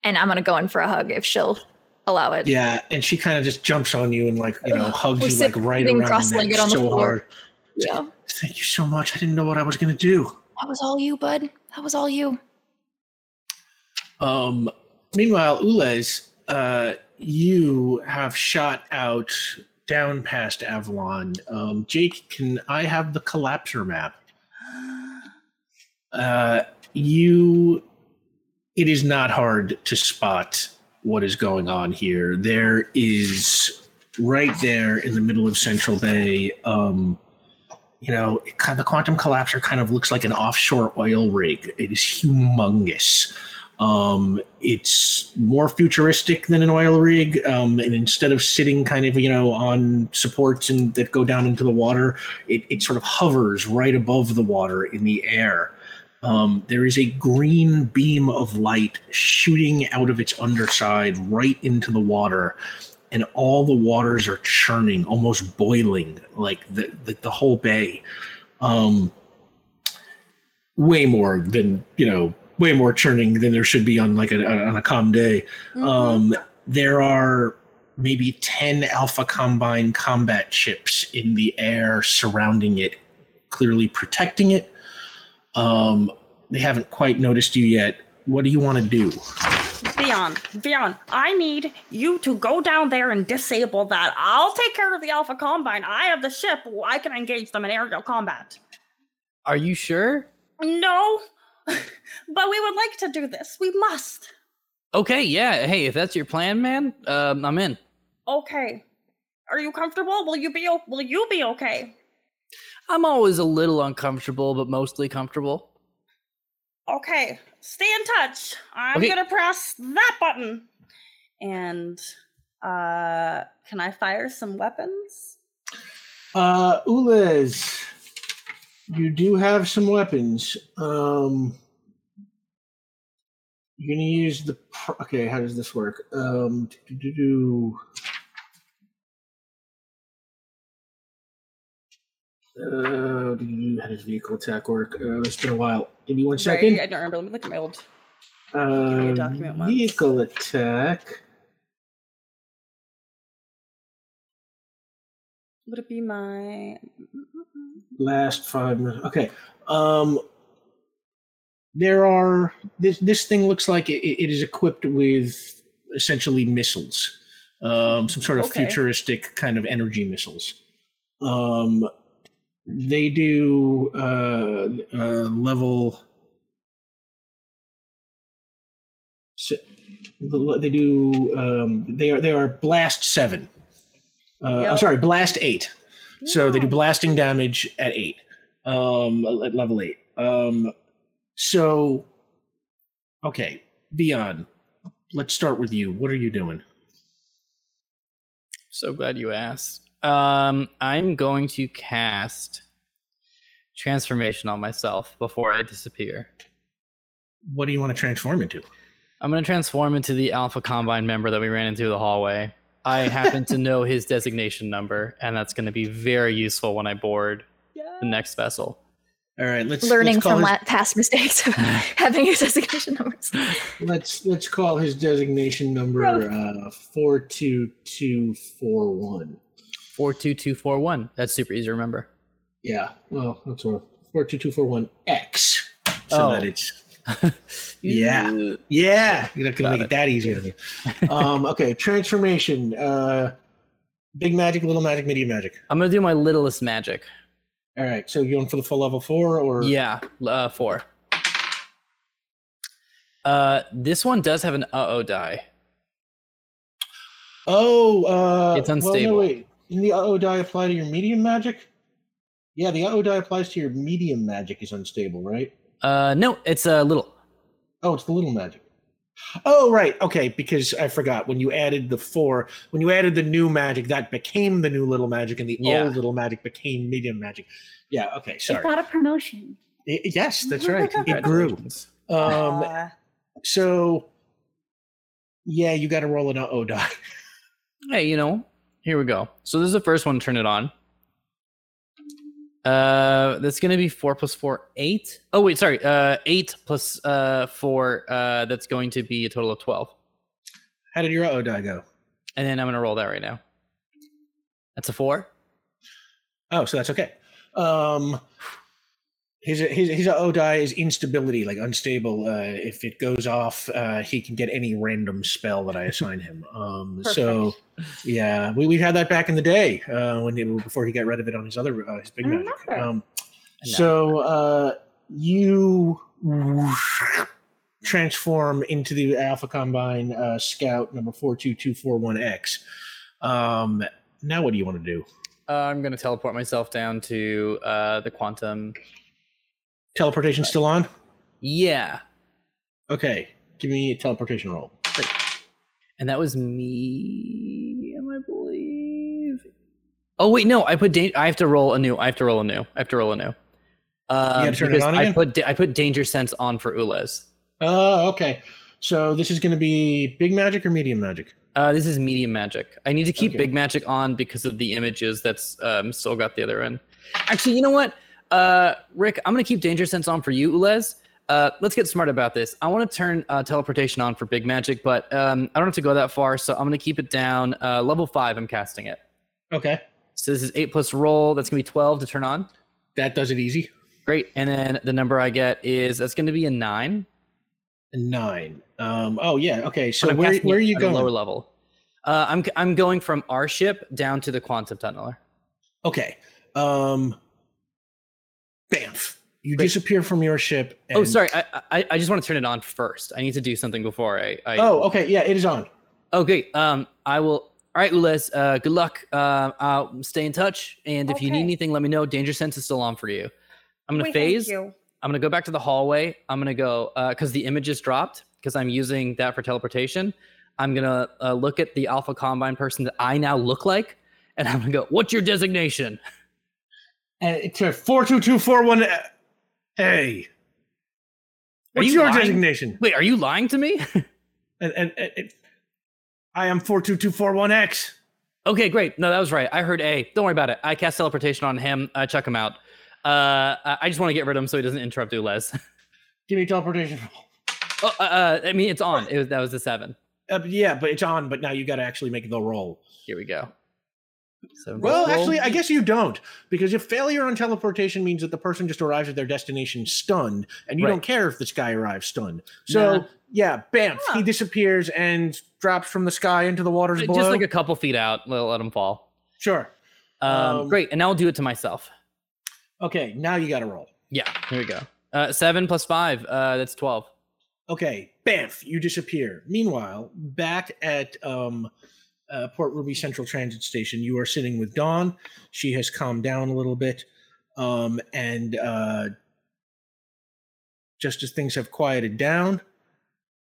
and I'm gonna go in for a hug if she'll allow it.
Yeah, and she kind of just jumps on you and like you know hugs
We're
you like right around the
cross-legged
neck
on the
so
floor.
hard.
Yeah.
Thank you so much. I didn't know what I was gonna do.
That was all you, bud. That was all you.
Um. Meanwhile, Ulez, uh, you have shot out down past Avalon. Um, Jake, can I have the collapser map? Uh, you. It is not hard to spot what is going on here. There is right there in the middle of Central Bay. Um, you know, kind the quantum collapser kind of looks like an offshore oil rig. It is humongous. Um, it's more futuristic than an oil rig, um, and instead of sitting kind of you know on supports and that go down into the water, it, it sort of hovers right above the water in the air. Um, there is a green beam of light shooting out of its underside right into the water, and all the waters are churning, almost boiling, like the the, the whole bay. Um, way more than you know way more churning than there should be on like a on a calm day. Um there are maybe 10 alpha combine combat ships in the air surrounding it clearly protecting it. Um they haven't quite noticed you yet. What do you want to do
Vion, Vion, I need you to go down there and disable that. I'll take care of the Alpha Combine. I have the ship. I can engage them in aerial combat.
Are you sure?
No, but we would like to do this. We must.
Okay, yeah. Hey, if that's your plan, man, um, I'm in.
Okay. Are you comfortable? Will you be o- will you be okay?
I'm always a little uncomfortable, but mostly comfortable.
Okay. Stay in touch. I'm
Okay.
gonna press that button. And uh can I fire some weapons?
uh Ulez, you do have some weapons um you're gonna use the okay how does this work um do, do, do, Uh, how does vehicle attack work? Uh, it's been a while. Give me one second.
I don't remember. Let me look at my old
Uh,
document once.
vehicle attack.
would it be my
Last five minutes. Okay. Um, there are this. This thing looks like it, it is equipped with essentially missiles, um, some sort of
Okay.
futuristic kind of energy missiles. Um, they do uh, uh, level. si- They do. Um, they are. They are blast seven. Uh, I'm sorry, blast eight. So they do blasting damage at eight, um, at level eight. Um, so, okay, Vion let's start with you. What are you doing?
So glad you asked. Um, I'm going to cast transformation on myself before I disappear.
What do you want to transform into?
I'm going to transform into the Alpha Combine member that we ran into the hallway. I happen to know his designation number, and that's going to be very useful when I board the next vessel.
All right, let's
Learning
let's call
from
his,
la- past mistakes of having your designation numbers.
let's let's call his designation number uh, four two two four one.
42241. That's super easy to remember.
Yeah, well, that's what four two two four one X. So
Oh.
that it's Yeah. yeah, you're not gonna
Got
make it
it.
that easy on you. um, okay, transformation. Uh, big magic, little magic, medium magic.
I'm going to do my littlest magic.
All right, so you're going for the full level four, or
Yeah, uh, four. Uh, this one does have an uh-oh die.
Oh, uh,
It's
Well, no,
unstable.
wait. Didn't the uh-oh die apply to your medium magic? Yeah, the uh-oh die applies to your medium magic is unstable, right?
Uh, no, it's a little.
Oh, it's the little magic. Oh, right. Okay, because I forgot when you added the four, when you added the new magic, that became the new little magic, and the
Yeah.
old little magic became medium magic. Yeah. Okay.
It
Sorry.
got a promotion.
I- yes, that's right. It grew. Um.
Uh,
So. Yeah, you got to roll an uh-oh die.
Hey, you know, here we go. So this is the first one. Turn it on. Uh, that's gonna be four plus four, eight. Oh wait, sorry. Uh, eight plus uh four. Uh, that's going to be a total of twelve.
How did your uh-oh die go?
And then I'm gonna roll that right now. That's a four.
Oh, so that's okay. Um, his his his O die is instability, like unstable. Uh, if it goes off, uh, he can get any random spell that I assign him. Um, so yeah, we we had that back in the day uh, when he, before he got rid of it on his other uh, his big
I
magic. Um,
No.
so uh, you transform into the Alpha Combine uh, Scout number four two two four one X. Um, now, what do you want to do?
Uh, I'm gonna teleport myself down to uh the quantum.
Teleportation still on?
Yeah,
Okay, give me a teleportation roll.
and that was medium, I believe. Oh wait, no, I put. Da- I have to roll a new. I have to roll a new. I have to roll a new.
It
because I put da- I put danger sense on for Ulez.
Oh, okay. So this is going to be big magic or medium magic?
Uh, this is medium magic. I need to keep
Okay.
big magic on because of the images that's um, still got the other end. Actually, you know what, uh, Rick, I'm gonna keep danger sense on for you, Ulez. Uh, let's get smart about this. I want to turn uh, teleportation on for big magic, but um, I don't have to go that far, so I'm gonna keep it down. Uh, level five, I'm casting it.
Okay,
So this is eight plus roll. That's gonna be twelve to turn on.
that does it easy.
Great. And then the number I get is that's gonna be a nine.
Nine. Um. Oh yeah. Okay. So where where are you
going? Lower level. Uh, I'm I'm going from our ship down to the quantum tunneler.
Okay. Um. Bamf. You
Great.
disappear from your ship.
Oh, sorry. I, I I just want to turn it on first. I need to do something before I. I
Oh, okay. Yeah, it is on.
Okay. Um, I will. All right, Ulez. Uh, good luck. Uh, I'll stay in touch, and if you need anything, let me know. Danger sense is still on for you. I'm gonna
wait, thank
phase.
you.
I'm gonna go back to the hallway. I'm gonna go because the image just dropped because I'm using that for teleportation. I'm gonna uh, look at the Alpha Combine person that I now look like, and I'm gonna go. What's your designation?
And it's a four two two four one. Hey.
Are
What's
you
your
lying?
designation?
Wait, are you lying to me?
And, and, and, I am four two two four one X.
okay, great. No, that was right. I heard A. Don't worry about it. I cast teleportation on him. I check him out. Uh, I I just want to get rid of him so he doesn't interrupt Ulez.
Give me teleportation.
Oh, uh, uh, I mean, it's on. It was, that was the seven.
Uh, yeah, but it's on. But now you got to actually make the roll.
Here we go. So
Well, actually, I guess you don't, because if failure on teleportation means that the person just arrives at their destination stunned, and you
Right.
don't care if this guy arrives stunned. So,
Nah.
yeah, bam, he disappears and drops from the sky into the waters below.
just like a couple feet out, let, let him fall.
sure.
Um,
Um,
great, and now I'll do it to myself.
Okay, now you got to roll.
Yeah, here we go. Uh, seven plus five. Uh, that's twelve.
Okay, bamf, you disappear. Meanwhile, back at um, uh, Port Ruby Central Transit Station, you are sitting with Dawn. She has calmed down a little bit, um, and uh, just as things have quieted down,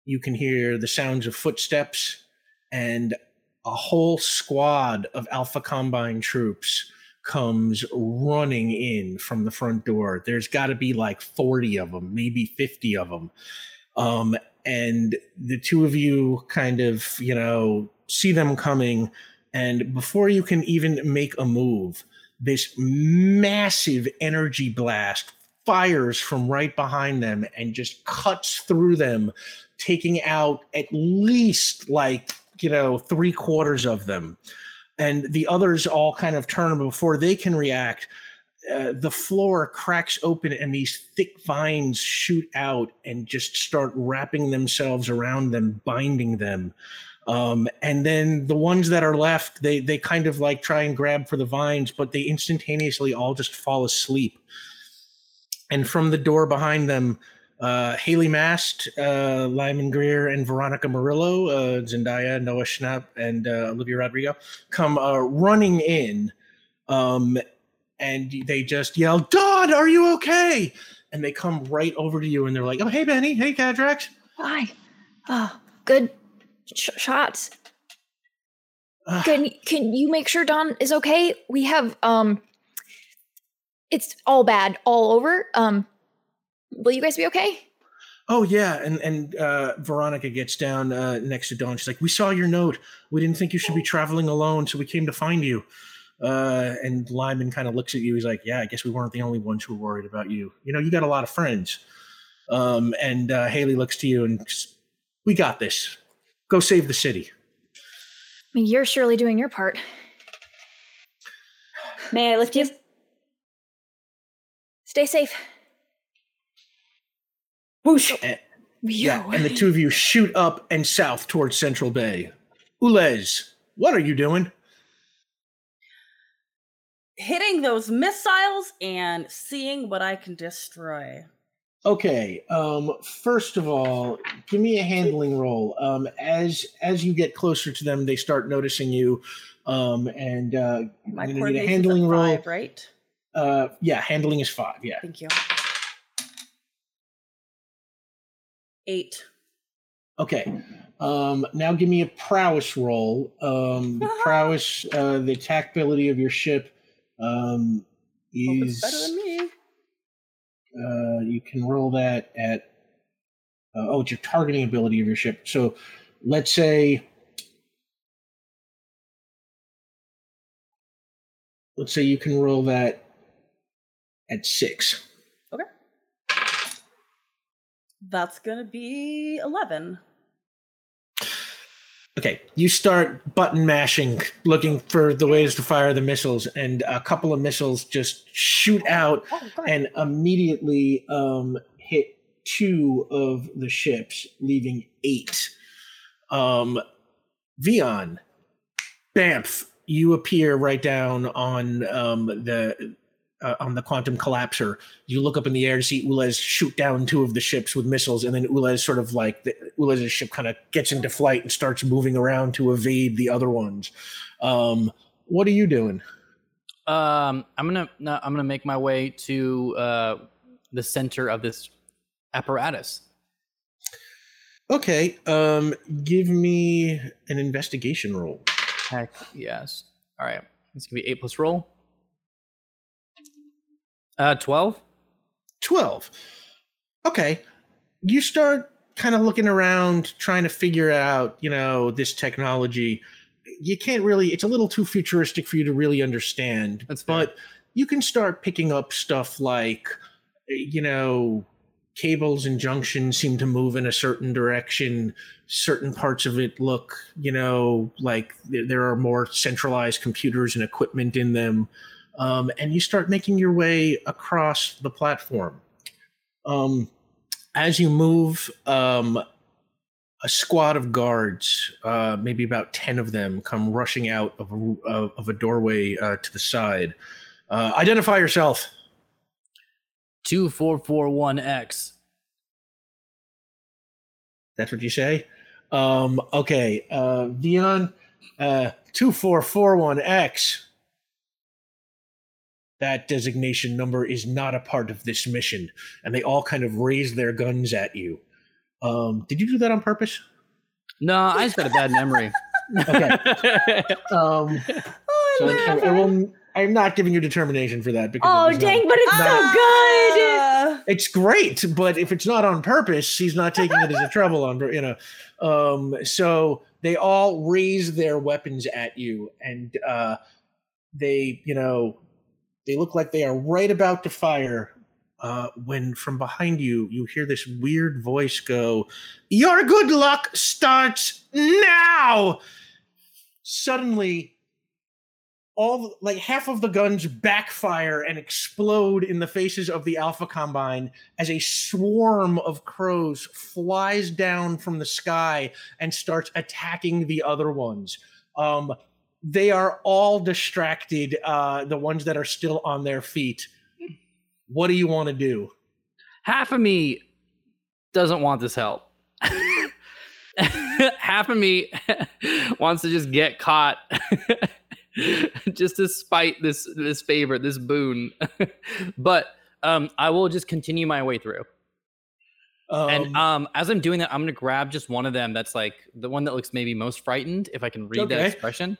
you can hear the sounds of footsteps and a whole squad of Alpha Combine troops comes running in from the front door. There's got to be like 40 of them, maybe 50 of them. Um, and the two of you kind of, you know, see them coming. And before you can even make a move, this massive energy blast fires from right behind them and just cuts through them, taking out at least like, you know, three quarters of them. And the others all kind of turn before they can react. Uh, the floor cracks open and these thick vines shoot out and just start wrapping themselves around them, binding them. Um, and then the ones that are left, they they kind of like try and grab for the vines, but they instantaneously all just fall asleep. And from the door behind them, uh, Haley Mast, uh, Lyman Greer, and Veronica Murillo, uh, Zendaya, Noah Schnapp, and uh, Olivia Rodrigo come uh, running in. Um, and they just yell, Dawn, are you okay? And they come right over to you and they're like, Oh, hey, Benny. Hey, Cadrax.
Hi. Oh, good sh- shots.
Uh,
Can can you make sure Dawn is okay? We have um it's all bad all over. Um will you guys be okay?
Oh yeah, and and uh, Veronica gets down uh, next to Dawn. She's like, "We saw your note. We didn't think you should be traveling alone, so we came to find you." Uh, and Lyman kind of looks at you. He's like, "Yeah, I guess we weren't the only ones who were worried about you. You know, you got a lot of friends." Um, and uh, Haley looks to you and, "We got this. Go save the city."
I mean, you're surely doing your part.
May I lift you?
Stay safe.
Whoosh.
We
Yeah, and the two of you shoot up and south towards Central Bay. Ulez, what are you doing?
Hitting those missiles and seeing what I can destroy.
Okay. Um, first of all, give me a handling roll. Um, as as you get closer to them, they start noticing you. Um, and uh,
My
gonna need a handling roll.
five, right?
Uh, yeah, handling is five. Yeah.
Thank you. Eight.
Okay. Um, now give me a prowess roll. Um, the prowess, uh, the attack ability of your ship, um,
Hope
is
it's better than me.
uh, you can roll that at uh, oh, it's your targeting ability of your ship. So let's say let's say you can roll that at six. Okay.
That's gonna be eleven.
Okay, you start button mashing, looking for the ways to fire the missiles, and a couple of missiles just shoot out
Oh,
and immediately um, hit two of the ships, leaving eight. Um, Vion, Bamf, you appear right down on um, the uh, on the quantum collapser. You look up in the air to see Ulez shoot down two of the ships with missiles, and then Ulez sort of like the, Ulez's ship kind of gets into flight and starts moving around to evade the other ones. Um, what are you doing?
Um, I'm gonna no, I'm gonna make my way to uh, the center of this apparatus.
Okay, um, give me an investigation roll.
Heck yes. All right, it's gonna be eight plus roll. Uh, twelve.
12. Okay. You start kind of looking around, trying to figure out, you know, this technology. You can't really, it's a little too futuristic for you to really understand.
That's fair.
but you can start picking up stuff like, you know, cables and junctions seem to move in a certain direction. Certain parts of it look, you know, like there are more centralized computers and equipment in them um, and you start making your way across the platform. Um, as you move, um, a squad of guards, uh, maybe about 10 of them, come rushing out of a, of a doorway uh, to the side. Uh, identify yourself.
Two four four one X.
That's what you say? Um, okay. Uh, Vion, uh, 2441X. That designation number is not a part of this mission. And they all kind of raise their guns at you. Um, did you do that on purpose?
No, I just got a bad memory.
Okay. Um,
Oh,
so
I
I,
love
I
it.
will, I'm not giving you determination for that because
Oh
it was not-
dang, but it's so good.
It's great, but if it's not on purpose, he's not taking it as a trouble on you know. Um, so they all raise their weapons at you, and uh, they, you know, they look like they are right about to fire. Uh, when from behind you, you hear this weird voice go, "Your good luck starts now." Suddenly, all like half of the guns backfire and explode in the faces of the Alpha Combine as a swarm of crows flies down from the sky and starts attacking the other ones. Um, they are all distracted. Uh, the ones that are still on their feet. What do you want to do?
Half of me doesn't want this help. Half of me wants to just get caught, just to spite this this favor, this boon. but um, I will just continue my way through.
Um,
and um, as I'm doing that, I'm gonna grab just one of them that's like the one that looks maybe most frightened, if I can read that expression,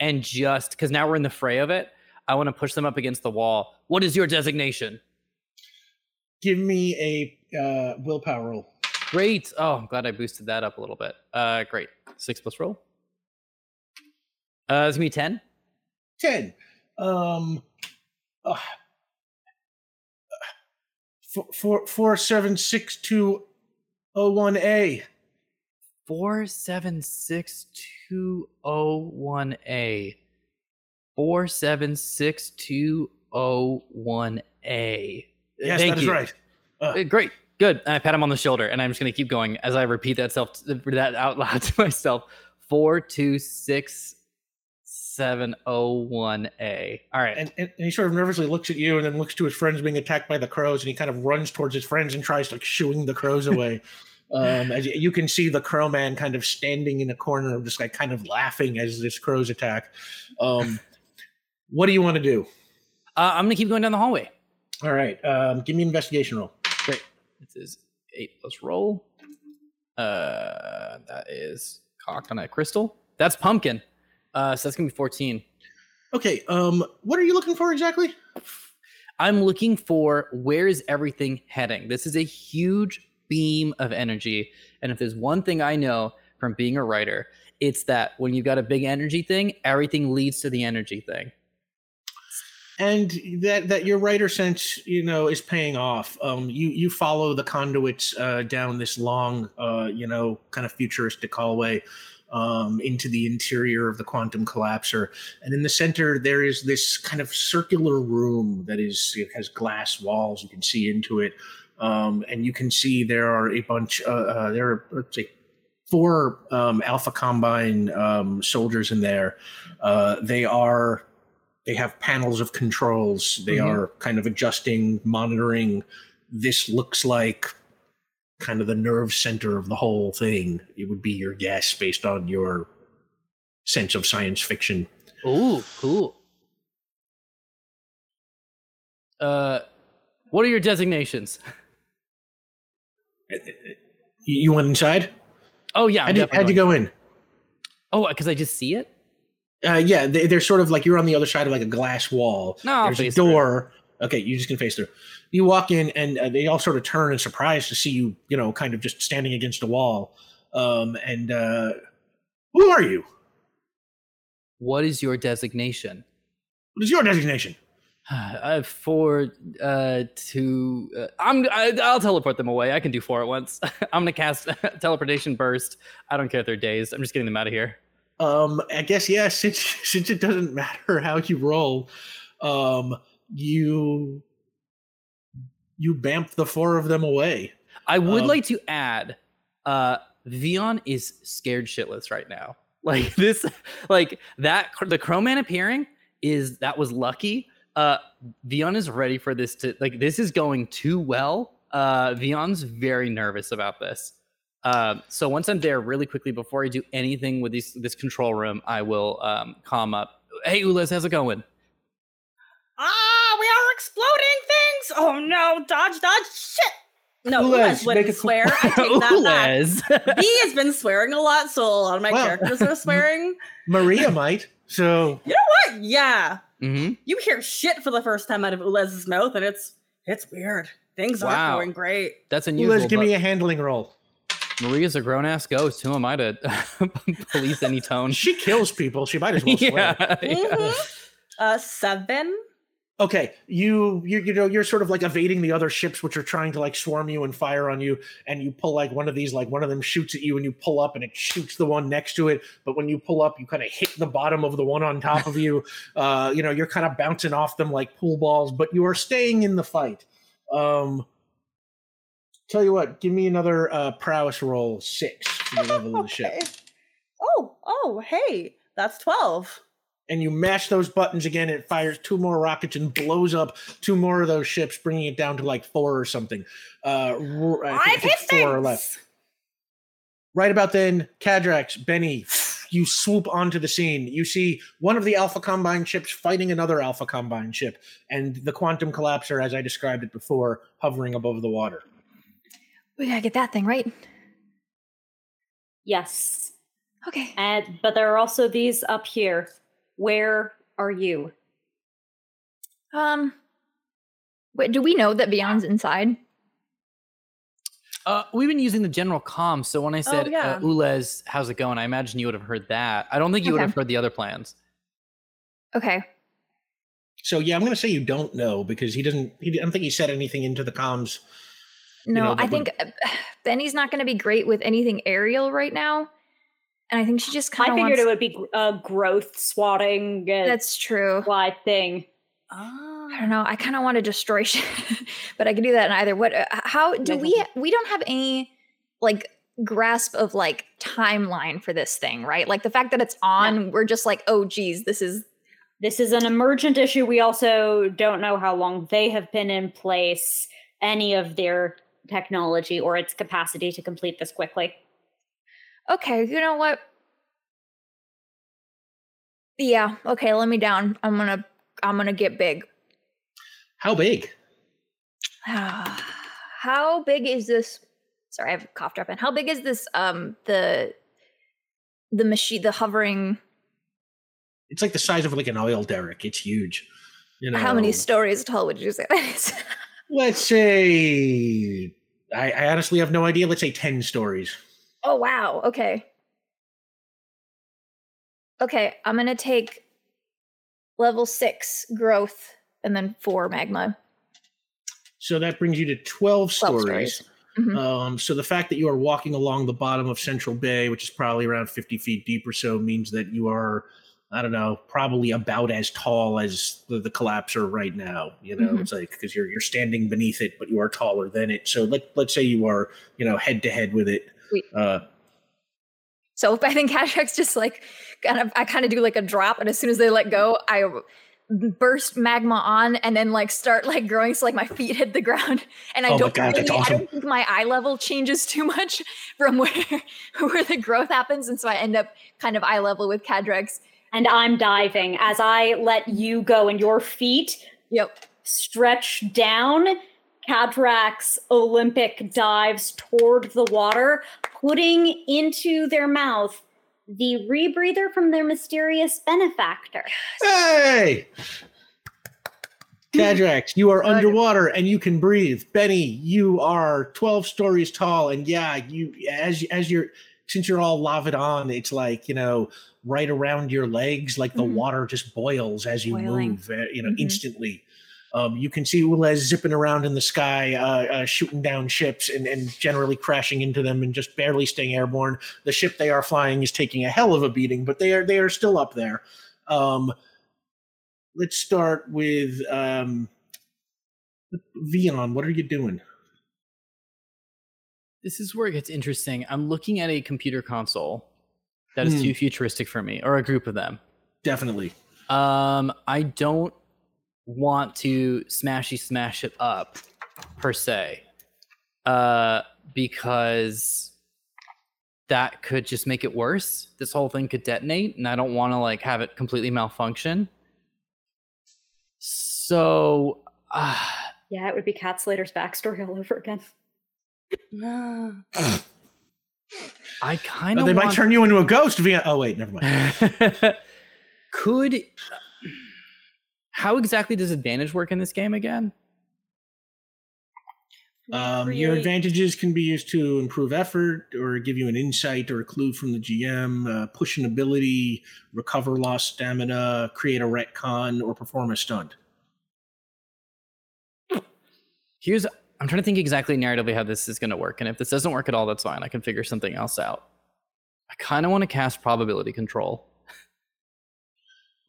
and just because now we're in the fray of it, I want to push them up against the wall. What is your designation?
give me a uh, willpower roll.
Great. Oh, I'm glad I boosted that up a little bit. Uh, great. Six plus roll. Uh, it's gonna be ten.
10 um uh, four, four, four, seven, six, two, oh, one, A.
Four seven six two oh one A. Four seven six two oh one A.
Yes,
Thank
that is
you.
right.
Uh, Great. Good. And I pat him on the shoulder, and I'm just gonna keep going as I repeat that self that out loud to myself. Four two six seven oh one A. All right.
And, and, and he sort of nervously looks at you and then looks to his friends being attacked by the crows and he kind of runs towards his friends and tries to like shooing the crows away. um, as you, can see the crow man kind of standing in a corner, of just like kind of laughing as this crows attack. Um, what do you want to do?
uh, I'm gonna keep going down the hallway.
All right, um, give me an investigation roll.
Great. This is eight plus roll. Uh, that is cocked on a crystal. That's pumpkin. Uh, so that's gonna be 14.
Okay, um, what are you looking for exactly?
I'm looking for where is everything heading? This is a huge beam of energy. And if there's one thing I know from being a writer, it's that when you've got a big energy thing, everything leads to the energy thing.
and that that your writer sense you know is paying off um you you follow the conduits uh down this long uh you know kind of futuristic hallway um into the interior of the quantum collapser and in the center there is this kind of circular room that is it has glass walls you can see into it um and you can see there are a bunch uh, uh there are let's say four um alpha combine um soldiers in there uh they are they have panels of controls they
Mhm.
are kind of adjusting monitoring this looks like kind of the nerve center of the whole thing it would be your guess based on your sense of science fiction
Ooh, cool. Uh, what are your designations?
you went inside?
Oh yeah,
how'd you, how'd you go in.
Oh, because I just see it.
uh, yeah they, they're sort of like you're on the other side of like a glass wall.
No,
there's a
face through.
door. Okay you just can face through. You walk in and uh, they all sort of turn in surprise to see you you know kind of just standing against a wall. Um and uh who are you?
What is your designation?
what is your designation
Uh, for uh to uh, I'm I, I'll teleport them away. I can do four at once. I'm gonna cast teleportation burst. I don't care if they're dazed. I'm just getting them out of here.
Um, I guess yeah. Since since it doesn't matter how you roll, um, you you bamf the four of them away.
I would
Um,
like to add, uh, Vion is scared shitless right now. Like this, like that. The Crowman appearing is that was lucky. Uh, Vion is ready for this to like. This is going too well. Uh, Vion's very nervous about this. Um, so once I'm there, really quickly before I do anything with these this control room, I will um calm up. Hey, Ulez, how's it going?
Ah, we are exploding things. Oh no, dodge, dodge, shit. No,
Ulez,
Ulez
make
wouldn't
a-
swear. I take that back. B has been swearing a lot, so a lot of my
Well-
characters are swearing.
Maria might. So
You know what? Yeah.
Hmm
You hear shit for the first time out of Ulez's mouth, and it's it's weird. Things
Wow.
aren't going great.
That's unusual.
Ulez, give me a handling roll.
Maria's a grown ass ghost. Who am I to police any tone?
She kills people. She might as well swear.
yeah, yeah.
Mhm. Uh, seven.
Okay you you you know you're sort of like evading the other ships which are trying to like swarm you and fire on you and you pull like one of these like one of them shoots at you and you pull up and it shoots the one next to it but when you pull up you kind of hit the bottom of the one on top of you uh you know you're kind of bouncing off them like pool balls but you are staying in the fight um tell you what give me another uh prowess roll six the level of the ship
Okay. Oh, oh, hey, that's twelve.
And you mash those buttons again, it fires two more rockets and blows up two more of those ships, bringing it down to like four or something. Uh, I think- I
Five
think four or
less.
Right about then, Cadrax, Benny, you swoop onto the scene. You see one of the Alpha Combine ships fighting another Alpha Combine ship, and the Quantum Collapser, as I described it before, hovering above the water.
We gotta get that thing right.
Yes.
Okay.
And but there are also these up here. Where are you?
Um. Wait, do we know that Vion's inside?
Uh, we've been using the general comm, so when I said,
yeah.
uh, Ulez, how's it going? I imagine you would have heard that. I don't think you would have heard the other plans.
Okay.
So yeah, I'm going to say you don't know because he doesn't. He, I don't think he said anything into the comms. you
No,
know,
I
that would-
think uh, Benny's not going to be great with anything aerial right now, and I think she just kind of.
I figured
wants.
it would be a growth swatting uh,
That's true.
wide thing.
Ah.
I don't know. I kind of want to destroy shit, but I can do that in either. What? Uh, how do we? We don't have any like grasp of like timeline for this thing, right? Like the fact that it's on, we're just like, oh, geez, this is
This is an emergent issue. We also don't know how long they have been in place, any of their technology or its capacity to complete this quickly.
Okay. You know what? Yeah. Okay. Let me down. I'm gonna. I'm gonna get big.
How big?
How big is this? Sorry, I have a cough drop in. How big is this? Um, the the machine, the hovering.
It's like the size of like an oil derrick. It's huge. You know,
How many stories tall would you say that is?
Let's say I, I honestly have no idea. Let's say ten stories.
Oh wow. Okay. Okay, I'm gonna take level six growth and then four magma.
So that brings you to twelve
12
stories.
stories. Mhm.
Um, so the fact that you are walking along the bottom of Central Bay, which is probably around fifty feet deep or so, means that you are, I don't know, probably about as tall as the, the collapser right now. You know,
Mhm.
it's like because you're you're standing beneath it, but you are taller than it. So let let's say you are, you know, head to head with it.
Sweet.
Uh,
So I think Cadrax just like kind of I kind of do like a drop, and as soon as they let go, I burst magma on and then like start like growing so like my feet hit the ground and I
Oh
don't
God, that's
really- I don't think my eye level changes too much from where where the growth happens and so I end up kind of eye level with Cadrax.
And I'm diving as I let you go and your feet
Yep.
stretch down. Cadrax Olympic dives toward the water, putting into their mouth the rebreather from their mysterious benefactor.
Hey! Cadrax, you are underwater and you can breathe. Benny, you are 12 stories tall. And yeah, you as as you're since you're all lavaed on, it's like, you know, right around your legs, like the
Mhm.
water just boils as you
Boiling.
move, uh, you know,
Mhm.
instantly. Um, you can see Ulez zipping around in the sky, uh, uh, shooting down ships and, and generally crashing into them and just barely staying airborne. The ship they are flying is taking a hell of a beating, but they are they are still up there. Um, let's start with um, Vion. What are you doing?
This is where it gets interesting. I'm looking at a computer console that is
Hmm.
too futuristic for me, or a group of them.
Definitely.
Um, I don't want to smashy smash it up per se, uh, because that could just make it worse. This whole thing could detonate, and I don't want to like have it completely malfunction. So Ah,
Yeah, it would be Cat Slater's backstory all over again.
I kind
Oh,
of
they might turn you into a ghost via. Oh wait, never mind.
Could how exactly does advantage work in this game again?
Um, your advantages can be used to improve effort, or give you an insight or a clue from the GM, uh, push an ability, recover lost stamina, create a retcon, or perform a stunt.
Here's I'm trying to think exactly narratively how this is going to work, and if this doesn't work at all, that's fine. I can figure something else out. I kind of want to cast probability control.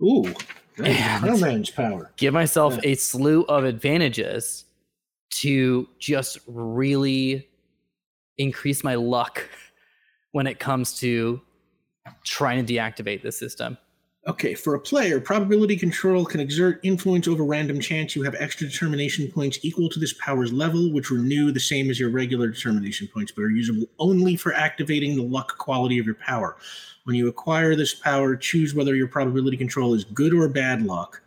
Ooh.
And-
Crowman's power.
give myself
Yeah.
a slew of advantages to just really increase my luck when it comes to trying to deactivate the system.
Okay, for a player, probability control can exert influence over random chance. You have extra determination points equal to this power's level, which renew the same as your regular determination points, but are usable only for activating the luck quality of your power. When you acquire this power, choose whether your probability control is good or bad luck.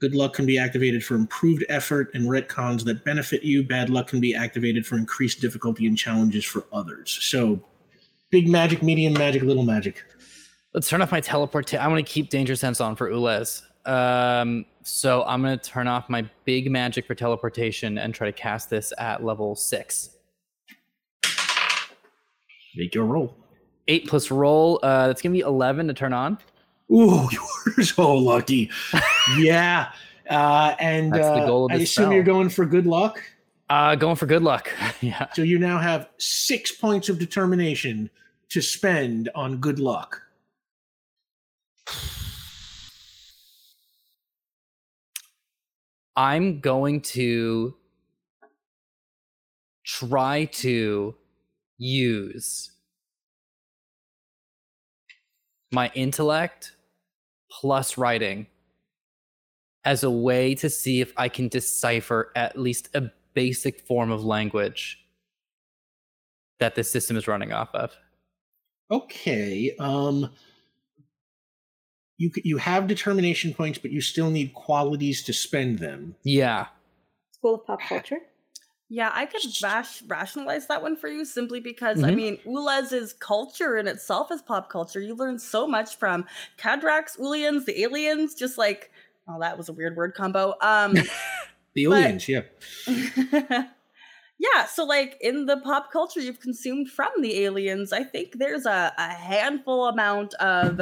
Good luck can be activated for improved effort and retcons that benefit you. Bad luck can be activated for increased difficulty and challenges for others. So, big magic, medium magic, little magic.
Let's turn off my teleport. I want to keep danger sense on for Ulez. Um, so I'm going to turn off my big magic for teleportation and try to cast this at level six.
Make your roll.
Eight plus roll. Uh, that's going to be 11 to turn on.
Ooh, you're so lucky. yeah. Uh, and uh, I assume you're going for good luck.
Uh, going for good luck. yeah.
So you now have six points of determination to spend on good luck.
I'm going to try to use my intellect plus writing as a way to see if I can decipher at least a basic form of language that the system is running off of.
Okay. Um, you you have determination points, but you still need qualities to spend them.
Yeah.
School of Pop Culture.
Yeah, I could rash- rationalize that one for you simply because I
Mhm.
mean, Ulez's culture in itself is pop culture. You learn so much from Cadrax, Ulians, the aliens, just like oh, that was a weird word combo. Um
The
But-
aliens, yeah.
yeah, so like in the pop culture you've consumed from the aliens, I think there's a, a handful amount of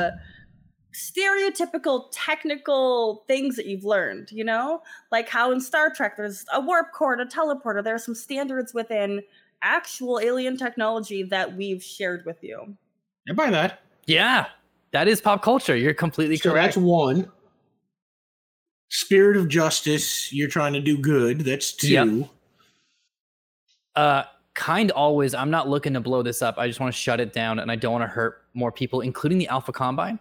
stereotypical technical things that you've learned, you know? Like how in Star Trek there's a warp core, and a teleporter. There are some standards within actual alien technology that we've shared with you.
I buy that.
Yeah. That is pop culture. You're completely
So
correct.
that's one. Spirit of justice. You're trying to do good. That's two.
Yep. uh kind always i'm not looking to blow this up i just want to shut it down and i don't want to hurt more people including the alpha combine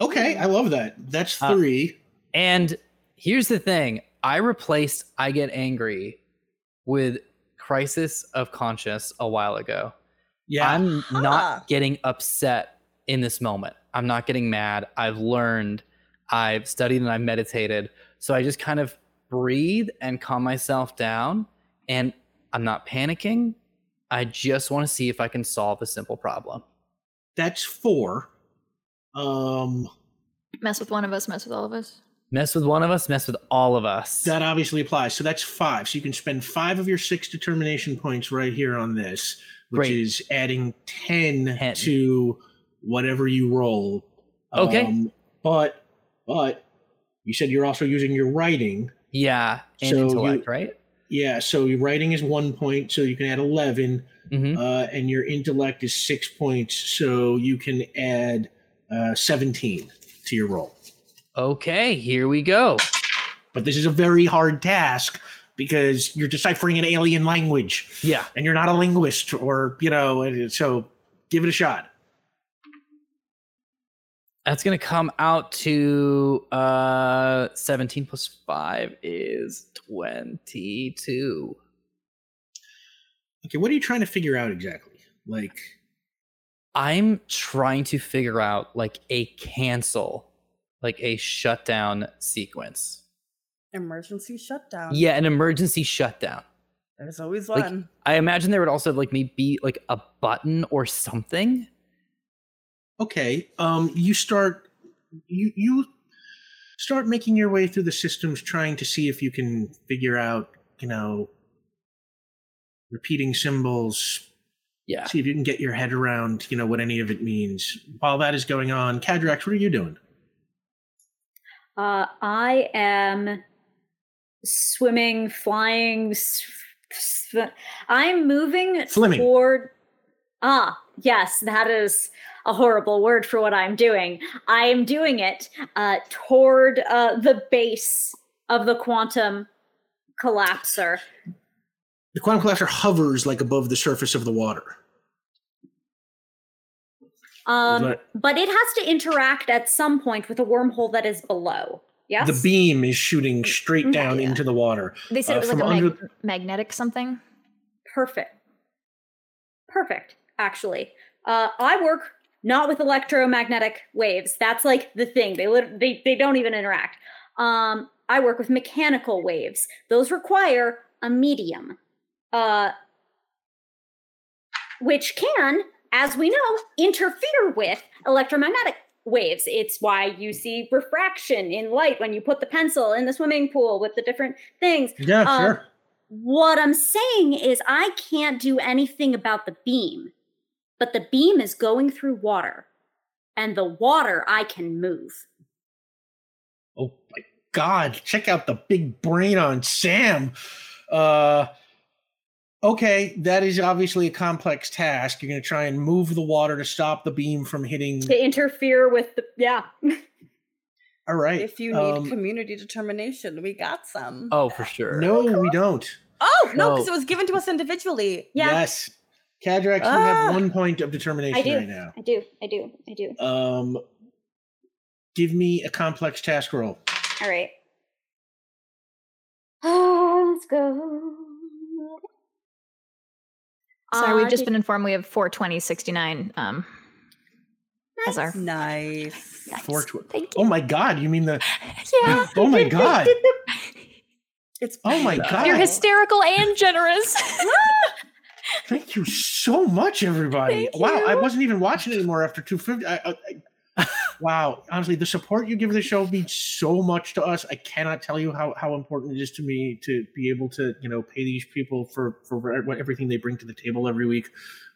Okay, I love that. That's
Uh,
three.
and here's the thing i replaced i get angry with crisis of conscience a while ago
yeah.
i'm
Huh.
not getting upset in this moment i'm not getting mad i've learned i've studied and i've meditated so i just kind of breathe and calm myself down and i'm not panicking i just want to see if i can solve a simple problem
That's four. Um,
Mess with one of us, mess with all of us.
mess with one of us mess with all of us
that obviously applies. So that's five. So you can spend five of your six determination points right here on this, which
Great.
is adding 10,
10.
to whatever you roll.
Okay.
Um, but, but you said you're also using your writing.
yeah and
So you-
intellect right
Yeah. So your writing is one point. So you can add 11.
hmm
uh, and your intellect is six points, so you can add uh, 17 to your roll.
okay here we go
But this is a very hard task because you're deciphering an alien language
yeah
and you're not a linguist or, you know, so give it a shot.
That's gonna come out to uh 17 plus 5 is 22.
Okay, what are you trying to figure out exactly? Like,
I'm trying to figure out like a cancel, like a shutdown sequence.
Emergency shutdown.
Yeah, an emergency shutdown.
There's always
Like,
one.
I imagine there would also like maybe be like a button or something.
Okay. Um, you start you you start making your way through the systems, trying to see if you can figure out, you know, repeating symbols.
Yeah.
See if you can get your head around, you know, what any of it means. While that is going on, Cadrax, what are you doing?
Uh, I am swimming, flying. I'm moving
Swimming.
toward. Ah, yes, that is a horrible word for what I'm doing. I am doing it uh, toward uh, the base of the quantum collapser.
The quantum collapser hovers like above the surface of the water.
Um,
But-
but it has to interact at some point with a wormhole that is below. Yes.
The beam is shooting straight down
Yeah.
into the water.
They said
Uh,
it was like
from
a mag-
under-
magnetic something.
Perfect. Perfect, actually. Uh, I work not with electromagnetic waves. That's like the thing. They lit- they they don't even interact. Um, I work with mechanical waves. Those require a medium, uh, which can, as we know, interfere with electromagnetic waves. It's why you see refraction in light when you put the pencil in the swimming pool with the different things.
Yeah,
Um,
sure.
What I'm saying is, I can't do anything about the beam, but the beam is going through water, and the water I can move.
Oh my god, check out the big brain on Sam. Uh okay, that is obviously a complex task. You're going to try and move the water to stop the beam from hitting
To interfere with the yeah.
All right.
If you need
um,
community determination, we got some.
Oh, for sure.
No, we don't.
Oh, no, because
No.
it was given to us individually.
Yeah,
Yes. Cadrax, you
Ah.
have one point of determination right now.
I do. I do. I do.
Um give me a complex task roll.
All right. Oh, let's go.
Sorry,
Uh,
we've just
did-
been informed we have 42069 um, as our.
Nice.
Nice.
Four tw-
Thank
Oh my god, you mean the
yeah.
Oh my god.
It's
Oh my god.
You're hysterical and generous.
Thank you so much, everybody.
Thank
wow, I wasn't even watching anymore after 250. I, I, I, wow, honestly, the support you give the show means so much to us. I cannot tell you how, how important it is to me to be able to, you know, pay these people for for what- everything they bring to the table every week.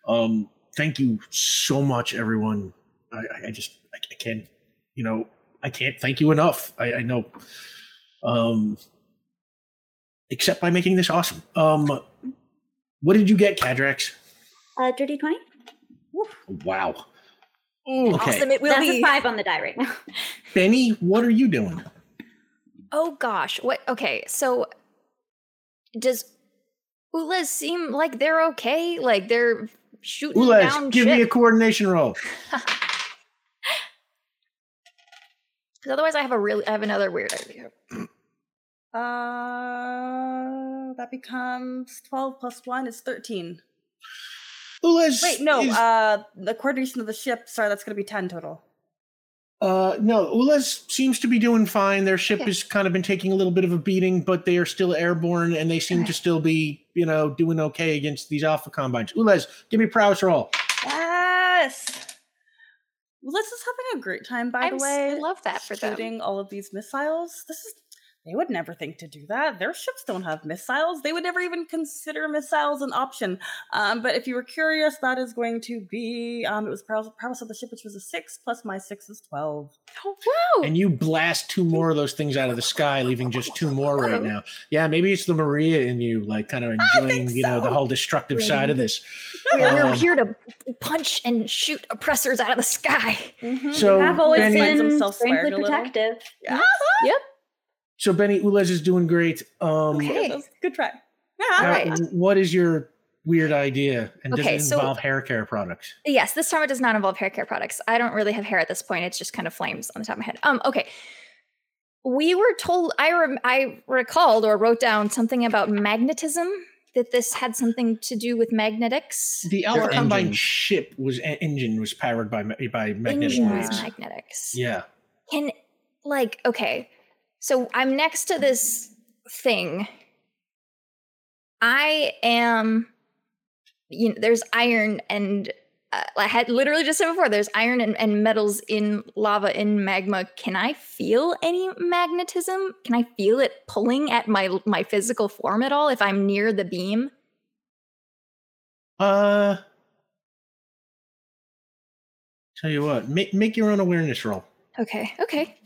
Um, thank you so much, everyone. I, I- just I, I can't, you know, I can't thank you enough. I, I know. Um, except by making this awesome. Um, what did you get, Cadrax?
Uh, dirty twenty.
Wow. Okay.
Awesome, it will
That's a
be.
five on the die right now.
Benny, what are you doing?
oh gosh. What? Okay. So does Ulez seem like they're okay? Like they're shooting
Ulez,
down
give me a coordination roll.
Because otherwise, I have a really, I have another weird idea.
Uh, that becomes 12 plus 1 is 13.
Ulez.
Wait, no,
is-
uh, the coordination of the ship, sorry, that's going to be 10 total.
Uh, no, Ulez seems to be doing fine. Their ship
Yeah.
has kind of been taking a little bit of a beating, but they are still airborne and they seem to still be, you know, doing okay against these alpha combines. Ulez, give me prowess roll.
Yes! Well, this is having a great time, by
I'm
the way.
I love that for them.
shooting all of these missiles. This is they would never think to do that. Their ships don't have missiles. They would never even consider missiles an option. Um, but if you were curious, that is going to be um, it was prowess, prowess of the ship, which was a six plus my six is twelve.
Oh, wow.
And you blast two more of those things out of the sky, leaving just two more right now. Yeah, maybe it's the Maria in you, like kind of enjoying,
think
you know, the whole destructive side of this.
We're, we're
Um,
here to punch and shoot oppressors out of the sky.
So,
I've always
Benny-
Finds
been
himself
strangely
swearing a little.
Protective.
Yeah,
So Benny Ulez is doing great. Um,
Okay.
that's good try.
now,
Yeah.
right.
What is your weird idea? And does
Okay,
it
so-
involve hair care products?
Yes, this time it does not involve hair care products. I don't really have hair at this point. It's just kind of flames on the top of my head. Um, okay. We were told I rem- I recalled or wrote down something about magnetism that this had something to do with magnetics.
The Alpha
Their
Combine
engine.
ship was engine was powered by by magnetic
Engines,
waves.
magnetics.
Yeah.
Can like okay. So I'm next to this thing. I am. You know, there's iron and uh, I had literally just said before. There's iron and, and metals in lava in magma. Can I feel any magnetism? Can I feel it pulling at my my physical form at all if I'm near the beam?
Uh, tell you what, make make your own awareness roll.
Okay. Okay.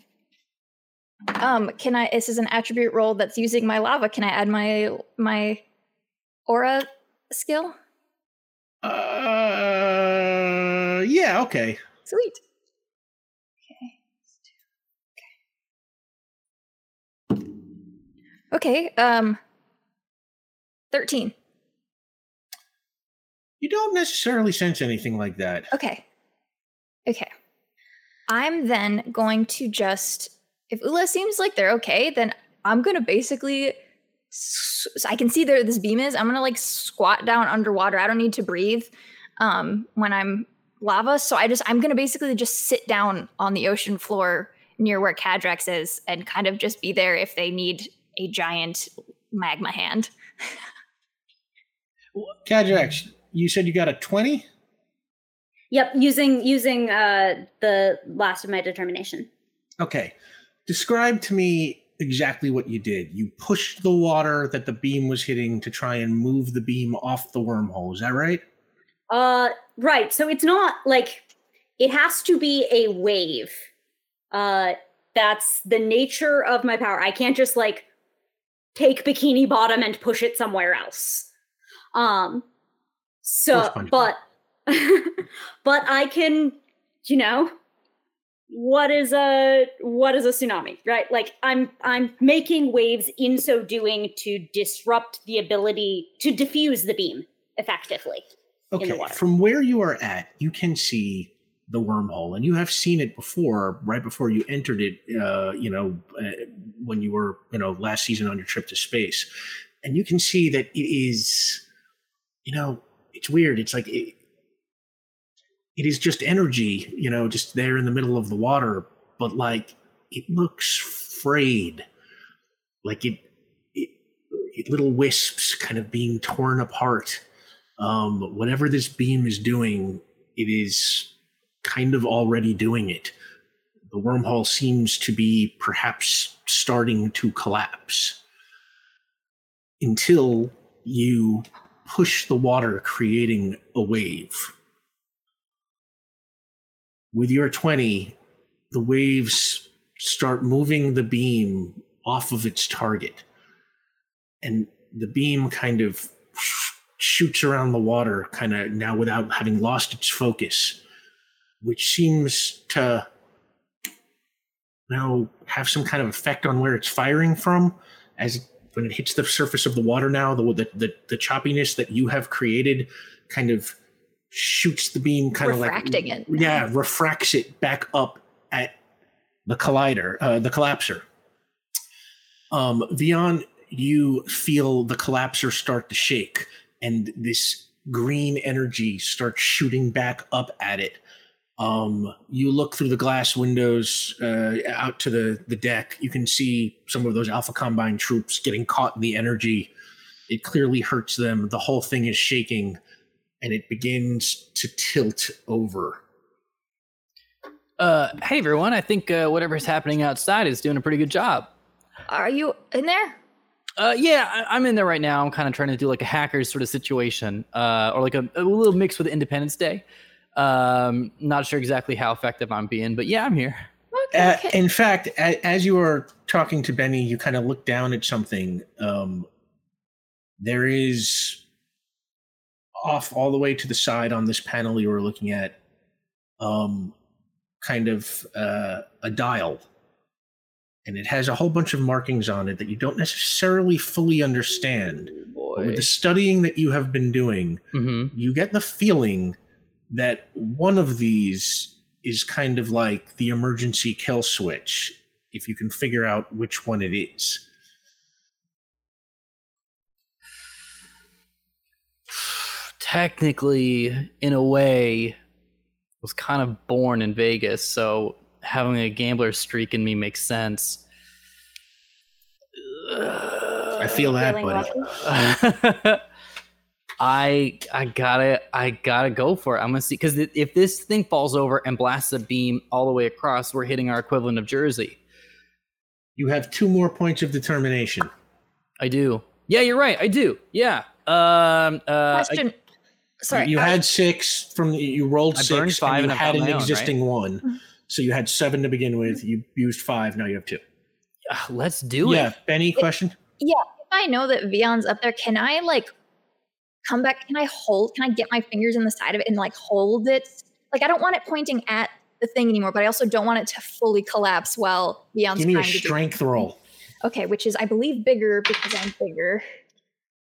Um, can I? This is an attribute roll that's using my lava. Can I add my my aura skill?
Uh, yeah, okay.
Sweet. Okay. Okay. Um. Thirteen.
You don't necessarily sense anything like that.
Okay. Okay. I'm then going to just if Ula seems like they're okay, then I'm gonna basically so I can see there this beam is. I'm gonna like squat down underwater. I don't need to breathe um when I'm lava. So I just I'm gonna basically just sit down on the ocean floor near where Cadrax is and kind of just be there if they need a giant magma hand.
Cadrax, you said you got a 20?
Yep, using using uh the last of my determination.
Okay. Describe to me exactly what you did. You pushed the water that the beam was hitting to try and move the beam off the wormhole. Is that right?
Uh right. So it's not like it has to be a wave. Uh that's the nature of my power. I can't just like take bikini bottom and push it somewhere else. Um so but but I can, you know, what is a what is a tsunami, right? Like I'm I'm making waves in so doing to disrupt the ability to diffuse the beam effectively.
Okay. From where you are at, you can see the wormhole, and you have seen it before, right before you entered it. Uh, you know, uh, when you were, you know, last season on your trip to space, and you can see that it is, you know, it's weird. It's like it, it is just energy, you know, just there in the middle of the water, but like it looks frayed, like it, it, it little wisps kind of being torn apart um, whatever this beam is doing, it is kind of already doing it. The wormhole seems to be perhaps starting to collapse until you push the water, creating a wave. With your 20, the waves start moving the beam off of its target. And the beam kind of shoots around the water, kind of now without having lost its focus, which seems to now have some kind of effect on where it's firing from. As when it hits the surface of the water, now the the the, the choppiness that you have created kind of shoots the beam, kind of like
Refracting it.
yeah, refracts it back up at the collider, uh, the collapser. Um, Vion, you feel the collapser start to shake, and this green energy starts shooting back up at it. Um, you look through the glass windows uh, out to the, the deck. You can see some of those Alpha Combine troops getting caught in the energy. It clearly hurts them. The whole thing is shaking, and it begins to tilt over.
Uh, hey everyone, I think uh, whatever's happening outside is doing a pretty good job.
Are you in there?
Uh, yeah, I, I'm in there right now. I'm kind of trying to do like a hackers sort of situation, uh, or like a, a little mix with Independence Day. Um, not sure exactly how effective I'm being, but yeah, I'm here.
Okay.
Uh,
okay.
in fact, a, as you are talking to Benny, you kind of look down at something. Um, there is off all the way to the side on this panel you were looking at, um, kind of uh, a dial, and it has a whole bunch of markings on it that you don't necessarily fully understand. But with the studying that you have been doing,
hmm
you get the feeling that one of these is kind of like the emergency kill switch if you can figure out which one it is
Technically, in a way, was kind of born in Vegas, so having a gambler streak in me makes sense.
I feel that, buddy.
I I gotta I gotta go for it. I'm gonna see because if this thing falls over and blasts a beam all the way across, we're hitting our equivalent of Jersey.
You have two more points of determination.
I do. Yeah, you're right. I do. Yeah. Um. Uh. I-
Question. Sorry.
you
I-
had six from you rolled
I
six,
five
and
and
you
I've
had an
my own, right?
existing one. So you had seven to begin with. You used five. Now you have two.
Ah, let's do it.
yeah,
it.
Benny, question.
yeah, if I know that Vion's up there, can I like come back? Can I hold? Can I get my fingers in the side of it and like hold it? Like I don't want it pointing at the thing anymore, but I also don't want it to fully collapse while Vion's
Give me a
trying to
strength roll.
Okay, which is I believe bigger because I'm bigger.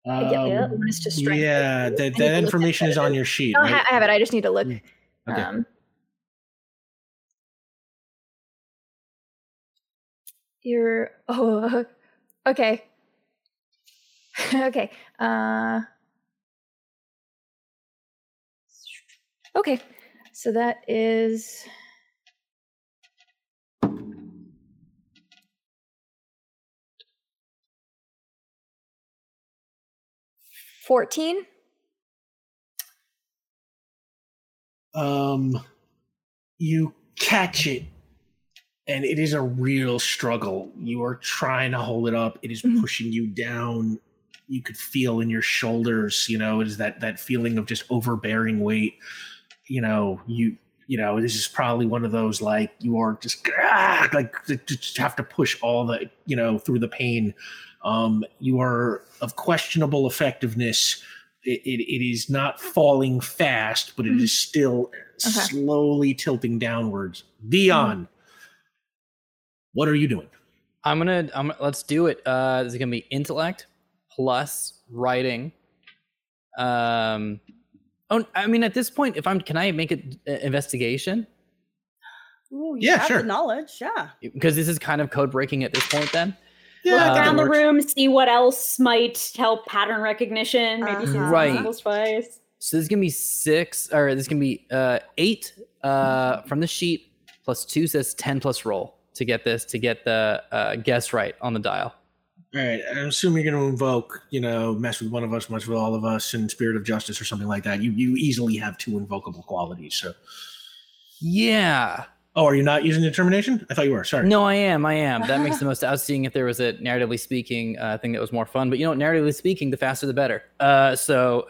I get the other to strength.
yeah, that, that information is on your sheet.
I
right?
I have it. I just need to look.
Mm, okay.
Um, you're oh okay okay uh okay so that is Fourteen.
um you catch it and it is a real struggle. You are trying to hold it up. It is
Mhm.
pushing you down. You could feel in your shoulders you know it is that that feeling of just overbearing weight. You know you you know this is probably one of those like you are just ah, like just have to push all the you know through the pain um you are of questionable effectiveness it, it, it is not falling fast but it is still slowly tilting downwards Vion what are you doing
I'm gonna. I'm. Let's do it. Uh. This is gonna be intellect plus writing. Um. Oh, I mean, at this point, if I'm, can I make an investigation?
Ooh, you
Yeah,
have
sure.
the knowledge. Yeah.
Because this is kind of code breaking at this point. Then.
Look around the
works.
room, see what else might help pattern recognition. Maybe see
Uh-huh.
Right.
symbols twice.
So this is gonna be six, or this is gonna be uh eight uh from the sheet plus two says ten plus roll to get this to get the uh, guess right on the dial.
all right i'm assuming you're going to invoke you know mess with one of us mess with all of us in spirit of justice or something like that you you easily have two invocable qualities so
Yeah.
Oh are you not using determination i thought you were sorry
No, I am. I am. That makes the most. I was seeing if there was a narratively speaking uh, thing that was more fun, but you know, narratively speaking, the faster the better. Uh, so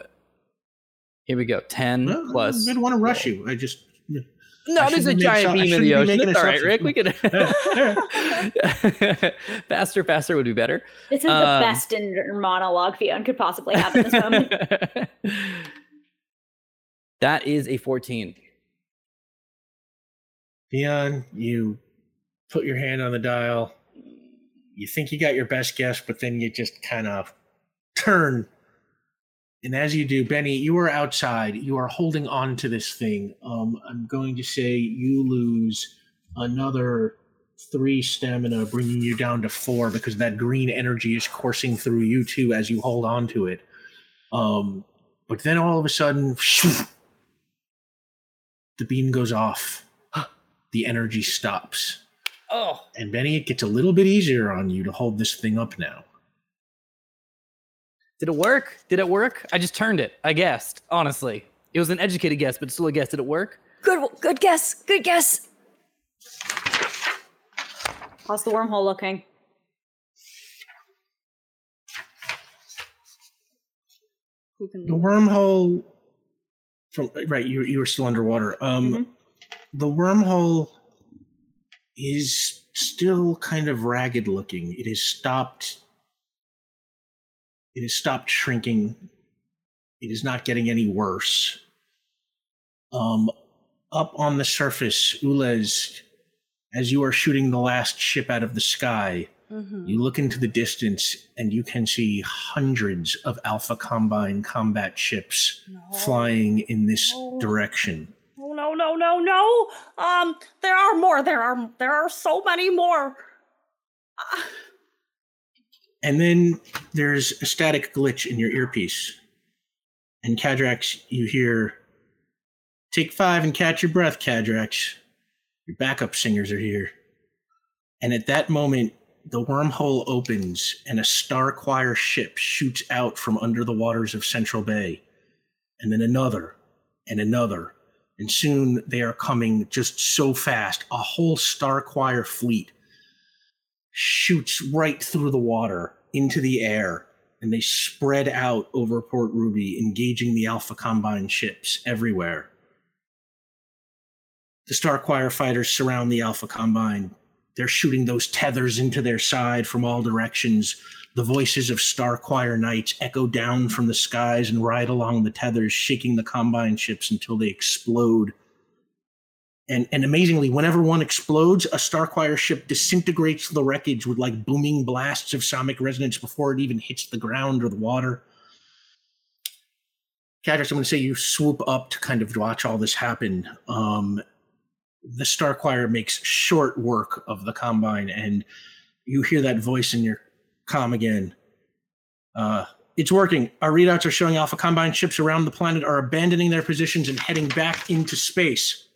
here we go. Ten
Well,
plus.
I didn't want to rush you. I just
No,
I
there's a giant beam in
shouldn't
the
be
ocean.
making
That's all right, Rick. We
assumptions.
could. faster, faster would be better.
This is
Um,
the best in monologue Vion could possibly have in this moment.
that is a 14.
Vion, you put your hand on the dial. You think you got your best guess, but then you just kind of turn. And as you do, Benny, you are outside. You are holding on to this thing. Um, I'm going to say you lose another three stamina, bringing you down to four because that green energy is coursing through you too as you hold on to it. Um, but then all of a sudden, the beam goes off. The energy stops.
Oh.
And Benny, it gets a little bit easier on you to hold this thing up now.
Did it work? Did it work? I just turned it. I guessed. Honestly, it was an educated guess, but still a guess. Did it work?
Good, good guess. Good guess.
How's the wormhole looking?
Who can
The wormhole from right, you you were still underwater. Um
Mhm.
The wormhole is still kind of ragged looking. It has stopped it has stopped shrinking. It is not getting any worse. Um up on the surface, Ulez, as you are shooting the last ship out of the sky,
Mhm.
You look into the distance and you can see hundreds of Alpha Combine combat ships
No.
flying in this
No.
direction.
No no! Um, there are more. There are there are so many more.
And then there's a static glitch in your earpiece. And Cadrax, you hear, Take five and catch your breath, Cadrax. Your backup singers are here. And at that moment, the wormhole opens and a star choir ship shoots out from under the waters of Central Bay, and then another and another. And soon they are coming just so fast. A whole Star Choir fleet shoots right through the water into the air, and they spread out over Port Ruby, engaging the Alpha Combine ships everywhere. The Star Choir fighters surround the Alpha Combine. They're shooting those tethers into their side from all directions. The voices of star choir knights echo down from the skies and ride along the tethers, shaking the Combine ships until they explode. And, and amazingly, whenever one explodes, a star choir ship disintegrates the wreckage with like booming blasts of sonic resonance before it even hits the ground or the water. Cadrax, I'm going to say you swoop up to kind of watch all this happen. Um, the Star Choir makes short work of the Combine, and you hear that voice in your com again. Uh, it's working. Our readouts are showing Alpha Combine ships around the planet are abandoning their positions and heading back into space.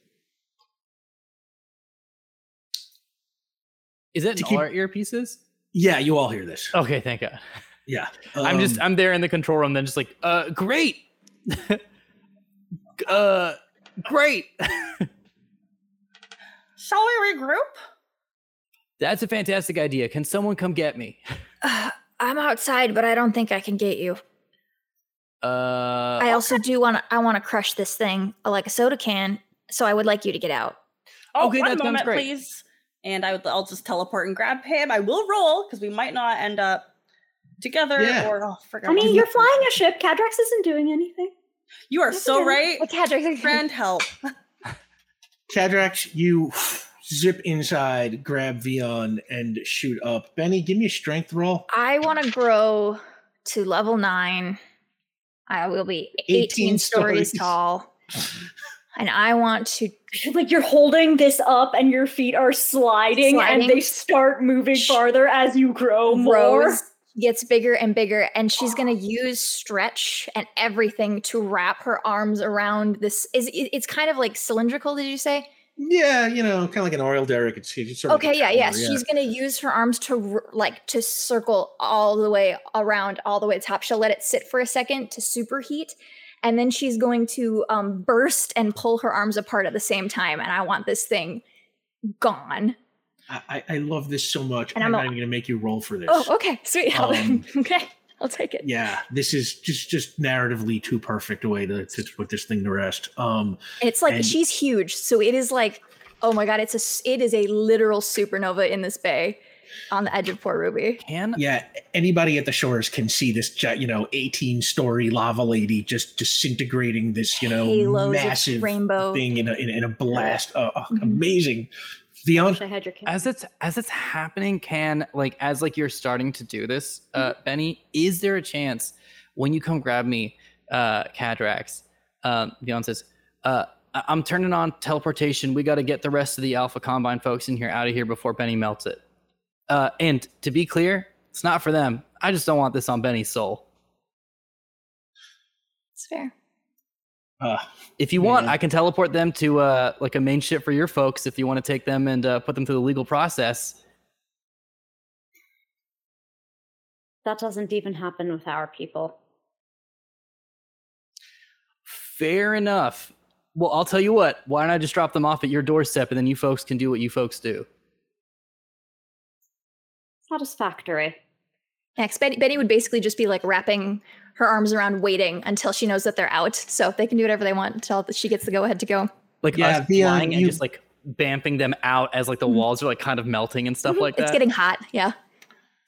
Is it
To
in
keep-
all our earpieces?
Yeah, you all hear this.
Okay, thank God.
Yeah.
I'm just
Um,
I'm there in the control room, then just like, uh, great, uh, great.
Shall we regroup?
That's a fantastic idea. Can someone come get me?
Uh, I'm outside, but I don't think I can get you.
Uh,
I also do want to. I want to crush this thing like a soda can. So I would like you to get out.
Oh,
Okay,
one
that
moment,
great.
please. And I would, I'll just teleport and grab him. I will roll because we might not end up together.
Yeah.
Or oh, forgot.
I mean, you're flying a ship. Cadrax isn't doing anything.
You are so right.
What Cadric?
Friend help.
Cadrax, you zip inside, grab Vion, and shoot up. Benny, give me a strength roll.
I want to grow to level nine. I will be 18,
18
stories
stories.
tall. And I want to
Like you're holding this up and your feet are sliding,
Sliding.
and they start moving farther as you grow more.
Rose gets bigger and bigger, and she's gonna use stretch and everything to wrap her arms around this. Is it's kind of like cylindrical? Did you say?
Yeah, you know, kind of like an oil derrick. Sort of
Okay, yeah, yeah. She's gonna use her arms to like to circle all the way around, all the way to top. She'll let it sit for a second to superheat, and then she's going to um, burst and pull her arms apart at the same time. And I want this thing gone.
I, I- I love this so much.
And
I'm,
I'm
not
a-
even going to make you roll for this.
Oh, okay, sweet. I'll-
Um,
okay, I'll take it.
Yeah, this is just just narratively too perfect a way to, to put this thing to rest. Um,
It's like
And-
she's huge, so it is like, oh my god, it's a it is a literal supernova in this bay on the edge of Port Ruby.
can
yeah, anybody at the shores can see this, gi- you know, 18 story lava lady just disintegrating this, you know,
Halos
massive
rainbow.
thing in a, in, in a blast. Uh, uh,
Mhm.
Amazing. Vion,
Wish I had your camera.
as it's as it's happening can like as like you're starting to do this uh benny is there a chance when you come grab me uh cadrax um Vion says uh I- i'm turning on teleportation. We got to get the rest of the alpha combine folks in here out of here before benny melts it. Uh and to be clear it's not for them. I just don't want this on benny's soul.
It's fair.
Uh,
if you want
Yeah.
i can teleport them to uh like a main ship for your folks if you want to take them and uh, put them through the legal process
That doesn't even happen with our people.
Fair enough. Well, I'll tell you what. Why don't I just drop them off at your doorstep, and then you folks can do what you folks do.
Satisfactory.
Next, Betty, Betty would basically just be like wrapping her arms around, waiting until she knows that they're out, so they can do whatever they want until she gets the go ahead to go.
Like
Yeah,
us
the, um,
flying and
you-
just like bamping them out as like the
Mhm.
walls are like kind of melting and stuff like that.
It's getting hot. Yeah.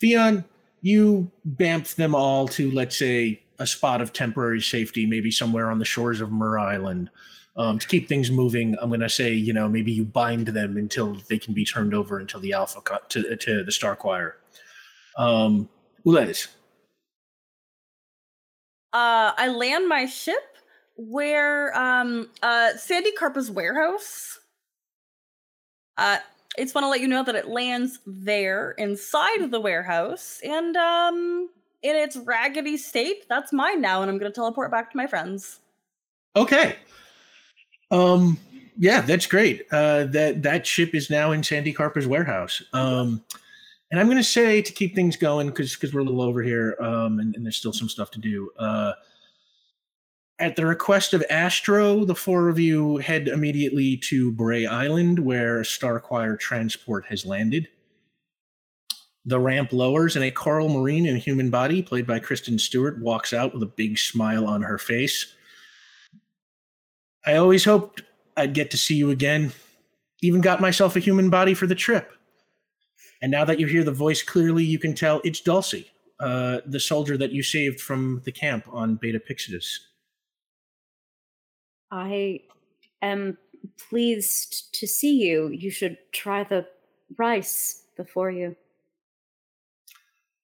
Vion, you bamf them all to, let's say, a spot of temporary safety, maybe somewhere on the shores of Mur Island. Um, to keep things moving, I'm going to say, you know, maybe you bind them until they can be turned over until the Alpha co- to, to the Star Choir. Um, Ulez,
Uh, I land my ship where um uh Sandy Carpa's warehouse. Uh, I just want to let you know that it lands there inside the warehouse, and um, in its raggedy state, that's mine now, and I'm gonna teleport back to my friends.
Okay. Um, yeah, that's great. Uh, that that ship is now in Sandy Carper's warehouse. Um, And I'm going to say to keep things going because because we're a little over here, um, and, and there's still some stuff to do. Uh, at the request of Astro, the four of you head immediately to Bray Island, where Star Choir transport has landed. The ramp lowers, and a Coral Marine in a human body, played by Kristen Stewart, walks out with a big smile on her face. I always hoped I'd get to see you again. Even got myself a human body for the trip. And now that you hear the voice clearly, you can tell it's Dulcie, uh, the soldier that you saved from the camp on Beta Pyxidis.
I am pleased to see you. You should try the rice before you.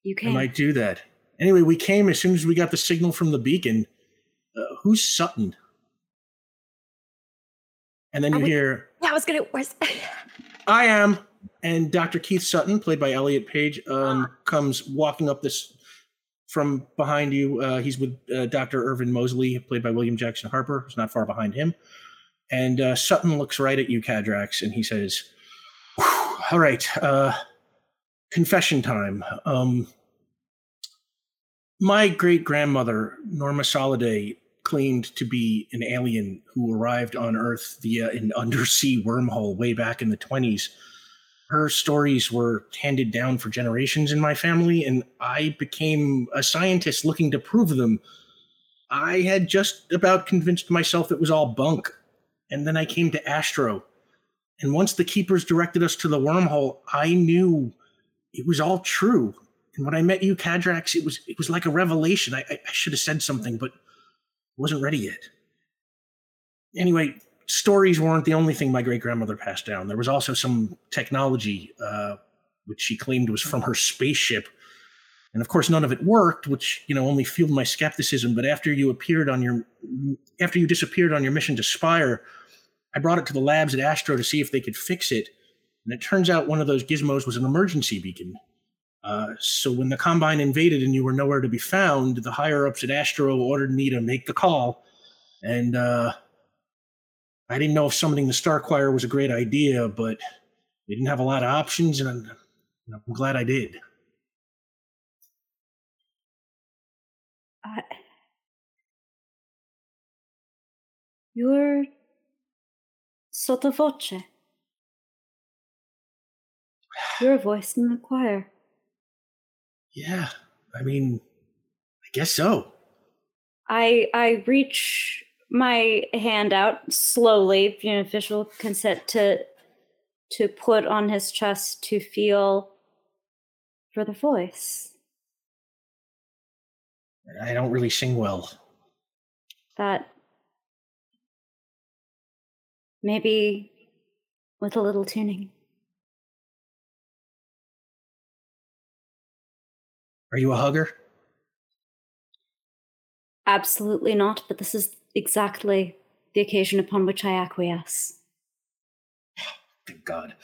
You can.
I might do that. Anyway, we came as soon as we got the signal from the beacon. Uh, who's Sutton? And then you hear,
Yeah, I was gonna. Where's?
I am. And Dr. Keith Sutton, played by Elliot Page, um, comes walking up this from behind you. Uh, he's with uh, Dr. Irvin Mosley, played by William Jackson Harper, who's not far behind him. And uh, Sutton looks right at you, Cadrax, and he says, All right, uh, confession time. Um, my great grandmother, Norma Soliday, claimed to be an alien who arrived on Earth via an undersea wormhole way back in the 20s. Her stories were handed down for generations in my family, and I became a scientist looking to prove them. I had just about convinced myself it was all bunk, and then I came to Astro. And once the keepers directed us to the wormhole, I knew it was all true. And when I met you, Cadrax, it was it was like a revelation. I, I, I should have said something, but wasn't ready yet. Anyway, stories weren't the only thing my great grandmother passed down. There was also some technology, uh, which she claimed was from her spaceship. And of course, none of it worked, which you know only fueled my skepticism. But after you appeared on your, after you disappeared on your mission to Spire, I brought it to the labs at Astro to see if they could fix it. And it turns out one of those gizmos was an emergency beacon. Uh, so when the Combine invaded and you were nowhere to be found, the higher ups at Astro ordered me to make the call. And uh, I didn't know if summoning the Star Choir was a great idea, but we didn't have a lot of options, and I'm, I'm glad I did.
I... You're sottovoce. You're a voice in the choir.
Yeah, I mean, I guess so.
I I reach my hand out slowly, you know, official consent to to put on his chest to feel for the voice.
I don't really sing well.
That maybe with a little tuning.
Are you a hugger?
Absolutely not, but this is exactly the occasion upon which I acquiesce.
Thank God.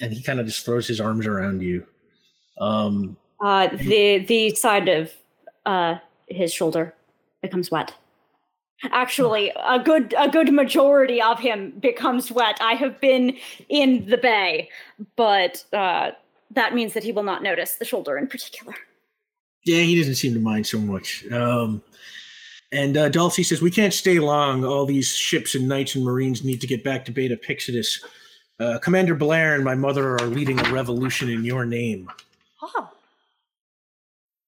And he kind of just throws his arms around you. Um,
Uh, the the side of uh, his shoulder becomes wet. Actually, a good a good majority of him becomes wet. I have been in the bay, but uh, that means that he will not notice the shoulder in particular.
Yeah, he doesn't seem to mind so much. Um, and uh, Dulcie says, We can't stay long. All these ships and knights and marines need to get back to Beta Pyxidis. Uh, Commander Blair and my mother are leading a revolution in your name.
Oh,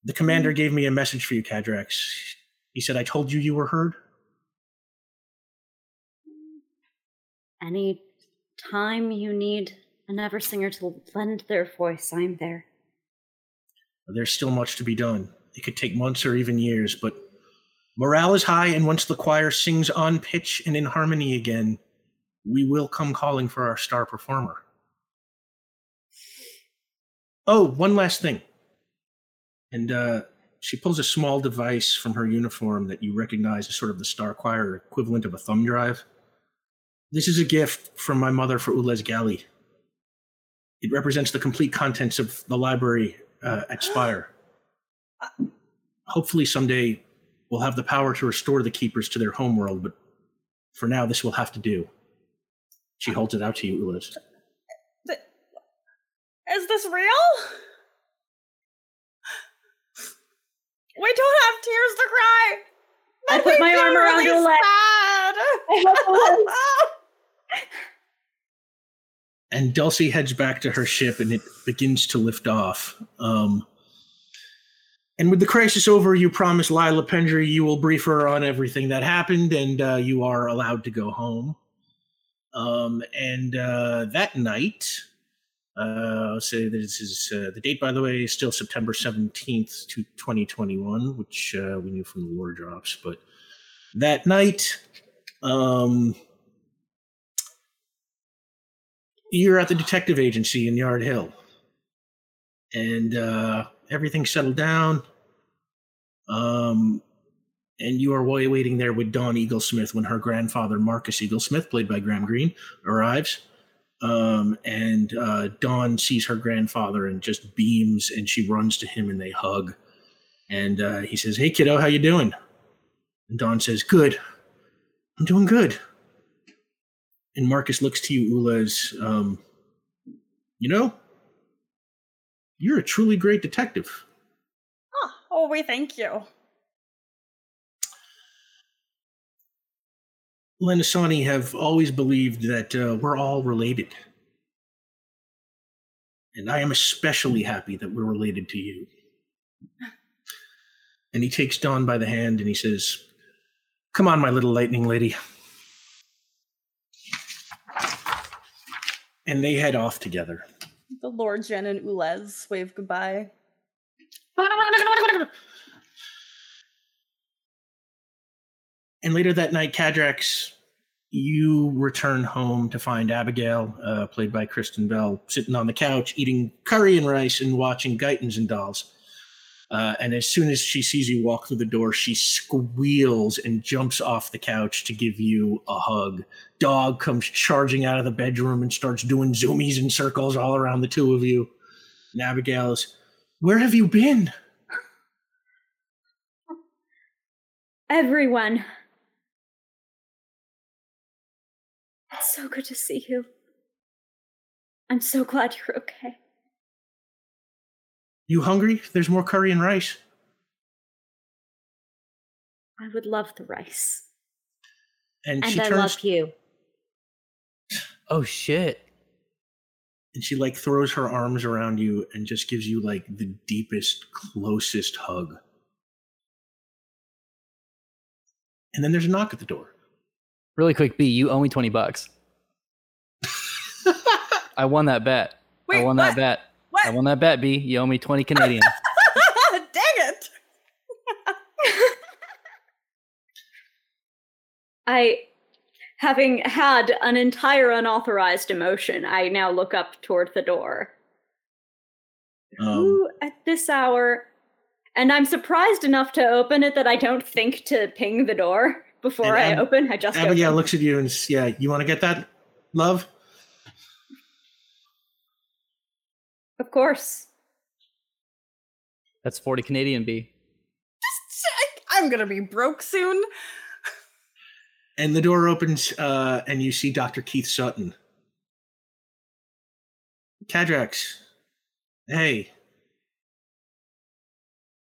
The commander gave me a message for you, Cadrax. He said, I told you you were heard.
Any time you need an ever singer to lend their voice, I'm there.
There's still much to be done. It could take months or even years, but morale is high, and once the choir sings on pitch and in harmony again, we will come calling for our star performer. Oh, one last thing. And uh, she pulls a small device from her uniform that you recognize as sort of the star choir equivalent of a thumb drive. This is a gift from my mother for Ulez Gali. It represents the complete contents of the library uh, expire. Hopefully, someday we'll have the power to restore the keepers to their homeworld, but for now, this will have to do. She holds it out to you, Ulez.
Is this real? We don't have tears to cry.
I put my arm around
really
your leg.
and Dulcie heads back to her ship and it begins to lift off. Um, and with the crisis over, you promise Lila Pendry you will brief her on everything that happened and uh, you are allowed to go home. Um, and uh, that night, uh, I'll say this is uh, the date, by the way, is still September 17th to 2021, which uh, we knew from the war drops. But that night, um, you're at the detective agency in Yard Hill, and uh, everything settled down. Um, and you are waiting there with Dawn Eaglesmith when her grandfather, Marcus Eaglesmith, played by Graham Greene, arrives. Um, and uh, Dawn sees her grandfather and just beams, and she runs to him and they hug. And uh, he says, "Hey, kiddo, how you doing?" And Dawn says, "Good. I'm doing good." And Marcus looks to you, Ula, as, um, you know, you're a truly great detective.
oh, oh, we thank you.
Lenasani have always believed that uh, we're all related. And I am especially happy that we're related to you. And he takes Dawn by the hand and he says, Come on, my little lightning lady. And they head off together.
The Lord Jen and Ulez wave goodbye.
And later that night, Cadrax, you return home to find Abigail, uh, played by Kristen Bell, sitting on the couch eating curry and rice and watching Guytons and Dolls. Uh, and as soon as she sees you walk through the door, she squeals and jumps off the couch to give you a hug. Dog comes charging out of the bedroom and starts doing zoomies and circles all around the two of you. And Abigail is, Where have you been?
Everyone. It's so good to see you. I'm so glad you're okay.
You hungry? There's more curry and rice.
I would love the rice.
And,
And
she
I
turns
love you.
Oh shit.
and she like throws her arms around you and just gives you like the deepest closest hug and then there's a knock at the door
Really quick, B, you owe me 20 bucks. I won that bet. I won
what?
that bet.
What?
I won that bet, B. You owe me 20 Canadian.
Dang it!
I, having had an entire unauthorized emotion, I now look up toward the door.
um,
Who at this hour? And I'm surprised enough to open it that I don't think to ping the door before I
Ab-
open. I just
abigail
open.
looks at you and s- yeah you want to get that love
Of course.
That's 40 Canadian, B.
I'm gonna be broke soon.
and the door opens uh, and you see dr keith sutton cadrax hey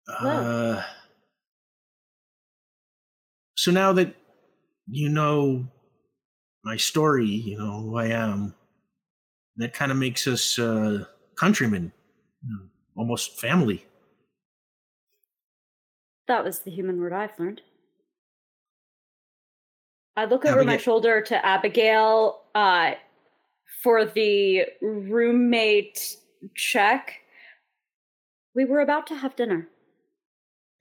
uh, so now that you know my story you know who i am that kind of makes us uh, countrymen almost family
That was the human word I've learned. I look over my shoulder to Abigail uh, for the roommate check. We were about to have dinner.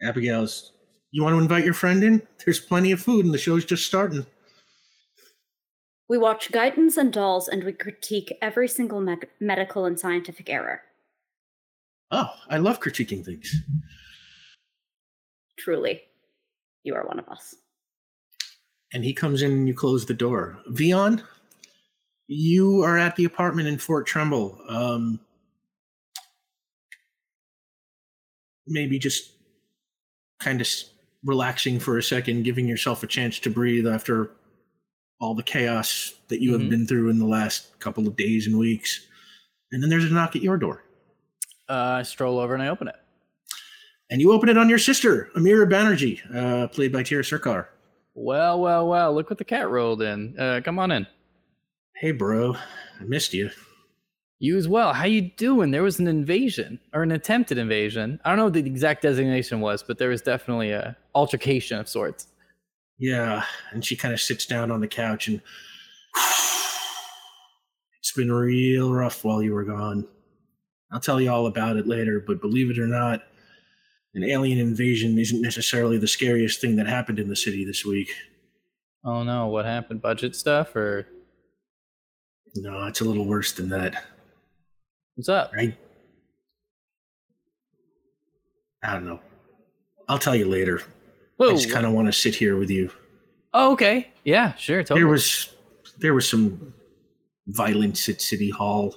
abigail's you want to invite your friend in there's plenty of food and the show's just starting
We watch Guytons and Dolls and we critique every single me- medical and scientific error.
oh i love critiquing things
Truly, you are one of us.
and he comes in and you close the door. Vion, you are at the apartment in Fort Trumbull. Um, maybe just kind of relaxing for a second, giving yourself a chance to breathe after all the chaos that you
Mhm.
have been through in the last couple of days and weeks. And then there's a knock at your door.
Uh, I stroll over and I open it.
And you open it on your sister, Amira Banerjee, uh, played by Tiya Sircar.
Well, well, well. Look what the cat rolled in. Uh, come on in.
Hey, bro, I missed you.
You as well. How you doing? There was an invasion or an attempted invasion. I don't know what the exact designation was, but there was definitely a altercation of sorts.
Yeah, and she kind of sits down on the couch and it's been real rough while you were gone. I'll tell you all about it later, but believe it or not, an alien invasion isn't necessarily the scariest thing that happened in the city this week.
Oh no, what happened? Budget stuff or
No, it's a little worse than that.
what's up?
Right? I don't know. I'll tell you later.
Whoa.
I just kind of want to sit here with you.
oh, okay. Yeah, sure. Totally.
There was there was some violence at City Hall.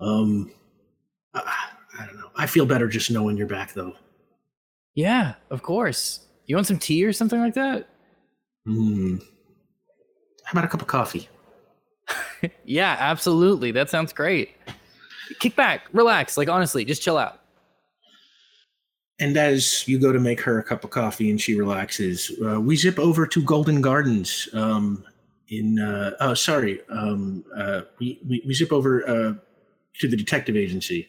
Um, I, I don't know. I feel better just knowing you're back, though.
yeah, of course. You want some tea or something like that?
Hmm. How about a cup of coffee?
Yeah, absolutely. That sounds great. Kick back, relax. Like honestly, just chill out.
And as you go to make her a cup of coffee and she relaxes, uh, we zip over to Golden Gardens. Um, in uh, oh, sorry, um, uh, we, we we zip over uh, to the detective agency.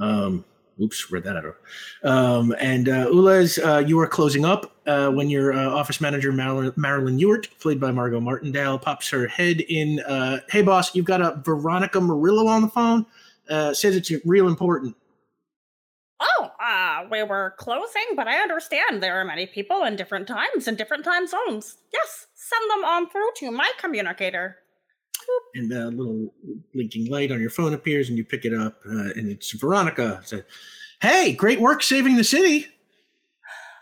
Um, oops, read that out. Um, and uh, Ulez, uh, you are closing up uh, when your office manager Marilyn, Ewart, played by Margot Martindale, pops her head in. Hey, boss, you've got a Veronica Murillo on the phone. Says it's real important.
Oh, uh, we were closing, but I understand there are many people in different times and different time zones. Yes, send them on through to my communicator.
and a little blinking light on your phone appears and you pick it up uh, and it's veronica a, hey great work saving the city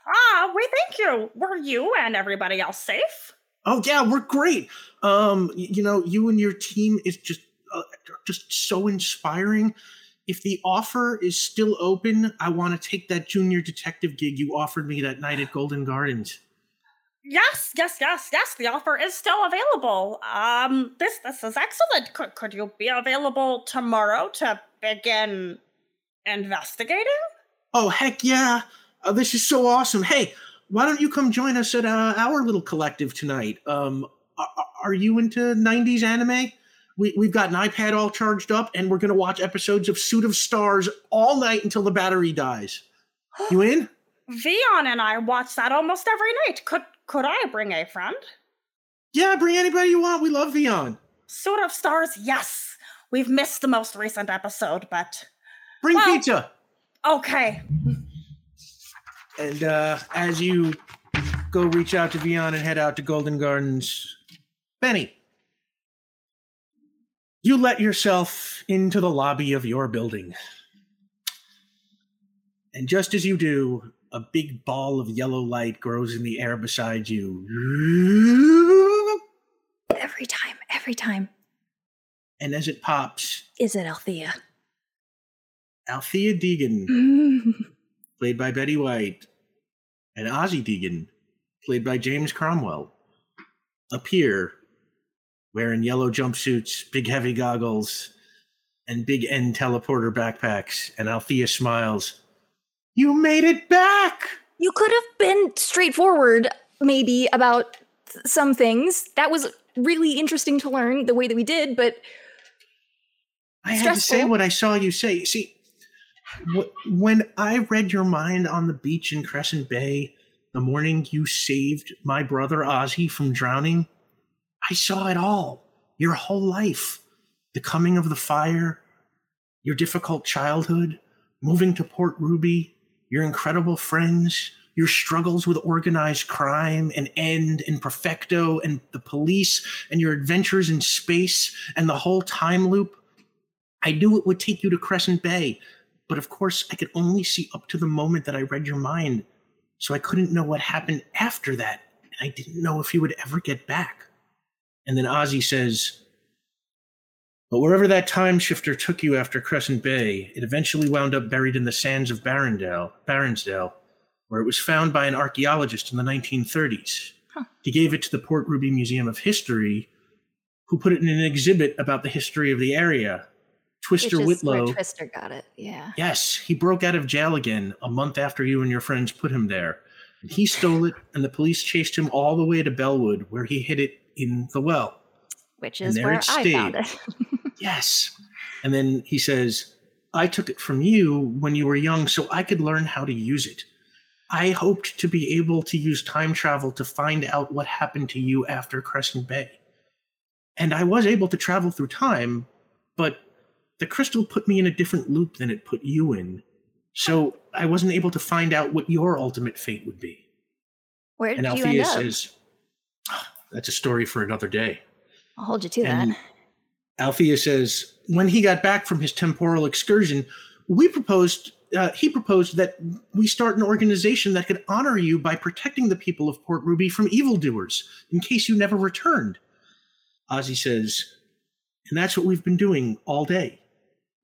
Ah, we thank you. Were you and everybody else safe?
oh yeah we're great um you know you and your team is just uh, just so inspiring if the offer is still open i want to take that junior detective gig you offered me that night at golden gardens
Yes, yes, yes, yes. The offer is still available. Um, this this is excellent. Could could you be available tomorrow to begin investigating?
oh heck yeah uh, this is so awesome hey why don't you come join us at uh, our little collective tonight um are, are you into 90s anime we, we've got an ipad all charged up and we're going to watch episodes of suit of stars all night until the battery dies you in
Vion and I watch that almost every night. Could could I bring a friend?
yeah bring anybody you want we love Vion.
Suit of Stars, yes. We've missed the most recent episode, but
bring
Well-
pizza
okay.
and uh as you go reach out to Vion and head out to golden gardens benny you let yourself into the lobby of your building and just as you do a big ball of yellow light grows in the air beside you
Every time, every time.
and as it pops
Is it Althea?
althea deegan
Mm.
played by betty white and ozzy deegan played by james cromwell appear wearing yellow jumpsuits big heavy goggles and big end teleporter backpacks and althea smiles you made it back
You could have been straightforward, maybe, about some things. That was really interesting to learn the way that we did, but
I had to say what I saw you say. See, when I read your mind on the beach in Crescent Bay the morning you saved my brother Ozzy from drowning, I saw it all. Your whole life. The coming of the fire, your difficult childhood, moving to Port Ruby, your incredible friends, your struggles with organized crime and End and Perfecto and the police, and your adventures in space and the whole time loop. I knew it would take you to Crescent Bay, but of course, I could only see up to the moment that I read your mind, so I couldn't know what happened after that, and I didn't know if you would ever get back. And then Ozzy says, But wherever that time shifter took you after Crescent Bay, it eventually wound up buried in the sands of Barrendale, Barrensdale, where it was found by an archaeologist in the 1930s. He gave it to the Port Ruby Museum of History, who put it in an exhibit about the history of the area Twister
Which is where
Whitlow.
Twister got it. Yeah.
Yes, he broke out of jail again a month after you and your friends put him there. And he stole it, and the police chased him all the way to Bellwood, where he hid it in the well.
Which is where I found it.
Yes. And then he says, I took it from you when you were young so I could learn how to use it. I hoped to be able to use time travel to find out what happened to you after Crescent Bay. And I was able to travel through time, but the crystal put me in a different loop than it put you in. So I wasn't able to find out what your ultimate fate would be.
Where
And
did you end
Althea
up?
says, "Ah, That's a story for another day.
I'll hold you to
And
that.
Althea says, when he got back from his temporal excursion, we proposed. Uh, he proposed that we start an organization that could honor you by protecting the people of Port Ruby from evildoers in case you never returned. Ozzy says, and that's what we've been doing all day.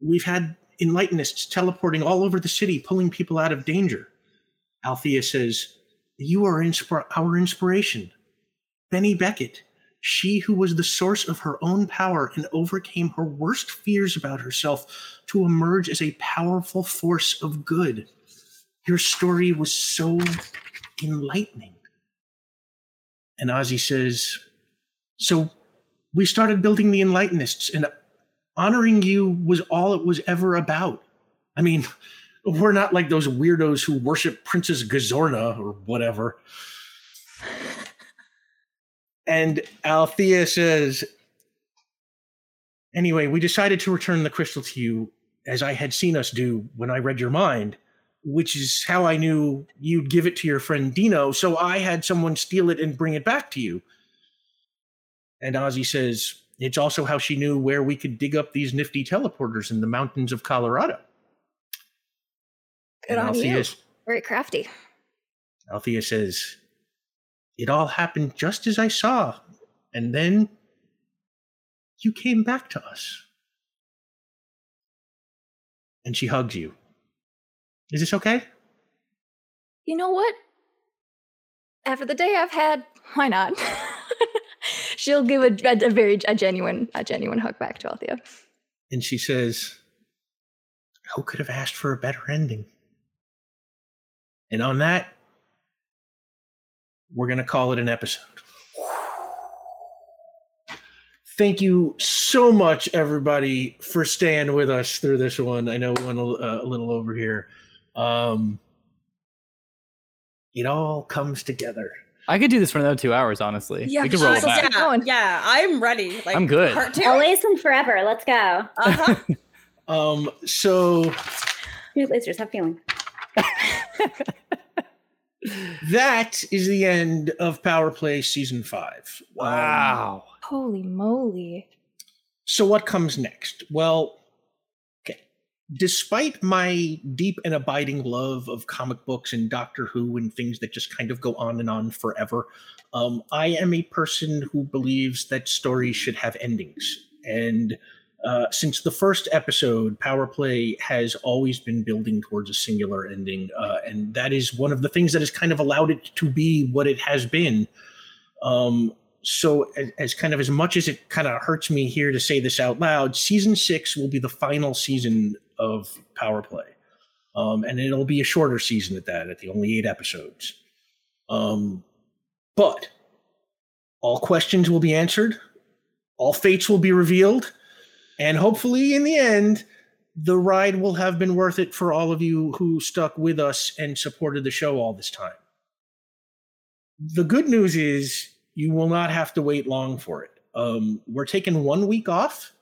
We've had enlightenists teleporting all over the city, pulling people out of danger. Althea says, You are inspir- our inspiration. Benny Beckett, she who was the source of her own power and overcame her worst fears about herself to emerge as a powerful force of good. Your story was so enlightening. And Ozzy says, So we started building the Enlightenists, and honoring you was all it was ever about. I mean, we're not like those weirdos who worship Princess Gazorna or whatever. And Althea says, Anyway, we decided to return the crystal to you as I had seen us do when I read your mind, which is how I knew you'd give it to your friend Dino. So I had someone steal it and bring it back to you. And Ozzy says, It's also how she knew where we could dig up these nifty teleporters in the mountains of Colorado.
Good
and
on you. Very crafty.
Althea says, It all happened just as I saw. And then you came back to us. And she hugs you. Is this okay?
You know what? After the day I've had, why not? She'll give a, a, a very a genuine a genuine hug back to Althea.
And she says, Who could have asked for a better ending? And on that, we're going to call it an episode. Thank you so much, everybody, for staying with us through this one. I know we went a, uh, a little over here. Um, it all comes together.
I could do this for another two hours, honestly.
Yeah,
we could roll
sure.
back.
Yeah, yeah, I'm ready. Like,
I'm good.
Part two.
Always and forever. Let's go.
Uh-huh.
Um, so
New lasers have feeling.
that is the end of Power Play Season 5. Um,
Wow.
Holy moly.
So what comes next? Well, okay. Despite my deep and abiding love of comic books and Doctor Who and things that just kind of go on and on forever, um, I am a person who believes that stories should have endings. And uh, since the first episode, Power Play has always been building towards a singular ending, uh, and that is one of the things that has kind of allowed it to be what it has been. Um, so as, as kind of as much as it kind of hurts me here to say this out loud season six will be the final season of power play. Um, and it'll be a shorter season at that at the only eight episodes. Um, but all questions will be answered. All fates will be revealed and hopefully in the end the ride will have been worth it for all of you who stuck with us and supported the show all this time the good news is you will not have to wait long for it. Um, we're taking one week off,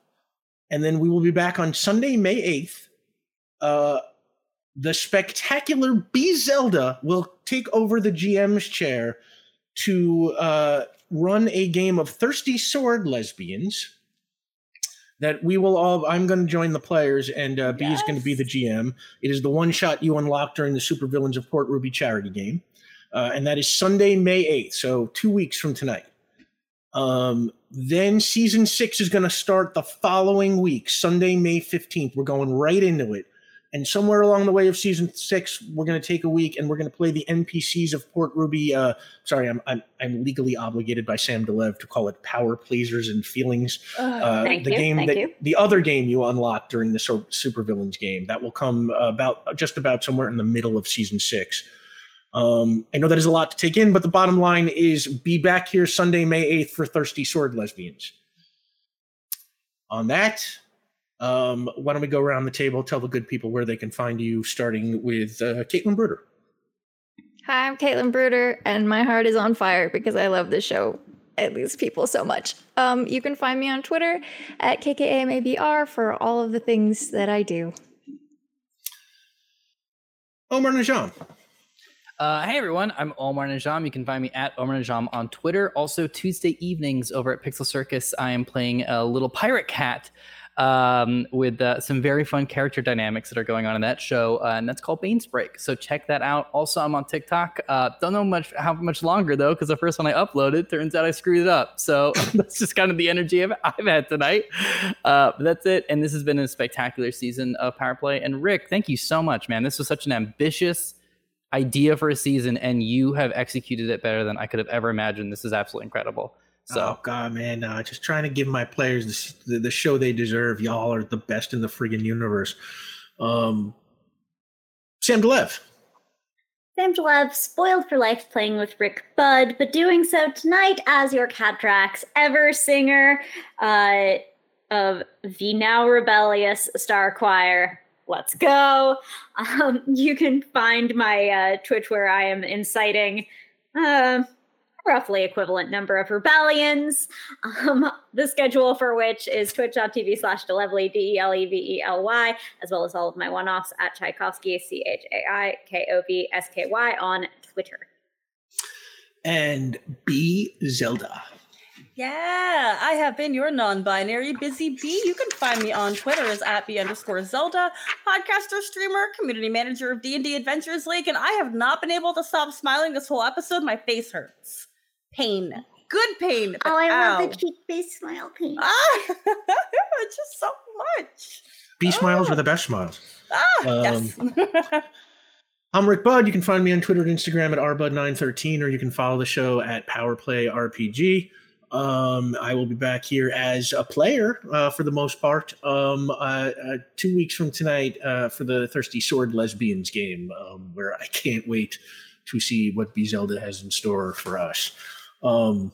and then we will be back on Sunday, May 8th. Uh, the spectacular B Zelda will take over the GM's chair to uh, run a game of Thirsty Sword Lesbians. That we will all, I'm going to join the players, and uh, B is going to be the GM. It is the one shot you unlock during the super villains of Port Ruby charity game uh, and that is Sunday, May 8th. So two weeks from tonight. Um, then season six is going to start the following week, Sunday, May 15th. We're going right into it. And somewhere along the way of season six, we're going to take a week and we're going to play the NPCs of Port Ruby. Uh, sorry, I'm, I'm I'm legally obligated by Sam Delev to call it Power Pleasers and Feelings. Uh,
Thank
the
you,
game
thank
that
you.
the other game you unlock during the Super Supervillains game that will come about just about somewhere in the middle of season six. Um, I know that is a lot to take in, but the bottom line is be back here Sunday, May 8th for Thirsty Sword Lesbians. On that, um, why don't we go around the table, tell the good people where they can find you, starting with uh, Caitlin Bruder.
Hi, I'm Caitlin Bruder, and my heart is on fire because I love this show and these people so much. Um, you can find me on Twitter at KKAMABR for all of the things that I do.
Omar Najam.
Uh, hey everyone, I'm Omar Najam. You can find me at Omar Najam on Twitter. Also, Tuesday evenings over at Pixel Circus, I am playing a little pirate cat um, with uh, some very fun character dynamics that are going on in that show, uh, and that's called Bane's Break. So check that out. Also, I'm on TikTok. Uh, don't know much how much longer though, because the first one I uploaded turns out I screwed it up. So that's just kind of the energy I've, I've had tonight. Uh, that's it. And this has been a spectacular season of Power Play. And Rick, thank you so much, man. This was such an ambitious idea for a season, and you have executed it better than I could have ever imagined. This is absolutely incredible. So
oh god, man, uh, just trying to give my players the, the, the show they deserve. Y'all are the best in the friggin' universe. Um, Sam Delev.
Sam Delev, spoiled for life playing with Rick Budd, but doing so tonight as your Cadrax ever singer uh, of the now rebellious Star Choir. Let's go. Um, you can find my uh, Twitch where I am inciting uh, roughly equivalent number of rebellions. Um, the schedule for which is twitch.tv slash Delevely, D E L E V E L Y, as well as all of my one offs at Tchaikovsky, C H A I K O V S K Y on Twitter.
and B Zelda.
Yeah, I have been your non-binary busy bee. You can find me on Twitter as at b underscore Zelda, podcaster, streamer, community manager of D&D Adventures League, and I have not been able to stop smiling this whole episode. My face hurts. Pain. Good pain.
Oh, I love the cheek based smile pain.
Ah, just so much.
B smiles are the best smiles.
Ah,
Um,
yes.
I'm Rick Budd. You can find me on Twitter and Instagram at rbud913, or you can follow the show at Powerplay RPG. Um, I will be back here as a player uh, for the most part. Um, uh, uh, two weeks from tonight uh, for the Thirsty Sword Lesbians game, um, where I can't wait to see what B Zelda has in store for us. Um,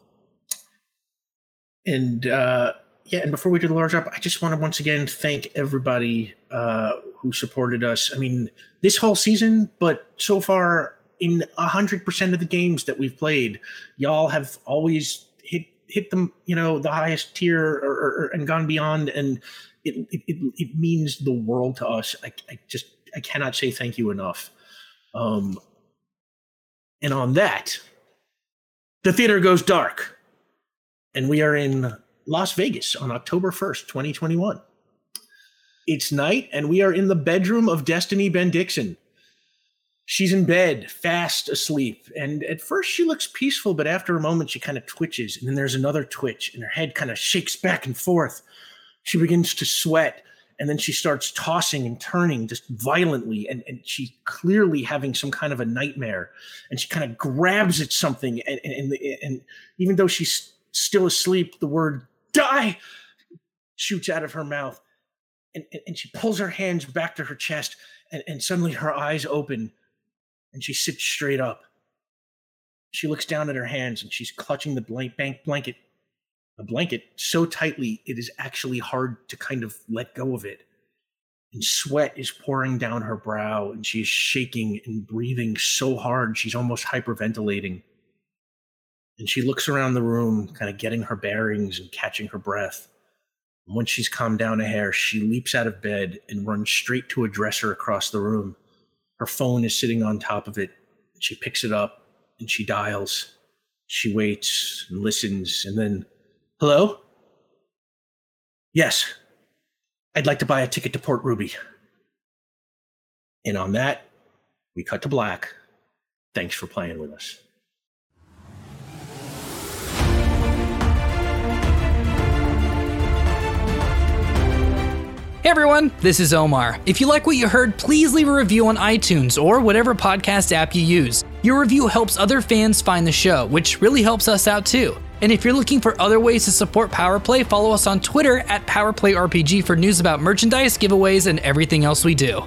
and uh, yeah, and before we do the large up, I just want to once again thank everybody uh, who supported us. I mean, this whole season, but so far in hundred percent of the games that we've played, y'all have always hit hit them, you know, the highest tier or, or, or- and gone beyond, and it, it it it means the world to us. I, I just I cannot say thank you enough. Um, and on that, the theater goes dark, and we are in Las Vegas on October first, twenty twenty one. It's night, and we are in the bedroom of Destiny Ben Dixon. She's in bed, fast asleep. And at first she looks peaceful, but after a moment she kind of twitches. And then there's another twitch, and her head kind of shakes back and forth. She begins to sweat, and then she starts tossing and turning just violently. And, and she's clearly having some kind of a nightmare. And she kind of grabs at something. And, and, and, and even though she's still asleep, the word die shoots out of her mouth. And, and, she pulls her hands back to her chest, and, and suddenly her eyes open and she sits straight up. She looks down at her hands and she's clutching the blank bank blanket, the blanket so tightly it is actually hard to kind of let go of it. And sweat is pouring down her brow and she is shaking and breathing so hard she's almost hyperventilating. And she looks around the room, kind of getting her bearings and catching her breath. And once she's calmed down a hair, she leaps out of bed and runs straight to a dresser across the room. Her phone is sitting on top of it. She picks it up and she dials. She waits and listens and then, hello? Yes, I'd like to buy a ticket to Port Ruby. And on that, we cut to black. Thanks for playing with us.
Hey
everyone, this is Omar. If you like what you heard, please leave a review on iTunes or whatever podcast app you use. Your review helps other fans find the show, which really helps us out too. And if you're looking for other ways to support PowerPlay, follow us on Twitter at PowerPlayRPG for news about merchandise, giveaways, and everything else we do.